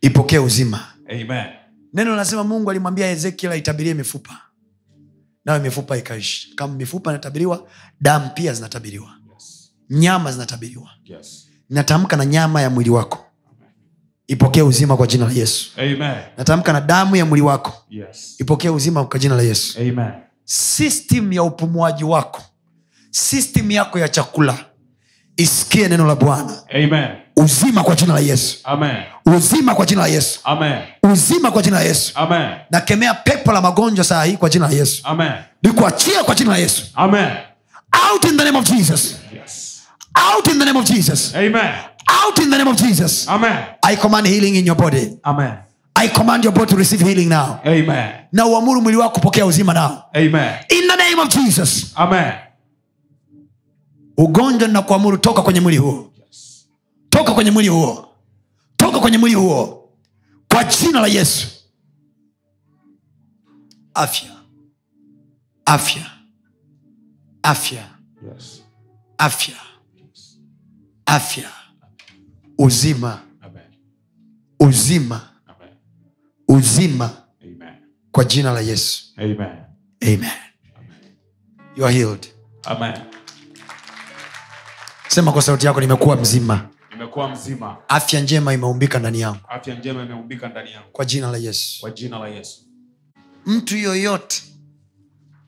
ipokee uzima Amen. neno linasema mungu alimwambia ezekiel aitabirie mifupa nayo mifupa ikaishi kama mifupa inatabiriwa damu pia zinatabiriwa Yes. nyama zinatabiriwa Yes. natamka na nyama ya mwili wako ipokee uzima kwa jina la yesu Amen. natamka na damu ya mwili wako Yes. ipokee uzima kwa jina la yesu Amen. system ya upumuaji wako system yako ya chakula isikie neno la bwana Amen. uzima kwa jina la yesu Amen. uzima kwa jina la yesu Amen. uzima kwa jina la yesu Amen. nakemea pepo la magonjwa saa hii kwa jina la yesu Amen. nikuachia kwa jina la yesu Amen. out in the name of jesus Yes. out in the name of jesus Amen. Out in the name of jesus. Amen. i command healing in your body. Amen. i command your body to receive healing now. Amen. na uamuru mwili wako kupokea uzima Amen. in the name of jesus. Amen. ugonjwa na kuamuru toka kwenye mwili huo. Yes. toka kwenye mwili huo. Toka kwenye mwili huo. Kwa jina la yesu. Afya. Afya. Afya. Yes. afya. Afya uzima Amen. uzima Amen. uzima Amen. kwa jina la yesu Amen. amen you are healed Amen. sema kwa sauti yako nimekuwa mzima Nimekuwa mzima. afya njema imeumbika ndani yangu Afya njema imeumbika ndani yangu. kwa jina la yesu Kwa jina la Yesu. mtu yoyote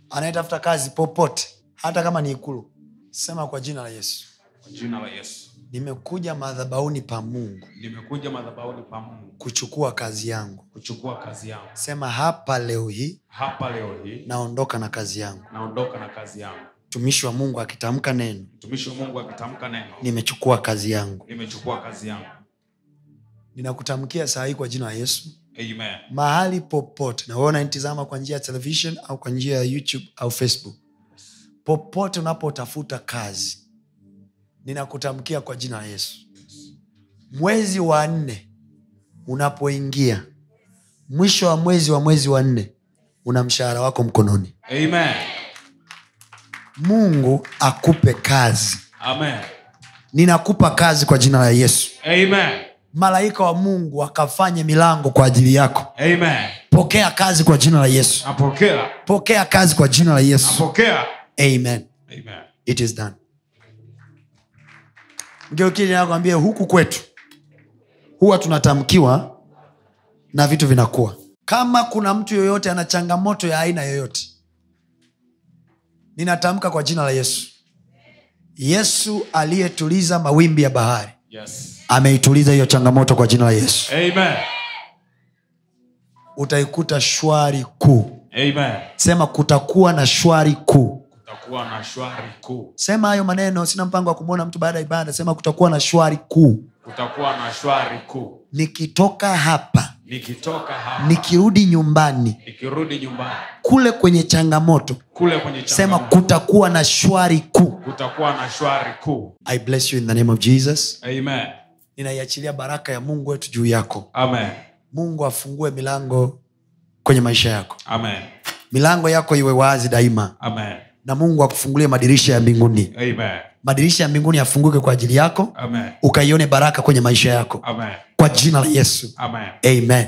anayetafuta kazi popote hata kama ni ikulu sema kwa jina la yesu Kwa jina la Yesu. Nimekuja madhabauni pa mungu Nimekuja madhabahuni pa Mungu kuchukua kazi yangu kuchukua kazi yangu. sema hapa leo hii Hapa leo hii naondoka na kazi yangu naondoka na kazi yangu. mtumishi wa mungu akitamka neno Mtumishi wa Mungu akitamka neno, nimechukua kazi yangu nimechukua kazi yangu. ninakutamkia saa hii kwa jina la yesu Amen. mahali popote na wewe unanitizama kwa njia ya television au kwa njia ya youtube au facebook popote unapotafuta kazi ninakutamkia kwa jina la yesu. Mwezi wa nne unapoingia mwisho wa mwezi wa mwezi wa nne una mshahara wako mkononi. Amen. mungu akupe kazi. Amen. ninakupa kazi kwa jina la yesu. Amen. malaika wa mungu akafanye milango kwa ajili yako. Amen. pokea kazi kwa jina la yesu. Pokea kazi kwa jina la yesu. Amen. Amen. it is done nakwambia huku kwetu huwa tunatamkiwa na vitu vinakuwa kama kuna mtu yoyote ana changamoto ya aina yoyote ninatamka kwa jina la yesu yesu aliyetuliza mawimbi ya bahari Yes. ameituliza hiyo changamoto kwa jina la yesu Amen. utaikuta shwari kuu Amen. sema kutakuwa na shwari kuu Kutakuwa na shwari kuu. sema hayo maneno sina mpango wa kumwona mtu baada ya ibada sema kutakuwa na shwari kuu Kutakuwa na shwari kuu. nikitoka hapa Nikitoka hapa, nikirudi nyumbani nikirudi nyumbani, kule kwenye changamoto kule kwenye sema kutakuwa na shwari kuu kutakuwa na shwari kuu. i bless you in the name of jesus Amen. ninaiachilia baraka ya mungu wetu juu yako Amen. mungu afungue milango kwenye maisha yako Amen. milango yako iwe wazi daima Amen. Na mungu akufungulie madirisha ya mbinguni Amen. madirisha ya mbinguni yafunguke kwa ajili yako ukaione baraka kwenye maisha yako Amen. kwa jina la yesu Amen. amen